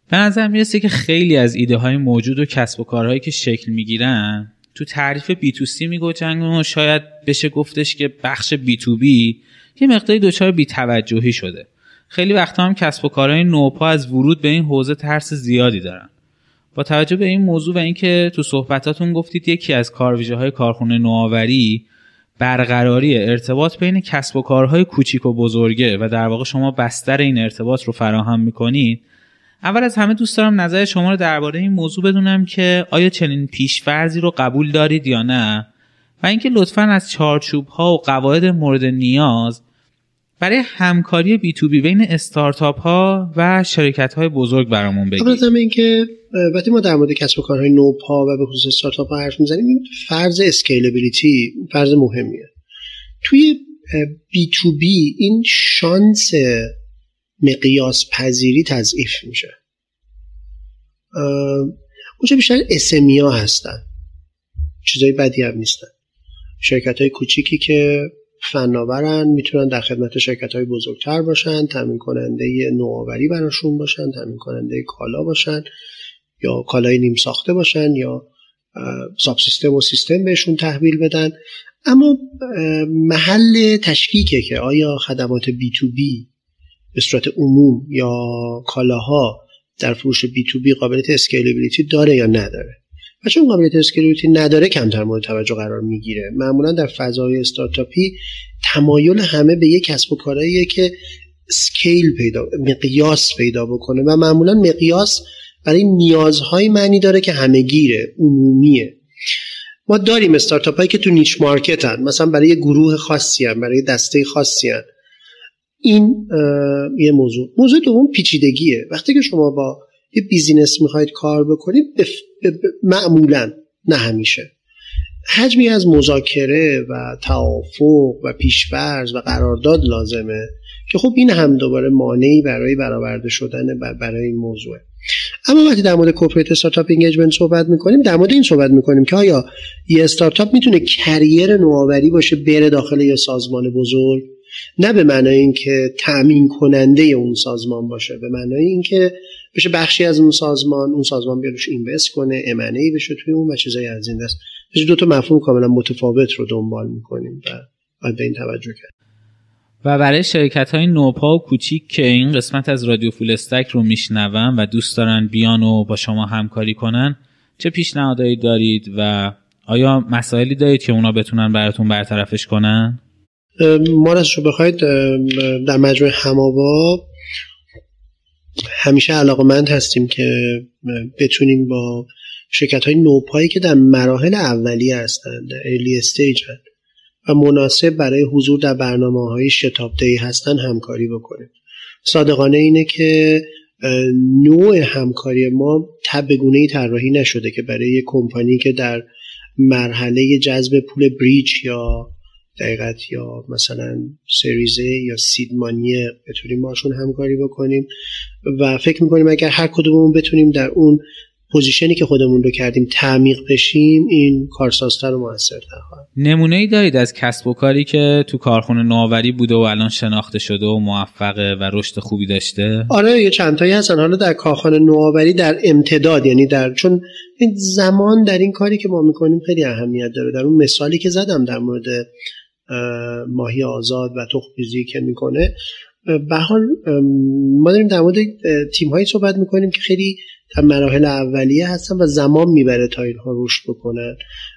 به نظر می‌رسه که خیلی از ایده های موجود و کسب و کارهایی که شکل می‌گیرن تو تعریف بی تو سی میگوجن و شاید بشه گفتش که بخش بی تو بی یه مقداری دچار بی توجهی شده. خیلی وقتا هم کسب و کارهای نوپا از ورود به این حوزه ترس زیادی دارن. با توجه به این موضوع و اینکه تو صحبتاتون گفتید یکی از کارویژه های کارخونه نوآوری برقراری ارتباط بین کسب و کارهای کوچیک و بزرگه و در واقع شما بستر این ارتباط رو فراهم می‌کنید اول از همه دوست دارم نظر شما رو درباره این موضوع بدونم که آیا چنین پیشفرزی رو قبول دارید یا نه و اینکه لطفا از چارچوب ها و قواعد مورد نیاز برای همکاری B to B بین استارتاپ ها و شرکت های بزرگ برامون بگید. از اینکه وقتی ما در مورد کسب و کارهای نوپا و به خصوص استارتاپ ها حرف می‌زنیم این فرض scalability فرض مهمیه. توی B to B این شانس مقیاس پذیری تضعیف میشه. اونجا بیشتر اسمیا هستن. چیزای بدی هم نیستن. شرکت های کوچیکی که فناورن می‌تونن در خدمت شرکت های بزرگتر باشن تامین کننده نوآوری براشون باشن تامین کننده کالا باشن یا کالای نیم ساخته باشن یا ساب سیستم و سیستم بهشون تحویل بدن. اما محل تشکیکه که آیا خدمات بی تو بی به صورت عموم یا کالاها در فروش B to B قابلیت scalability داره یا نداره و چون قابلیت scalability نداره کمتر مورد توجه قرار می‌گیره معمولا در فضای استارتاپی تمایل همه به یک کسب و کارهاییه که scale پیدا مقیاس پیدا بکنه و معمولا مقیاس برای نیازهای معنی داره که همه گیره عمومیه ما داریم استارتاپ هایی که تو niche market هن. مثلا برای گروه خاصی هن. برای دسته خاصی هن. این یه موضوع. موضوع دوم پیچیدگیه. وقتی که شما با یه business می‌خواید کار بکنید معمولا نه همیشه. حجمی از مذاکره و توافق و پیشفرض و قرارداد لازمه که خب این هم دوباره مانعی برای برآورده شدن برای این موضوعه. اما وقتی در مورد corporate startup engagement صحبت می‌کنیم در مورد این صحبت می‌کنیم که آیا یه استارتاپ می‌تونه carrier نوآوری باشه بره داخل یه سازمان بزرگ؟ نه به معنای اینکه تأمین کننده اون سازمان باشه به معنای اینکه بشه بخشی از اون سازمان اون سازمان بیاروش اینوست کنه امنه بشه توی اون و چیزایی از این دست دو تا مفهوم کاملا متفاوت رو دنبال می‌کنیم و باید به این توجه کرد و برای شرکت های نوپا و کوچیک که این قسمت از رادیو فول استک رو میشنون و دوست دارن بیان و با شما همکاری کنن چه پیشنهادایی دارید و آیا مسائلی دارید که اونا بتونن براتون برطرفش کنن؟ ما رو بخواید در مجموع همابا همیشه علاقمند هستیم که بتونیم با شرکت های نوپایی که در مراحل اولیه هستند در ارلی استیج و مناسب برای حضور در برنامه های شتابدهی هستن همکاری بکنیم. صادقانه اینه که نوع همکاری ما تبگونه ای طراحی نشده که برای یک کمپانی که در مرحله جذب پول بریج یا دقیقت یا مثلا سریزه یا سیدمانیه بتونیم باشون همکاری بکنیم. و فکر می‌کنیم اگر هر کدوممون بتونیم در اون پوزیشنی که خودمون رو کردیم تعمیق بشیم این کارسازتر و موثرتر خواهد نمونه ای دارید از کسب و کاری که تو کارخونه نوآوری بوده و الان شناخته شده و موفقه و رشد خوبی داشته؟ آره یه چند تایی هستن. حالا در کارخانه نوآوری در امتداد یعنی در چون این زمان در این کاری که ما می‌کنیم خیلی اهمیت داره. در اون مثالی که زدم در مورد ماهی آزاد و تخم‌ریزی که می‌کنه. به حال ما داریم در مورد تیم هایی صحبت می‌کنیم که خیلی در مراحل اولیه هستن و زمان می‌بره تا اینها رشد بکنن.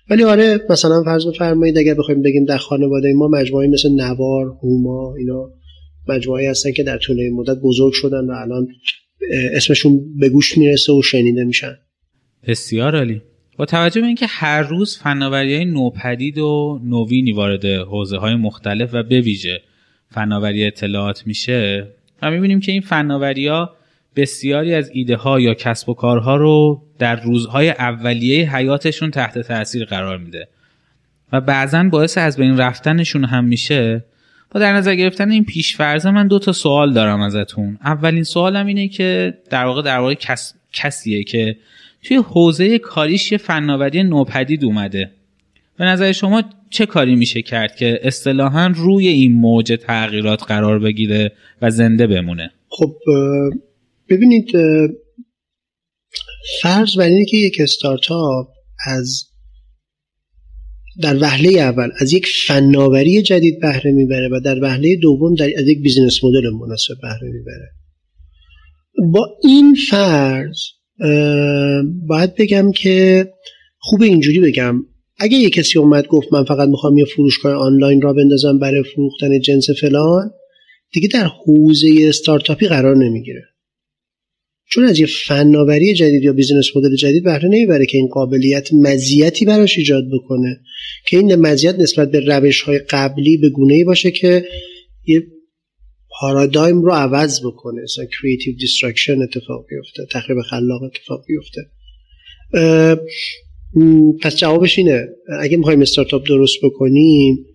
ولی آره مثلا فرض بفرمایید اگر بخوایم بگیم در خانواده ما مجموعه مثل نوار هوما اینا مجموعه هستن که در طول مدت بزرگ شدن و الان اسمشون به گوش می‌رسه و شنیده میشن. بسیار عالی. با توجه به اینکه هر روز فناوری های نوپدید و نوینی وارد حوزه های مختلف و به ویژه فناوری اطلاعات میشه و می‌بینیم که این فناوری ها بسیاری از ایده ها یا کسب و کارها رو در روزهای اولیه حیاتشون تحت تاثیر قرار میده. و بعضا باعث از بین رفتنشون هم میشه. با در نظر گرفتن این پیشفرزه من دو تا سوال دارم ازتون. اولین سوالم اینه که در واقع در واقع کس... کسیه که توی حوزه کاریش یه فناوری نوپدید اومده. به نظر شما چه کاری میشه کرد که اصطلاحا روی این موج تغییرات قرار بگیره و زنده بمونه؟ خب ببینید فرض بر اینه که یک استارتاپ از در وهله اول از یک فناوری جدید بهره می‌بره و در وهله دوم در از یک بیزینس مدل مناسب بهره می‌بره. با این فرض باید بگم که خوب اینجوری بگم. اگه یه کسی اومد گفت من فقط می‌خوام یه فروشگاه آنلاین راه بندازم برای فروختن جنس فلان دیگه در حوزه استارتاپی قرار نمی‌گیره. چون از یه فناوری جدید یا business model جدید بهره نمی‌بره که این قابلیت مزیتی براش ایجاد بکنه که این مزیت نسبت به روش های قبلی به گونه ای باشه که یه پارادایم رو عوض بکنه. مثلا creative destruction اتفاق بیفته تخریب خلاق اتفاق بیفته. پس جوابش اینه اگه می‌خوایم استارتاپ درست بکنیم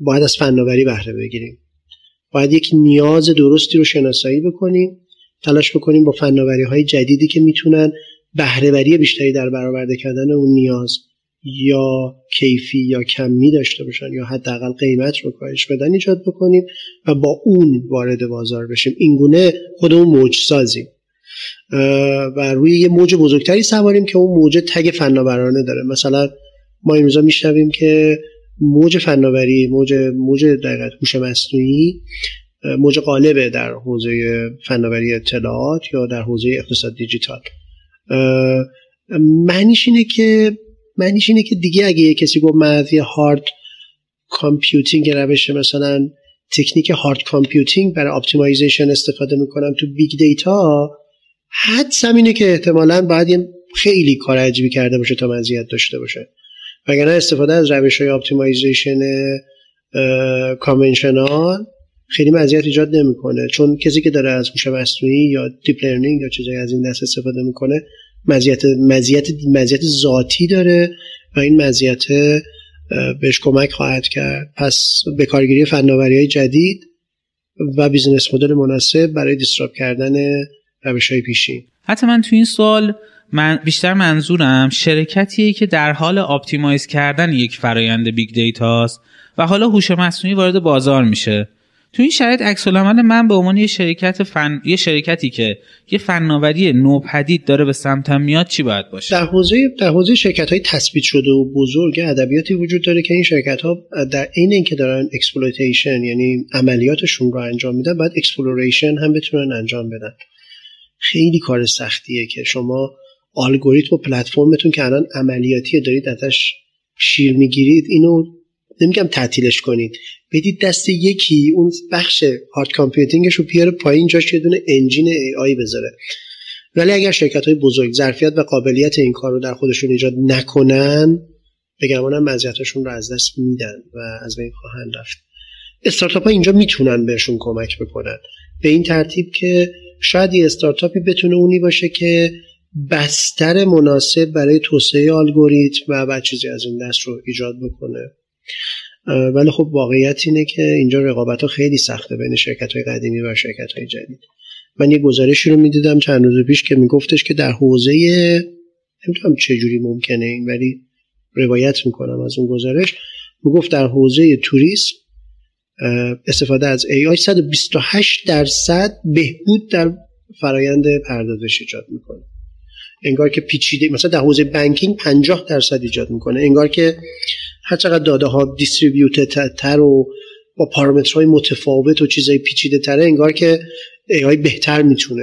باید از فناوری بهره بگیریم. باید یک نیاز درستی رو شناسایی بکنیم تلاش بکنیم با فناوری های جدیدی که می‌تونن بهره‌وری بیشتری در برآورده کردن اون نیاز یا کیفی یا کمی داشته باشن یا حداقل قیمت رو کاهش بدن ایجاد بکنیم و با اون وارد بازار بشیم. اینگونه خودمون موج سازیم و روی یه موج بزرگتری سواریم که اون موج تگ فناورانه داره. مثلا ما این روزا میشنویم که موج فناوری موج موج دقیقت هوش مصنوعی موج غالبه در حوزه فناوری اطلاعات یا در حوزه اقتصاد دیجیتال. معنیش اینه که معنیش اینه که دیگه اگه یه کسی گفت من از یه هارد computing روش مثلا تکنیک hard computing برای optimization استفاده می‌کنم تو big data حدسم اینه که احتمالا باید خیلی کار عجیبی کرده باشه تا مزیت داشته باشه. وگرنه استفاده از روش های optimization conventional خیلی مزیت ایجاد نمی‌کنه. چون کسی که داره از هوش مصنوعی یا deep learning یا چیزایی از این دست استفاده می‌کنه مزیت مزیت مزیت ذاتی داره و این مزیت بهش کمک خواهد کرد. پس به کارگیری فناوری های جدید و business model مناسب برای disrupt کردن روش های پیشین. حتی من تو این سوال من بیشتر منظورم شرکتیه که در حال optimize کردن یک فرایند big data ست و حالا هوش مصنوعی وارد بازار میشه. تو این شرایط عکس‌العمل من به عنوان یه شرکت فن... یه شرکتی که یه فناوری نوپدید داره به سمتم میاد چی باید باشه؟ در حوزه در حوزه شرکت های تثبیت شده و بزرگ ادبیاتی وجود داره که این شرکت ها در عین اینکه دارن exploitation یعنی عملیاتشون رو انجام میدن باید exploration هم بتونن انجام بدن. خیلی کار سختیه که شما الگوریتم و پلتفرمتون که الان عملیاتی دارید ازش شیر می‌گیرید اینو نمیگم تعطیلش کنید. بدید دست یکی اون بخش hard computing ش رو بیاره پایین جاش یه دونه engine AI بذاره. ولی اگر شرکت های بزرگ ظرفیت و قابلیت این کار رو در خودشون ایجاد نکنن به گمانم مزیتاشون رو از دست میدن و از بین خواهند رفت. استارتاپ ها اینجا می‌تونن بهشون کمک بکنن. به این ترتیب که شاید یه استارتاپی بتونه اونی باشه که بستر مناسب برای توسعه الگوریتم و بعد چیزی از این دست رو ایجاد بکنه. ولی خب واقعیت اینه که اینجا رقابت ها خیلی سخته بین شرکت های قدیمی و شرکت های جدید. من یه گزارشی رو می‌دیدم چند روز پیش که میگفتش که در حوزه نمی‌دونم چجوری ممکنه این ولی روایت می‌کنم از اون گزارش. می‌گفت در حوزه توریسم استفاده از AI 128 درصد بهبود در فرایند پردازش ایجاد می‌کنه. انگار که پیچیده مثلا در حوزه بانکینگ 50 درصد ایجاد می‌کنه. انگار که هر چقدر داده ها دیستریبیوتد تر و با پارامترهای متفاوت و چیزای پیچیده تره انگار که AI بهتر می‌تونه.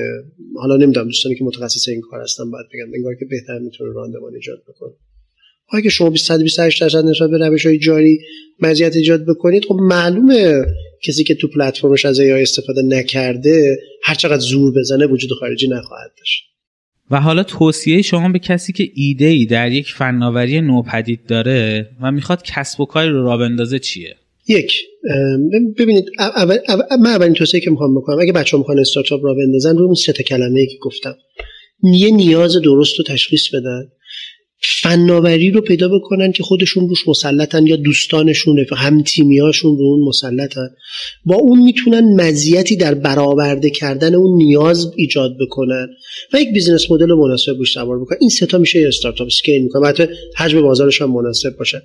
حالا نمی‌دونم دوستانی که متخصص این کار هستن باید بگم انگار که بهتر می‌تونه راندمان ایجاد بکنه. اگه شما 128 درصد نسبت به روش های جاری مزیت ایجاد بکنید؟ خب معلومه کسی که تو پلتفرمش از AI استفاده نکرده هر چقدر زور بزنه وجود خارجی نخواهد داشت. و حالا توصیه شما به کسی که ایده ای در یک فناوری نوپدید داره و می‌خواد کسب و کاری رو را بندازه چیه؟ یک ببینید اول من اولین توصیه که می‌خوام بکنم اگه بچه می‌خوان استارتاپ راه بندازن رو اون سه کلمه که گفتم. یه نیاز درست رو تشخیص بدن. فناوری رو پیدا بکنن که خودشون روش مسلطن یا دوستانشون هم تیمیاشون رو اون مسلطن. با اون می‌تونن مزیتی در برآورده کردن اون نیاز ایجاد بکنن. و یک business model مناسب روش سوار بکنن. این سه تا میشه یه استارتاپ scale می‌کنه. البته حجم بازارش هم مناسب باشه.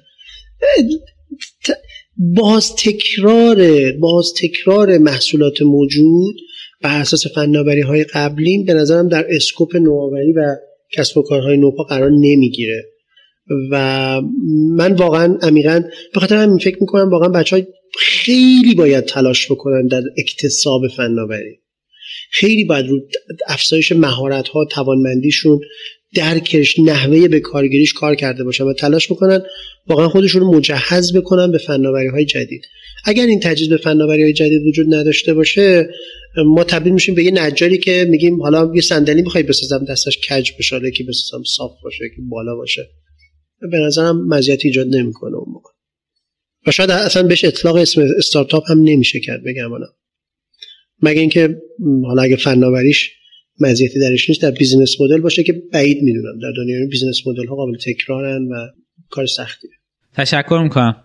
باز تکرار باز تکرار محصولات موجود بر اساس فناوری های قبلی به نظرم در اسکوپ نوآوری و کسب و کارهای نوپا قرار نمی‌گیره. و من واقعا عمیقا به خاطر همین فکر می‌کنم واقعا بچه های خیلی باید تلاش بکنن در اکتساب فناوری. خیلی باید رو افزایش مهارت ها توانمندیشون درکش نحوه به کارگیریش کار کرده باشن و تلاش بکنن واقعا خودشون رو مجهز بکنن به فناوری های جدید. اگر این تجهیز به فناوری های جدید وجود نداشته باشه ما تبدیل میشیم به یه نجاری که میگیم حالا یه صندلی می‌خوای بسازم دستش کج بشه که بسازم صاف باشه که بالا باشه. به نظرم مزیت ایجاد نمی‌کنه اون موقع. و شاید اصلا بهش اطلاق اسم استارتاپ هم نمیشه کرد بگم انا مگه اینکه حالا اگه فناوریش مزیتی درش نیست در business model باشه که بعید می‌دونم. در دنیای business model ها قابل تکرارن و کار سختیه تشکر می‌کنم.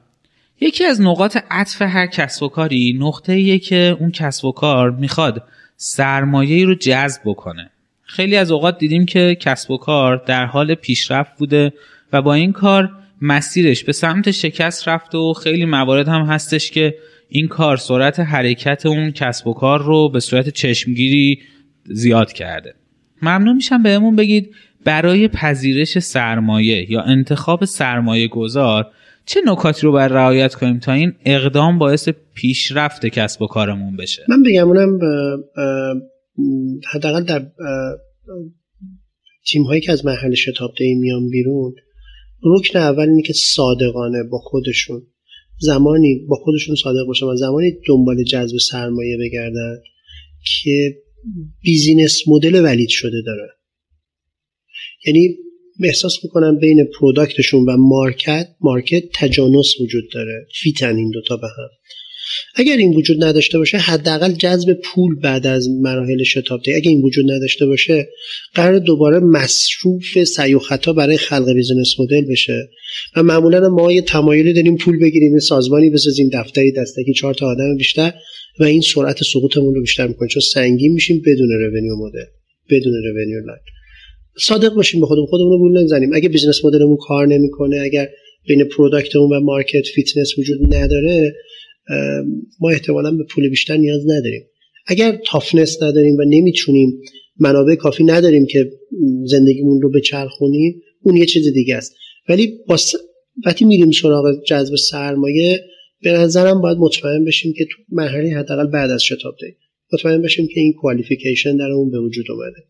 یکی از نقاط عطف هر کسب و کاری نقطه که اون کسب و کار می‌خواد سرمایه رو جذب بکنه. خیلی از اوقات دیدیم که کسب و کار در حال پیشرفت بوده و با این کار مسیرش به سمت شکست رفته و خیلی موارد هم هستش که این کار سرعت حرکت اون کسب و کار رو به صورت چشمگیری زیاد کرده. ممنون میشم بهمون بگید برای پذیرش سرمایه یا انتخاب سرمایه گذار چه نکاتی رو باید رعایت کنیم تا این اقدام باعث پیشرفت کسب و کارمون بشه؟ من بگم اونم حداقل در تیم هایی که از محل شتاب میان بیرون رکن اول اینه که صادقانه با خودشون زمانی با خودشون صادق باشن و زمانی دنبال جذب سرمایه بگردن که business model valid شده داره. یعنی احساس می‌کنن بین product شون و market market تجانس وجود داره. fit ن این دوتا به هم. اگر این وجود نداشته باشه حداقل جذب پول بعد از مراحل شتاب اگر این وجود نداشته باشه قراره دوباره مصروف سعی و خطا برای خلق business model بشه. و معمولا ما یه تمایلی داریم پول بگیریم یه سازمانی بسازیم دفتری دستکی چهار تا آدم بیشتر و این سرعت سقوطمون رو بیشتر می‌کنه چون سنگین میشیم بدون revenue model بدون revenue line صادق باشیم به خودمون خودمون رو گول نزنیم اگه business model مون کار نمی‌کنه اگر بین product مون و market fitness وجود نداره ما احتمالا به پول بیشتر نیاز نداریم. اگر تافنس نداریم و نمی‌تونیم منابع کافی نداریم که زندگیمون رو بچرخونیم اون یه چیز دیگه است. ولی با وقتی میریم سراغ جذب سرمایه به نظرم باید مطمئن بشیم که تو مرحله حداقل بعد از شتاب دهیم مطمئن بشیم که این کوالیفیکیشن در اون به وجود اومده.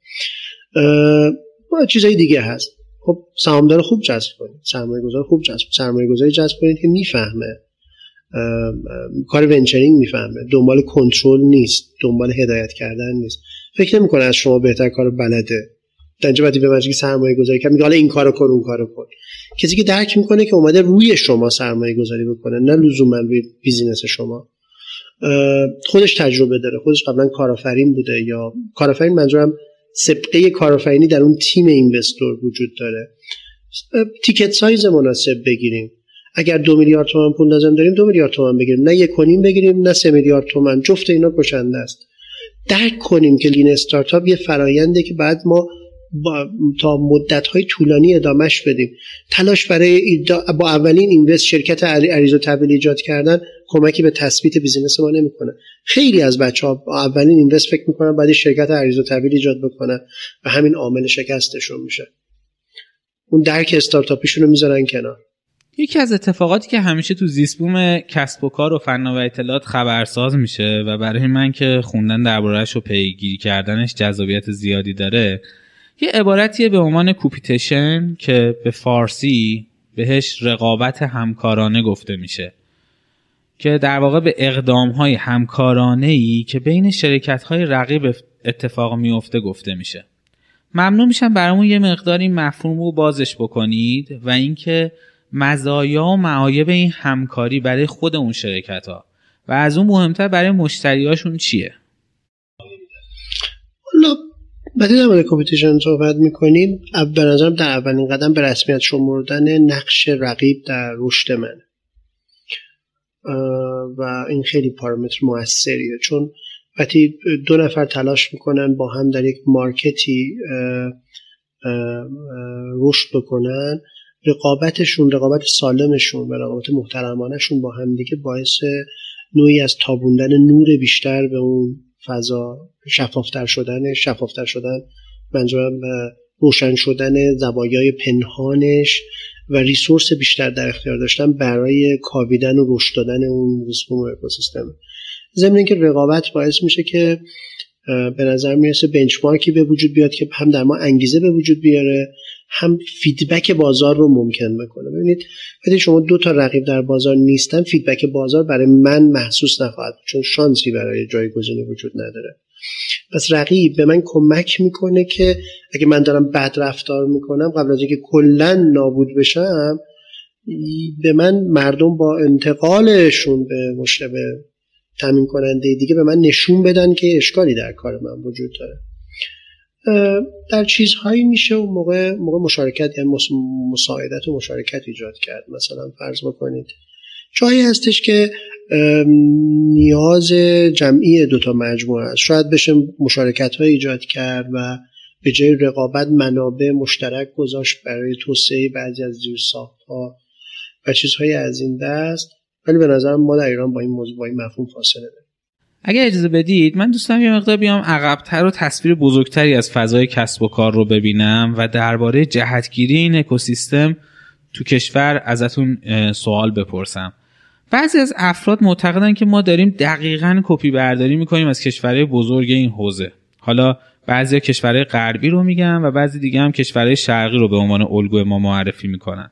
با چیزای دیگه هست. خب سهامدار خوب جذب کنید. سرمایه گذار خوب جذب سرمایه گذاری جذب کنید که می‌فهمه. کار venturing می‌فهمه. دنبال کنترل نیست. دنبال هدایت کردن نیست. فکر نمی‌کنه از شما بهتر کار بلده. در به مجردی سرمایه گذاری کرد میگه حالا این کارو کن اون کارو کن. کسی که درک می‌کنه که اومده روی شما سرمایه گذاری بکنه نه لزوما روی business شما. خودش تجربه داره. خودش قبلا کارآفرین بوده یا کارآفرین منظورم سبقه کارآفرینی در اون تیم investor وجود داره. ticket size مناسب بگیریم. اگر دو میلیارد تومن پول لازم داریم دو میلیارد تومن بگیریم. نه یک و نیم بگیریم نه سه میلیارد تومن جفت اینا کشنده است. درک کنیم که lean startup یه فراینده که باید ما با تا مدت های طولانی ادامش بدیم. تلاش برای با اولین invest شرکت عریض و طویل ایجاد کردن کمکی به تثبیت business ما نمی‌کنه. خیلی از بچه ها اولین invest فکر می‌کنن باید شرکت عریض و طویل ایجاد بکنن و همین عامل شکستشون میشه. اون درک استارتاپیشون رو می‌ذارن کنار. یکی از اتفاقاتی که همیشه تو زیسبوم کسب و کار و فنا و اطلاعات خبرساز میشه و برای من که خوندن دربارهش و پیگیری کردنش جذابیت زیادی داره یه عبارتیه به عنوان کوپیتشن که به فارسی بهش رقابت همکارانه گفته میشه. که در واقع به اقدام های همکارانه ای که بین شرکت های رقیب اتفاق میفته گفته میشه. ممنون میشم برامون یه مقدار این مفهوم رو بازش بکنید و اینکه مزایا و معایب این همکاری برای خود اون شرکت ها و از اون مهمتر برای مشتریاشون چیه؟ حالا بعدی در کمپیتیشن صحبت می‌کنیم به نظرم در اولین قدم به رسمیت شمردن نقش رقیب در رشد من و این خیلی پارامتر موثریه. چون وقتی دو نفر تلاش می‌کنن با هم در یک مارکتی رشد بکنن رقابتشون رقابت سالمشون و رقابت محترمانشون با هم دیگه باعث نوعی از تابوندن نور بیشتر به اون فضا شفافتر شدن شفافتر شدن منظورم روشن شدن زوایای پنهانش و resource بیشتر در اختیار داشتن برای کاویدن و رشد دادن اون زیست‌بوم و اکوسیستم. ضمن اینکه رقابت باعث میشه که به نظر می‌رسه benchmark ی به وجود بیاد که هم در ما انگیزه به وجود بیاره هم feedback بازار رو ممکن بکنه. ببینید وقتی شما دو تا رقیب در بازار نیستن feedback بازار برای من محسوس نخواهد چون شانسی برای جایگزینی وجود نداره. پس رقیب به من کمک می‌کنه که اگه من دارم بد رفتار می‌کنم قبل از اینکه کلا نابود بشم به من مردم با انتقالشون به مشتبه تامین کننده دیگه به من نشون بدن که اشکالی در کار من وجود داره. در چیزهایی میشه اون موقع موقع مشارکت یعنی مساعدت و مشارکت ایجاد کرد. مثلا فرض بکنید جایی هستش که نیاز جمعی دوتا مجموعه است. شاید بشه مشارکت های ایجاد کرد و به جای رقابت منابع مشترک گذاشت برای توسعه بعضی از زیرساخت ها و چیزهایی از این دست. ولی به نظرم ما در ایران با این موضوع با این مفهوم فاصله داریم. اگر اجازه بدید من دوستم یه مقدار بیام عقبتر و تصویر بزرگتری از فضای کسب و کار رو ببینم و درباره جهتگیری این اکوسیستم تو کشور ازتون سوال بپرسم. بعضی از افراد معتقدن که ما داریم دقیقا کپی برداری می‌کنیم از کشورهای بزرگ این حوزه. حالا بعضی کشورهای غربی رو میگن و بعضی دیگه هم کشورهای شرقی رو به عنوان الگوی ما معرفی می‌کنن.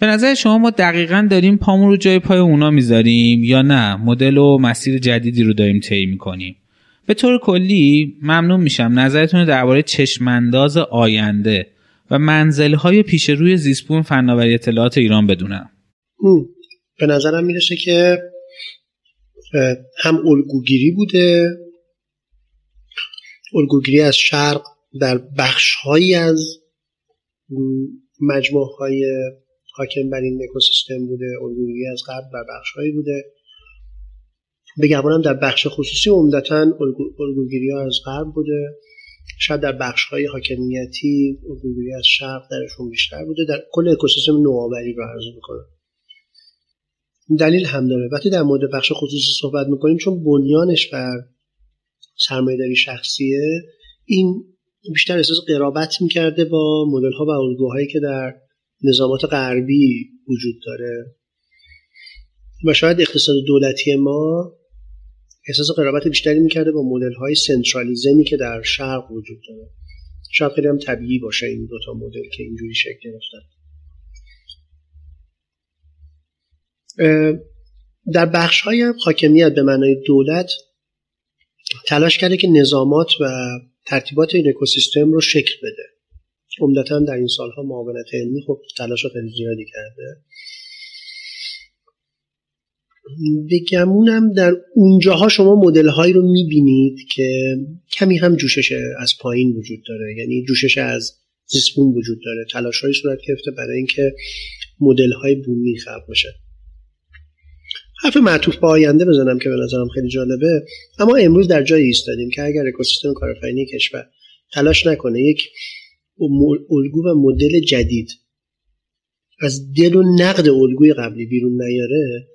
به نظر شما ما دقیقا داریم پامون رو جای پای اونا می‌ذاریم یا نه؟ مدل و مسیر جدیدی رو داریم طی می‌کنیم. به طور کلی ممنون میشم نظرتون رو درباره چشمانداز آینده و منزلهای پیش روی زیسپون فناوری اطلاعات ایران بدونم. به نظرم می‌رسه که هم الگوگیری بوده الگوگیری از شرق در بخشهایی از مجموعه های حاکم بر این اکوسیستم بوده الگوگیری از قبل بر بخشهایی بوده. بگمانم در بخش خصوصی عمدتا الگوگیری ها از غرب بوده. شاید در بخش های حاکمیتی الگوگیری از شرق درشون بیشتر بوده. در کل اکوسیستم نوآوری رو عرض می‌کنم. دلیل هم داره. وقتی در مورد بخش خصوصی صحبت می‌کنیم چون بنیانش بر سرمایهداری شخصیه این بیشتر احساس قرابت می‌کرده با مدل ها و الگوهایی که در نظامات غربی وجود داره. و شاید اقتصاد دولتی ما احساس قرابت بیشتری می‌کرده با مدل های سنترالیزمی که در شرق وجود داره. شاید خیلی هم طبیعی باشه این دوتا مدل که اینجوری شکل گرفتن. در بخش های حاکمیت به معنای دولت تلاش کرده که نظامات و ترتیبات این اکوسیستم رو شکل بده. عمدتا در این سالها معاونت علمی خب تلاش خیلی زیادی کرده. بگمونم در اونجاها شما مدل هایی رو می‌بینید که کمی هم جوشش از پایین وجود داره. یعنی جوشش از زیسپون وجود داره. تلاش های صورت گرفته برای اینکه مدل های بومی خلق بشه. حرف معطوف به آینده بزنم که به نظرم خیلی جالبه. اما امروز در جایی ایستادیم که اگر اکوسیستم کارآفرینی کشور تلاش نکنه یک الگو و مدل جدید از دل و نقد الگوی قبلی بیرون نیاره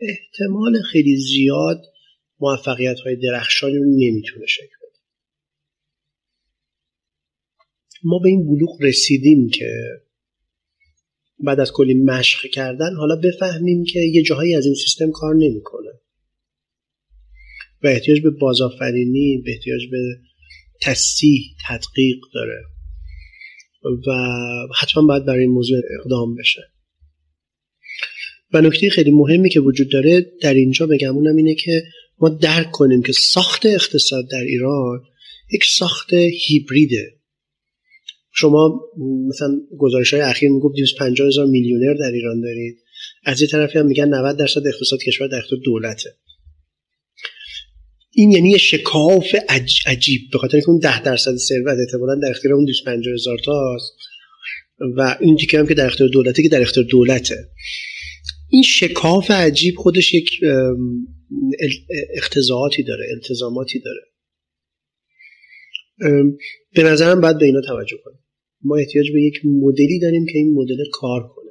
احتمال خیلی زیاد موفقیت های درخشانی رو نمی‌تونه شکل بده. ما به این بلوغ رسیدیم که بعد از کلی مشق کردن حالا بفهمیم که یه جاهایی از این سیستم کار نمی‌کنه. و احتیاج به بازآفرینی به احتیاج به تصیح تدقیق داره. و حتما باید برای این موضوع اقدام بشه. و نکته خیلی مهمی که وجود داره در اینجا بگمونم اینه که ما درک کنیم که ساخت اقتصاد در ایران یک ساخت هیبریده. شما مثلا گزارش های اخیر می‌گفت 250 هزار میلیونر در ایران دارید. از یه طرفی هم میگن 90 درصد اقتصاد کشور در اختیار دولته. این یعنی شکاف عجیب. به خاطر اینکه اون 10 درصد ثروت احتمالاً در اختیار اون 250 هزار تاست و این دیگه هم که در اختیار دولته که در اختیار دولته. این شکاف عجیب خودش یک اختزاعاتی داره التزاماتی داره. به نظرم باید به اینا توجه کنیم. ما احتیاج به یک مدلی داریم که این مدل کار کنه.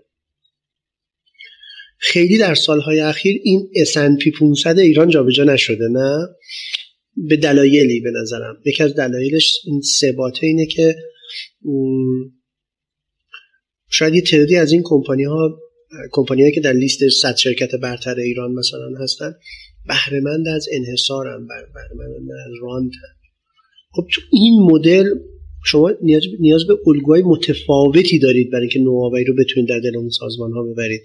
خیلی در سالهای اخیر این S&P 500 ایران جابجا نشده نه؟ به دلایلی به نظرم. یکی از دلایلش این ثباته اینه که شاید یه تعدادی از این کمپانی ها کمپانی که در لیست 100 شرکت برتر ایران مثلا هستن بهرهمند از انحصارن بهرهمند از راند خب تو این مدل شما نیاز, نیاز به الگوهای متفاوتی دارید برای اینکه نوآوری رو بتونید در دل اون سازمان ها ببرید.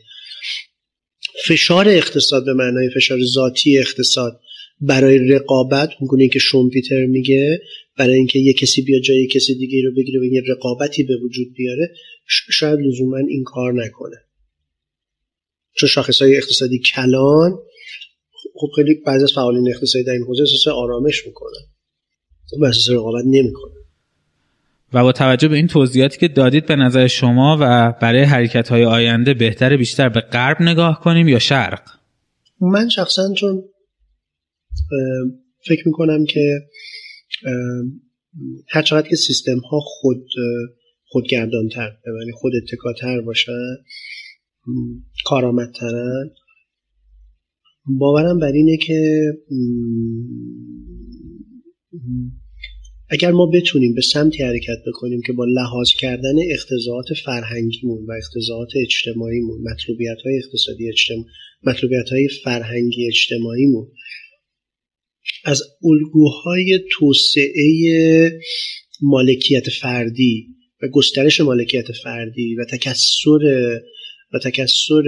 فشار اقتصاد به معنای فشار ذاتی اقتصاد برای رقابت می‌کنه که شومپیتر میگه برای اینکه یه کسی بیا جای کسی دیگه رو بگیره و یه رقابتی به وجود بیاره شاید لزوما این کار نکنه. چون شاخص های اقتصادی کلان خب خیلی بعضی از فعالین اقتصادی در این حوزه احساس آرامش می‌کنن. و احساس رقابت نمی‌کنن. و با توجه به این توضیحاتی که دادید به نظر شما و برای حرکت های آینده بهتر بیشتر به غرب نگاه کنیم یا شرق؟ من شخصا چون فکر می‌کنم که هر چقدر که سیستم ها خود خودگردانتر یعنی خود اتکاتر باشن کارآمدترن باورم بر اینه که اگر ما بتونیم به سمتی حرکت بکنیم که با لحاظ کردن اختزاعات فرهنگیمون و اختزاعات اجتماعیمون مطلوبیت های اقتصادی اجتماعی مطلوبیت های فرهنگی اجتماعیمون از الگوهای توسعه مالکیت فردی و گسترش مالکیت فردی و تکسر و تکسر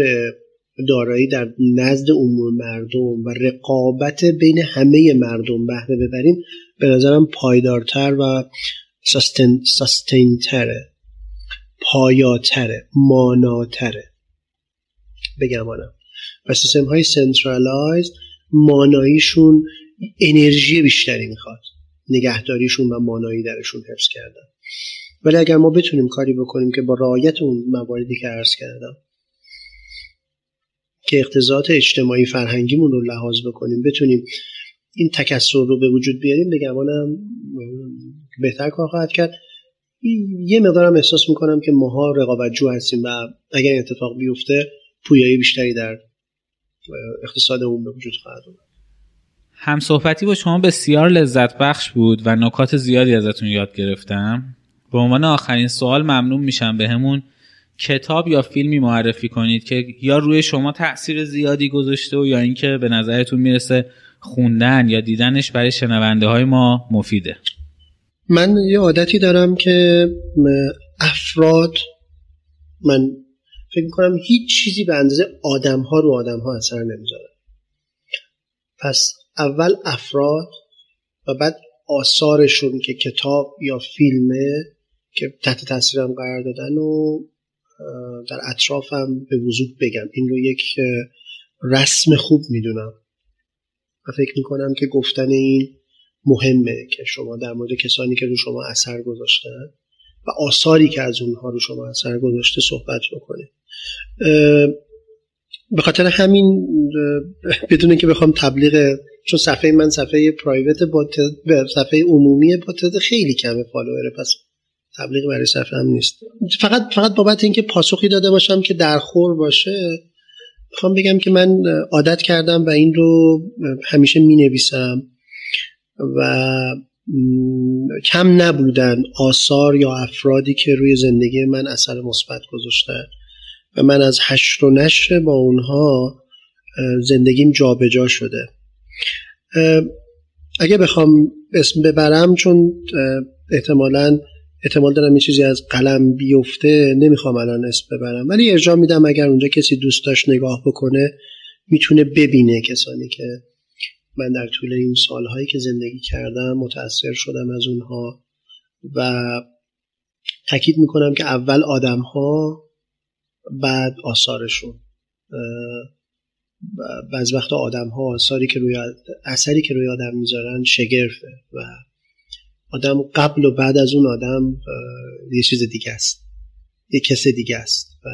دارایی در نزد عموم مردم و رقابت بین همه مردم بهره ببریم به نظرم پایدارتر و سستین، سستینتره پایاتره ماناتره. به گمانم و سیستم های centralize ماناییشون انرژی بیشتری می‌خواد. نگهداریشون و مانایی درشون حفظ کردن. ولی اگر ما بتونیم کاری بکنیم که با رعایت اون مواردی که عرض کردم که اقتضائات اجتماعی فرهنگیمون رو لحاظ بکنیم بتونیم این تکثر رو به وجود بیاریم به گمانم بهتر کار خواهد کرد. یه مقدارم احساس می‌کنم که ماها رقابتجو هستیم و اگر این اتفاق بیفته پویایی بیشتری در اقتصادمون به وجود خواهد اومد. هم صحبتی با شما بسیار لذت بخش بود و نکات زیادی ازتون یاد گرفتم. به عنوان آخرین سوال ممنون میشم به همون کتاب یا فیلمی معرفی کنید که یا روی شما تاثیر زیادی گذاشته و یا اینکه به نظرتون می‌رسه خوندن یا دیدنش برای شنونده های ما مفیده. من یه عادتی دارم که افراد من فکر می‌کنم هیچ چیزی به اندازه آدم ها رو آدم ها اثر نمی‌ذاره. پس اول افراد و بعد آثارشون که کتاب یا فیلمه که تحت تاثیرم قرار دادن و در اطرافم به وضوح بگم. این رو یک رسم خوب می‌دونم. و فکر می‌کنم که گفتن این مهمه که شما در مورد کسانی که رو شما اثر گذاشتن و آثاری که از اونها رو شما اثر گذاشته صحبت بکنه به خاطر همین بدون که بخوام تبلیغ چون صفحه من صفحه پرایوت با صفحه عمومی با خیلی کمه فالووره پس تبلیغ برای صفحه نیست. فقط فقط بابت اینکه پاسخی داده باشم که درخور باشه می‌خوام بگم که من عادت کردم و این رو همیشه می نویسم و کم نبودن آثار یا افرادی که روی زندگی من اثر مثبت گذاشتن و من از هشت و نشر با اونها زندگیم جابجا جا شده اگه بخوام اسم ببرم چون احتمالا احتمال دارم یه چیزی از قلم بیفته نمی‌خوام الان اسم ببرم. ولی ارجاع میدم اگر اونجا کسی دوست داشت نگاه بکنه می‌تونه ببینه کسانی که من در طول این سالهایی که زندگی کردم متاثر شدم از اونها و تاکید می‌کنم که اول آدم ها بعد آثارشون. بعض وقت آدم ها آثاری که روی اثری که روی آدم می‌ذارن شگرفه و آدم قبل و بعد از اون آدم یه چیز دیگه است. یه کس دیگه است. و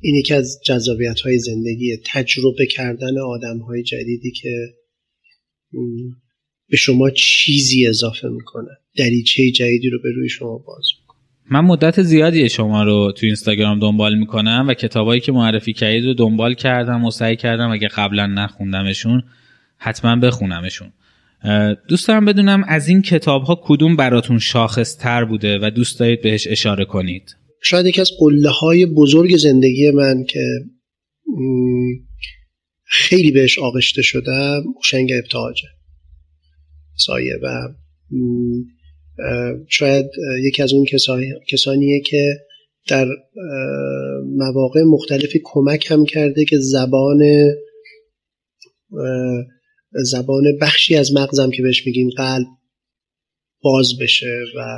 این یکی از جذابیت های زندگی تجربه کردن آدم های جدیدی که به شما چیزی اضافه می‌کنه. دریچه جدیدی رو به روی شما باز می‌کنه. من مدت زیادی شما رو تو اینستاگرام دنبال می‌کنم و کتابایی که معرفی کردید رو دنبال کردم و سعی کردم اگه قبلا نخوندمشون حتما بخونمشون. دوست دارم بدونم از این کتاب ها کدوم براتون شاخص تر بوده و دوست دارید بهش اشاره کنید؟ شاید یکی از قله های بزرگ زندگی من که خیلی بهش آغشته شدم اوشنگ ابتهاجه. سایه و شاید یکی از اون کسانیه که در مواقع مختلفی کمک هم کرده که زبان زبان بخشی از مغزم که بهش میگیم قلب باز بشه و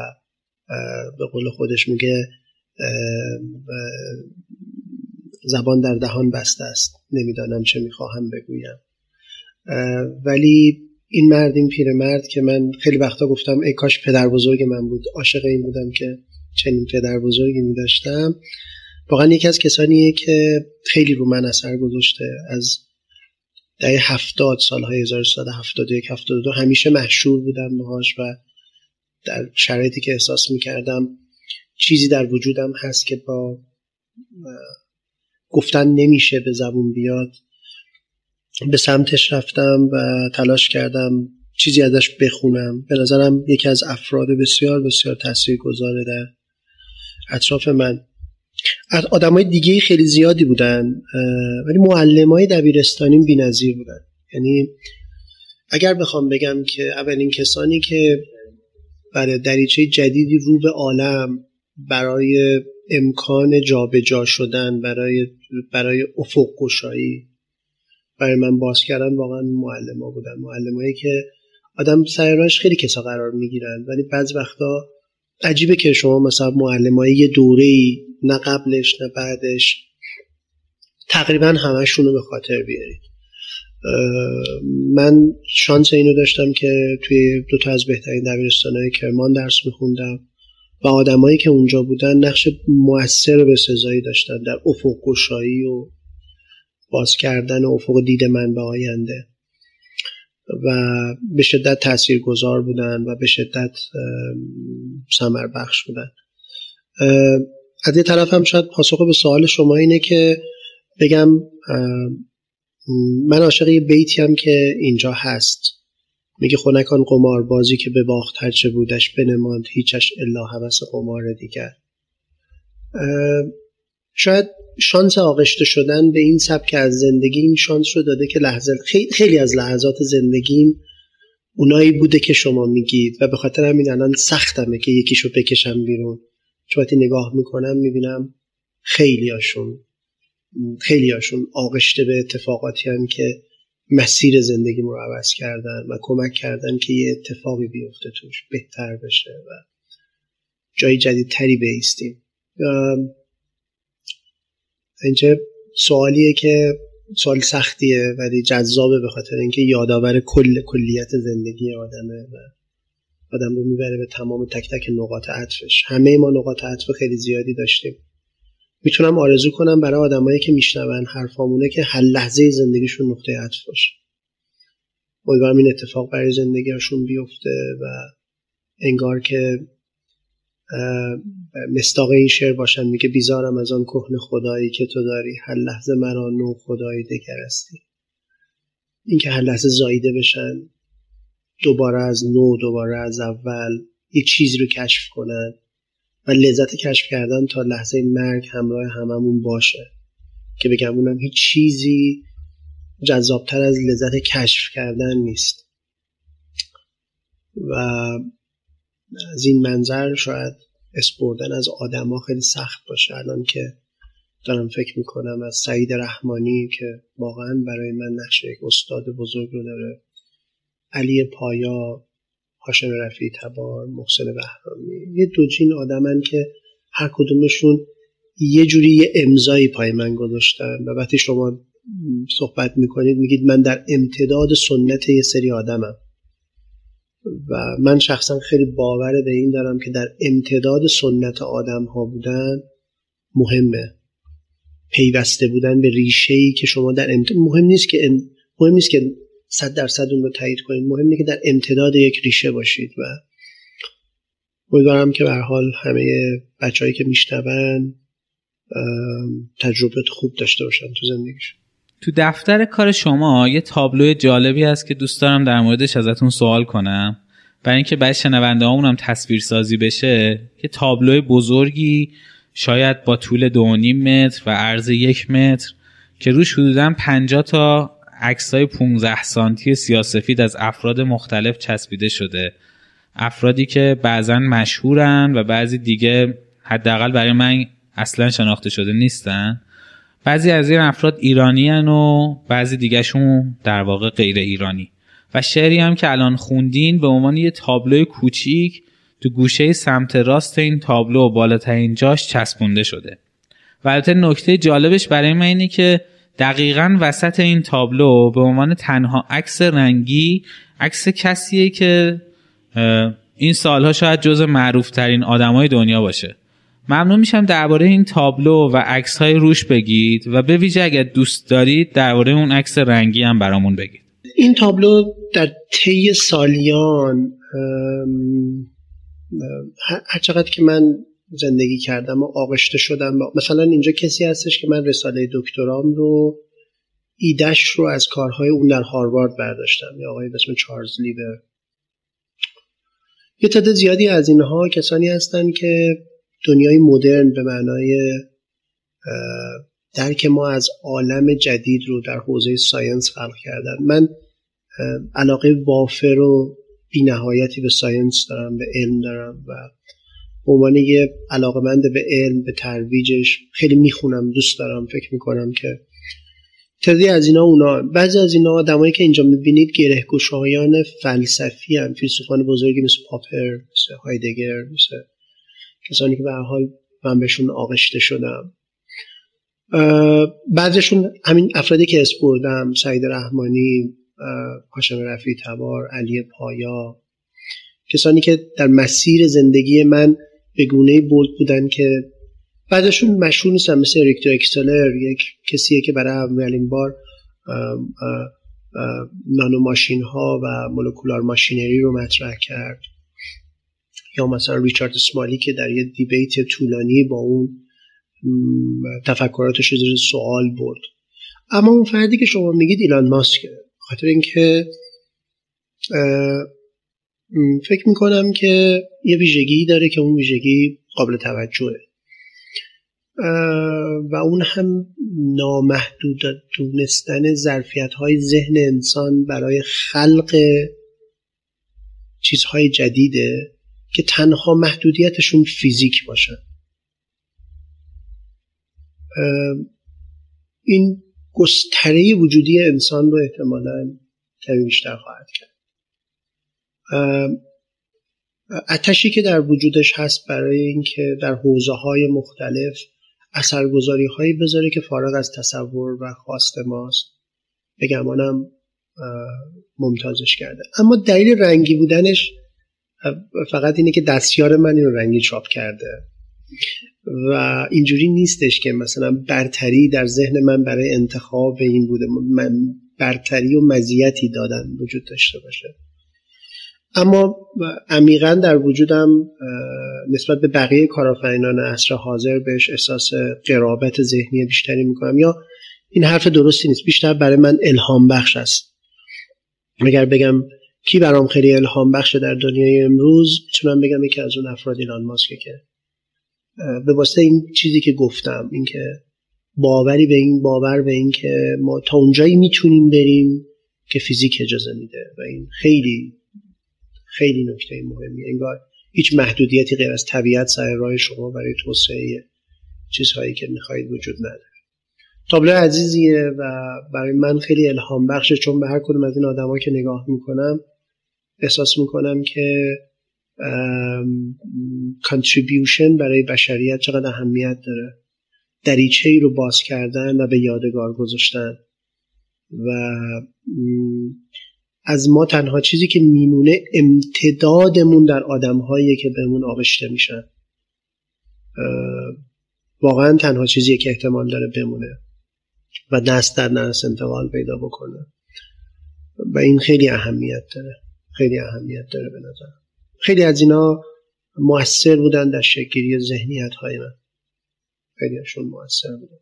به قول خودش میگه زبان در دهان بسته است. نمی‌دانم چه می‌خواهم بگویم. ولی این مرد این پیرمرد که من خیلی وقتا گفتم ای کاش پدر بزرگ من بود. عاشق این بودم که چنین پدر بزرگی می داشتم واقعا یکی از کسانیه که خیلی رو من اثر گذاشته از دهه هفتاد سالهای 1371 72 همیشه محشور بودم باهاش و در شرایطی که احساس می‌کردم چیزی در وجودم هست که با گفتن نمیشه به زبون بیاد. به سمتش رفتم و تلاش کردم چیزی ازش بخونم. به نظرم یکی از افراد بسیار بسیار تاثیر گذاره در اطراف من. آدم های دیگه خیلی زیادی بودن ولی معلم های دبیرستانیم بی نظیر بودن. یعنی اگر بخوام بگم که اولین کسانی که برای دریچه جدیدی رو به عالم برای امکان جابجا جا شدن برای برای افق گشایی برای من باز کردن واقعا معلم ها بودن. معلم هایی که آدم سرراش خیلی کسا قرار می‌گیرن ولی بعض وقتا عجیبه که شما مثلا معلم های یه دوره نه قبلش نه بعدش. تقریبا همشون رو به خاطر بیارید. من شانس اینو داشتم که توی دو تا از بهترین دبیرستان های کرمان درس میخوندم و آدمایی که اونجا بودن نقش موثر به سزایی داشتن در افق گشایی و باز کردن افق دید من به آینده. و به شدت تأثیر گذار بودن و به شدت سمر بخش بودن. از یه طرف هم شاید پاسخ به سوال شما اینه که بگم من عاشق یه بیتی هم که اینجا هست. میگه خونکان قمار بازی که به باخت هرچه بودش بنماند هیچش الا حوس قمار دیگر. شاید شانس آغشته شدن به این سبک از زندگی این شانس رو داده که لحظه خیلی از لحظات زندگیم اونایی بوده که شما میگید و به خاطر همین الان سختمه که یکیشو بکشم بیرون. چون نگاه می‌کنم می‌بینم خیلی هاشون خیلی هاشون آغشته به اتفاقاتی هم که مسیر زندگی رو عوض کردن و کمک کردن که یه اتفاقی بیفته توش بهتر بشه و جای جدیدتری بیستیم. اینجا سوالیه که سوال سختیه ولی جذابه به خاطر اینکه یادآور کل کلیت زندگی آدمه و آدم رو می‌بره به تمام تک تک نقاط عطفش همه ما نقاط عطف خیلی زیادی داشتیم. می‌تونم آرزو کنم برای آدمایی که میشنون حرفامونه که هر لحظه زندگیشون نقطه عطف باشه. امیدوارم این اتفاق برای زندگیشون بیفته و انگار که مستاق این شعر باشن. میگه بیزارم از آن کهن خدایی که تو داری. هر لحظه مرا نو خدایی دگر استی اینکه هر لحظه زایده بشن. دوباره از نو دوباره از اول یه چیزی رو کشف کنن و لذت کشف کردن تا لحظه مرگ همراه هممون باشه. که بگم اونم هیچ چیزی جذابتر از لذت کشف کردن نیست. و از این منظر شاید اسپردن از آدما خیلی سخت باشه. الان که دارم فکر می‌کنم از سعید رحمانی که واقعا برای من نقش یک استاد بزرگ رو داره. علی پایا هاشم رفی تبار محسن بهرامی یه دوجین آدمن که هر کدومشون یه جوری یه امضایی پای من گذاشتن و وقتی شما صحبت می‌کنید میگید من در امتداد سنت یه سری آدمم. و من شخصا خیلی باور به این دارم که در امتداد سنت آدم ها بودن مهمه. پیوسته بودن به ریشه ای که شما در امتداد مهم نیست که مهم نیست که صد درصد اون رو تایید کنید. مهم اینه که در امتداد یک ریشه باشید و امیدوارم که به حال همه بچههایی که میشنون تجربه خوب داشته باشن تو زندگیش. تو دفتر کار شما یه تابلو جالبی هست که دوست دارم در موردش ازتون سوال کنم. برای اینکه بعد شنونده هم تصویر سازی بشه یه تابلو بزرگی شاید با طول دو متر و عرض یک متر که روش حدودا 50 تا عکسای 15 سانتی سیاسفید از افراد مختلف چسبیده شده. افرادی که بعضا مشهورن و بعضی دیگه حداقل برای من اصلا شناخته شده نیستن. بعضی از این افراد ایرانی و بعضی دیگهشون در واقع غیر ایرانی. و شعری هم که الان خوندین به عنوان یه تابلو کوچیک تو گوشه سمت راست این تابلو و بالاترین جاش چسبونده شده. و البته نکته جالبش برای من اینه که دقیقا وسط این تابلو به عنوان تنها عکس رنگی عکس کسیه که این سالها شاید جز معروف ترین آدمای دنیا باشه. ممنون میشم درباره این تابلو و عکس های روش بگید و به ویژه اگر دوست دارید درباره اون عکس رنگی هم برامون بگید. این تابلو در طی سالیان هر چقدر که من زندگی کردم و آغشته شدم مثلا اینجا کسی هستش که من رساله دکترام رو ایدش رو از کارهای اون در هاروارد برداشتم. یا آقای اسم چارلز لیبر یه تعداد زیادی از اینها کسانی هستند که دنیای مدرن به معنای درک ما از عالم جدید رو در حوزه science خلق کردن. من علاقه وافر و بینهایتی به science دارم به علم دارم و به عنوان یه علاقمند به علم به ترویجش خیلی می‌خونم دوست دارم فکر می‌کنم که تعدادی از اینا اونا بعضی از اینا آدمایی که اینجا می‌بینید گرهگشایان فلسفی هم فیلسوفان بزرگی مثل پاپر مثل هایدگر مثل کسانی که به حال من بهشون آغشته شدم. بعضشون همین افرادی که اسپردم سعید رحمانی هاشم رفی تبار علی پایا کسانی که در مسیر زندگی من به گونه بولد بودن که بعدشون مشهور نیستن مثل ریکتو اکسلر یک کسیه که برای اولین بار نانو ماشین ها و مولکولار ماشینری رو مطرح کرد. یا مثلا ریچارد سمالی که در یه دیبیت طولانی با اون تفکراتش رو سوال برد. اما اون فردی که شما میگید ایلان ماسکه خاطر اینکه فکر می‌کنم که یه ویژگی داره که اون ویژگی قابل توجهه. و اون هم نامحدود دونستن ظرفیت های ذهن انسان برای خلق چیزهای جدیده که تنها محدودیتشون فیزیک باشن. این گستره وجودی انسان رو احتمالا کمی بیشتر خواهد کرد. اتشی که در وجودش هست برای اینکه در حوزه های مختلف اثرگذاری هایی بذاره که فارغ از تصور و خواست ماست به گمانم ممتازش کرده. اما دلیل رنگی بودنش فقط اینه که دستیار من این رنگی چاپ کرده و اینجوری نیستش که مثلا برتری در ذهن من برای انتخاب این بوده من برتری و مزیتی دادن وجود داشته باشه. اما عمیقا در وجودم نسبت به بقیه کارآفرینان عصر حاضر بهش احساس قرابت ذهنی بیشتری می‌کنم. یا این حرف درستی نیست بیشتر برای من الهام بخش است. اگر بگم کی برام خیلی الهام بخشه در دنیای امروز می‌تونم بگم یکی از اون افراد ایلان ماسکه که به واسطه این چیزی که گفتم اینکه باوری به این باور به این که ما تا اونجایی می‌تونیم بریم که فیزیک اجازه میده. و این خیلی خیلی نکته مهمی انگار هیچ محدودیتی غیر از طبیعت سر راه شما برای توسعه چیزهایی که می‌خواهید وجود نداره. تابلو عزیزیه و برای من خیلی الهام بخشه چون به هر کدوم از این آدما که نگاه می‌کنم احساس می‌کنم که کانتریبیوشن برای بشریت چقدر اهمیت داره. دریچه ای رو باز کردن و به یادگار گذاشتن و از ما تنها چیزی که میمونه امتدادمون در آدمهایی که بهمون آغشته میشن. واقعا تنها چیزی که احتمال داره بمونه و دست در نرس انتقال پیدا بکنه. و این خیلی اهمیت داره. خیلی اهمیت داره به نظر. خیلی از اینا موثر بودن در شکلی ذهنیت های من. خیلی هاشون موثر بودن.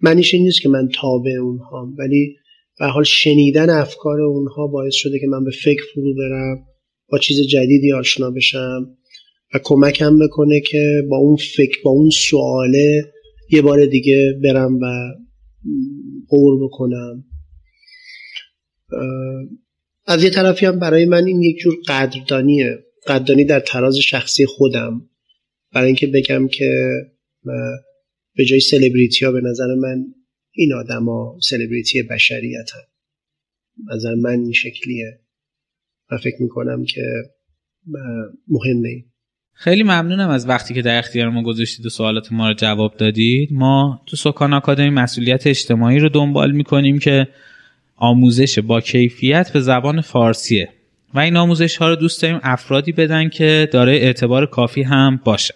معنیش این نیست که من تابع اونها ولی به حال شنیدن افکار اونها باعث شده که من به فکر فرو برم با چیز جدیدی آشنا بشم و کمکم بکنه که با اون فکر با اون سواله یه بار دیگه برم و قور بکنم. از یه طرفی هم برای من این یک جور قدردانیه. قدردانی در تراز شخصی خودم. برای اینکه بگم که به جای سلبریتی ها به نظر من این آدما سلبریتی بشریت هم. نظر من این شکلیه. و فکر می‌کنم که مهمه خیلی ممنونم از وقتی که در اختیار ما گذاشتید و سوالات ما رو جواب دادید. ما تو سکان آکادمی مسئولیت اجتماعی رو دنبال می‌کنیم که آموزش با کیفیت به زبان فارسیه. و این آموزش ها رو دوست داریم افرادی بدن که داره اعتبار کافی هم باشه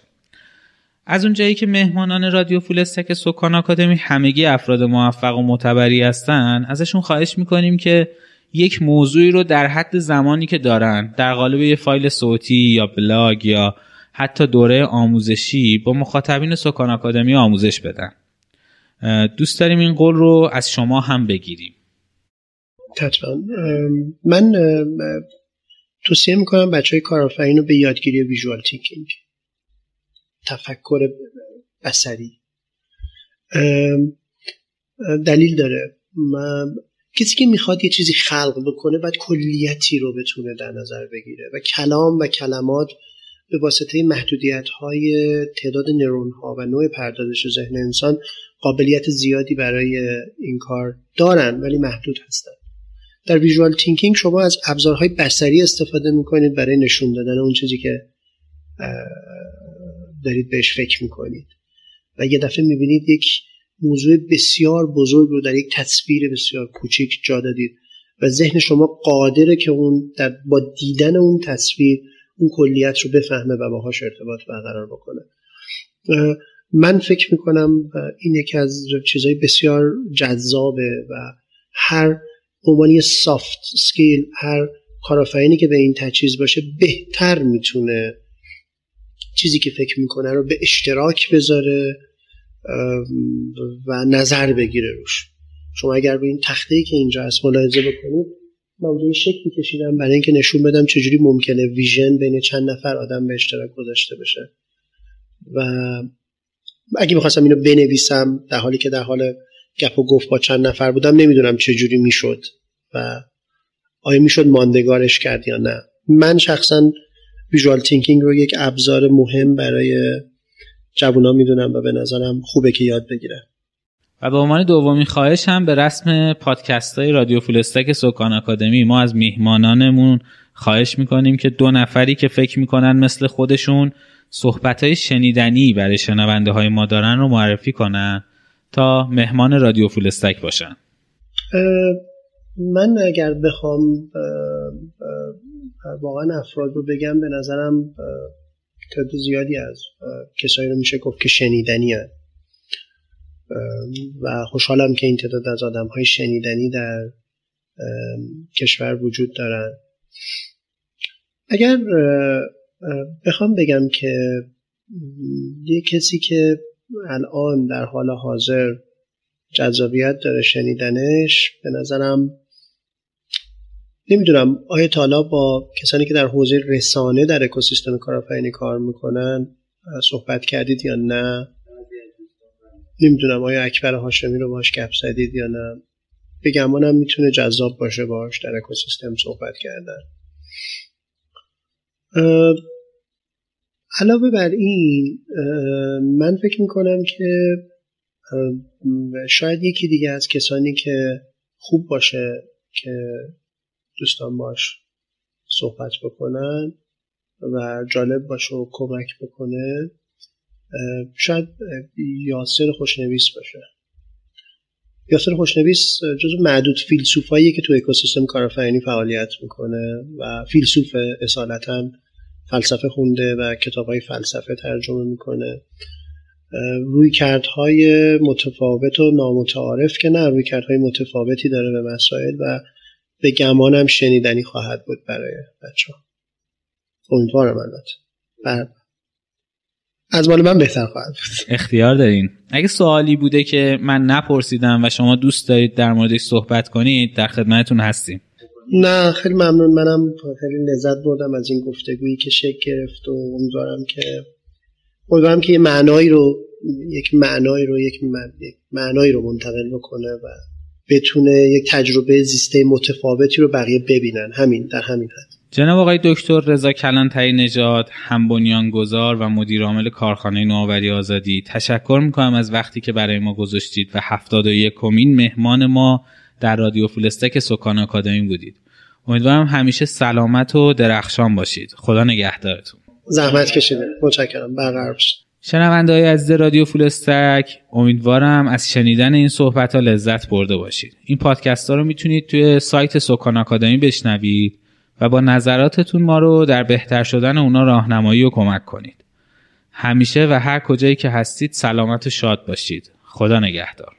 از اونجایی که مهمانان رادیو Full Stack سکان آکادمی همگی افراد موفق و معتبری هستن ازشون خواهش می‌کنیم که یک موضوعی رو در حد زمانی که دارن در قالب یه فایل صوتی یا بلاگ یا حتی دوره آموزشی با مخاطبین سکان آکادمی آموزش بدن. دوست داریم این قول رو از شما هم بگیریم. حتما. من توصیه می‌کنم بچه های کارآفرین رو به یادگیری visual thinking تفکر بسری دلیل داره. کسی که می‌خواد یه چیزی خلق بکنه باید کلیتی رو بتونه در نظر بگیره و کلام و کلمات به واسطه محدودیت های تعداد نرون ها و نوع پردازش ذهن انسان قابلیت زیادی برای این کار دارن ولی محدود هستن. در ویژوال تینکینگ شما از ابزارهای بسری استفاده می‌کنید برای نشون دادن اون چیزی که دارید بهش فکر می‌کنید. و یه دفعه می‌بینید یک موضوع بسیار بزرگ رو در یک تصویر بسیار کوچیک جا دادید و ذهن شما قادره که اون در با دیدن اون تصویر اون کلیت رو بفهمه و باهاش ارتباط برقرار بکنه. من فکر می‌کنم این یکی از چیزهای بسیار جذابه و هر عنوانی سافت سکیل هر کارآفرینی که به این تجهیز باشه بهتر می‌تونه چیزی که فکر می‌کنه رو به اشتراک بذاره و نظر بگیره روش. شما اگر به این تخته که اینجا هست ملاحظه بکنید من اونجا شکلی کشیدم برای اینکه نشون بدم چجوری ممکنه ویژن بین چند نفر آدم به اشتراک گذاشته بشه. و اگه می‌خواستم اینو بنویسم در حالی که در حال گپ و گفت با چند نفر بودم نمی‌دونم چجوری می‌شد و آیا می‌شد ماندگارش کرد یا نه. من شخصا visual thinking رو یک ابزار مهم برای جوونا می‌دونم و به نظرم خوبه که یاد بگیرن. و به عنوان دومین خواهش هم به رسم پادکست های رادیو Full Stack سکان آکادمی ما از میهمانانمون خواهش می‌کنیم که دو نفری که فکر می‌کنن مثل خودشون صحبت های شنیدنی برای شنونده های ما دارن رو معرفی کنن تا مهمان رادیو Full Stack باشن. من اگر بخوام واقعا افراد رو بگم به نظرم تعداد زیادی از کسایی رو میشه گفت که شنیدنی هست و خوشحالم که این تعداد از آدم های شنیدنی در کشور وجود دارن. اگر بخوام بگم که یه کسی که الان در حال حاضر جذابیت داره شنیدنش به نظرم نمی‌دونم آیا تالا با کسانی که در حوزه رسانه در اکوسیستم کارآفرینی کار می‌کنن صحبت کردید یا نه؟ نمی‌دونم آیا اکبر هاشمی رو باش گپ زدید یا نه؟ به گمانم می‌تونه جذاب باشه باش در اکوسیستم صحبت کردن. علاوه بر این من فکر می‌کنم که شاید یکی دیگه از کسانی که خوب باشه که دوستان باش صحبت بکنن و جالب باشه و کمک بکنه. شاید یاسر خوشنویس باشه. یاسر خوشنویس جز معدود فیلسوفایی که تو اکوسیستم کارآفرینی فعالیت می‌کنه و فیلسوف اصالتا فلسفه خونده و کتاب های فلسفه ترجمه می‌کنه. روی کردهای متفاوت و نامتعارف که نه روی کردهای متفاوتی داره به مسائل و به گمانم شنیدنی خواهد بود برای بچه ها امیدوارم البته. از مال من بهتر خواهد بود. اختیار دارین. اگه سوالی بوده که من نپرسیدم و شما دوست دارید در موردش صحبت کنید در خدمتتون هستیم. نه خیلی ممنون. منم خیلی لذت بردم از این گفتگویی که شکل گرفت و امیدوارم که امیدوارم که یه معنایی رو یک معنایی رو یک معنایی رو منتقل بکنه و بتونه یک تجربه زیسته متفاوتی رو بقیه ببینن. همین در همین حد. جناب آقای دکتر رضا کلانتری نژاد هم بنیانگذار و مدیر عامل کارخانه نوآوری آزادی. تشکر می‌کنم از وقتی که برای ما گذاشتید و هفتاد و یکمین مهمان ما در رادیو فولستک سکان آکادمی بودید. امیدوارم همیشه سلامت و درخشان باشید. خدا نگهدارتون. زحمت کشیده متشکرم. برقرار باشید. شنونده های عزیز رادیو فولستک امیدوارم از شنیدن این صحبت ها لذت برده باشید. این پادکست ها رو می‌تونید توی سایت سکان آکادمی بشنوید و با نظراتتون ما رو در بهتر شدن اونا راهنمایی و کمک کنید. همیشه و هر کجایی که هستید سلامت و شاد باشید. خدا نگهدار.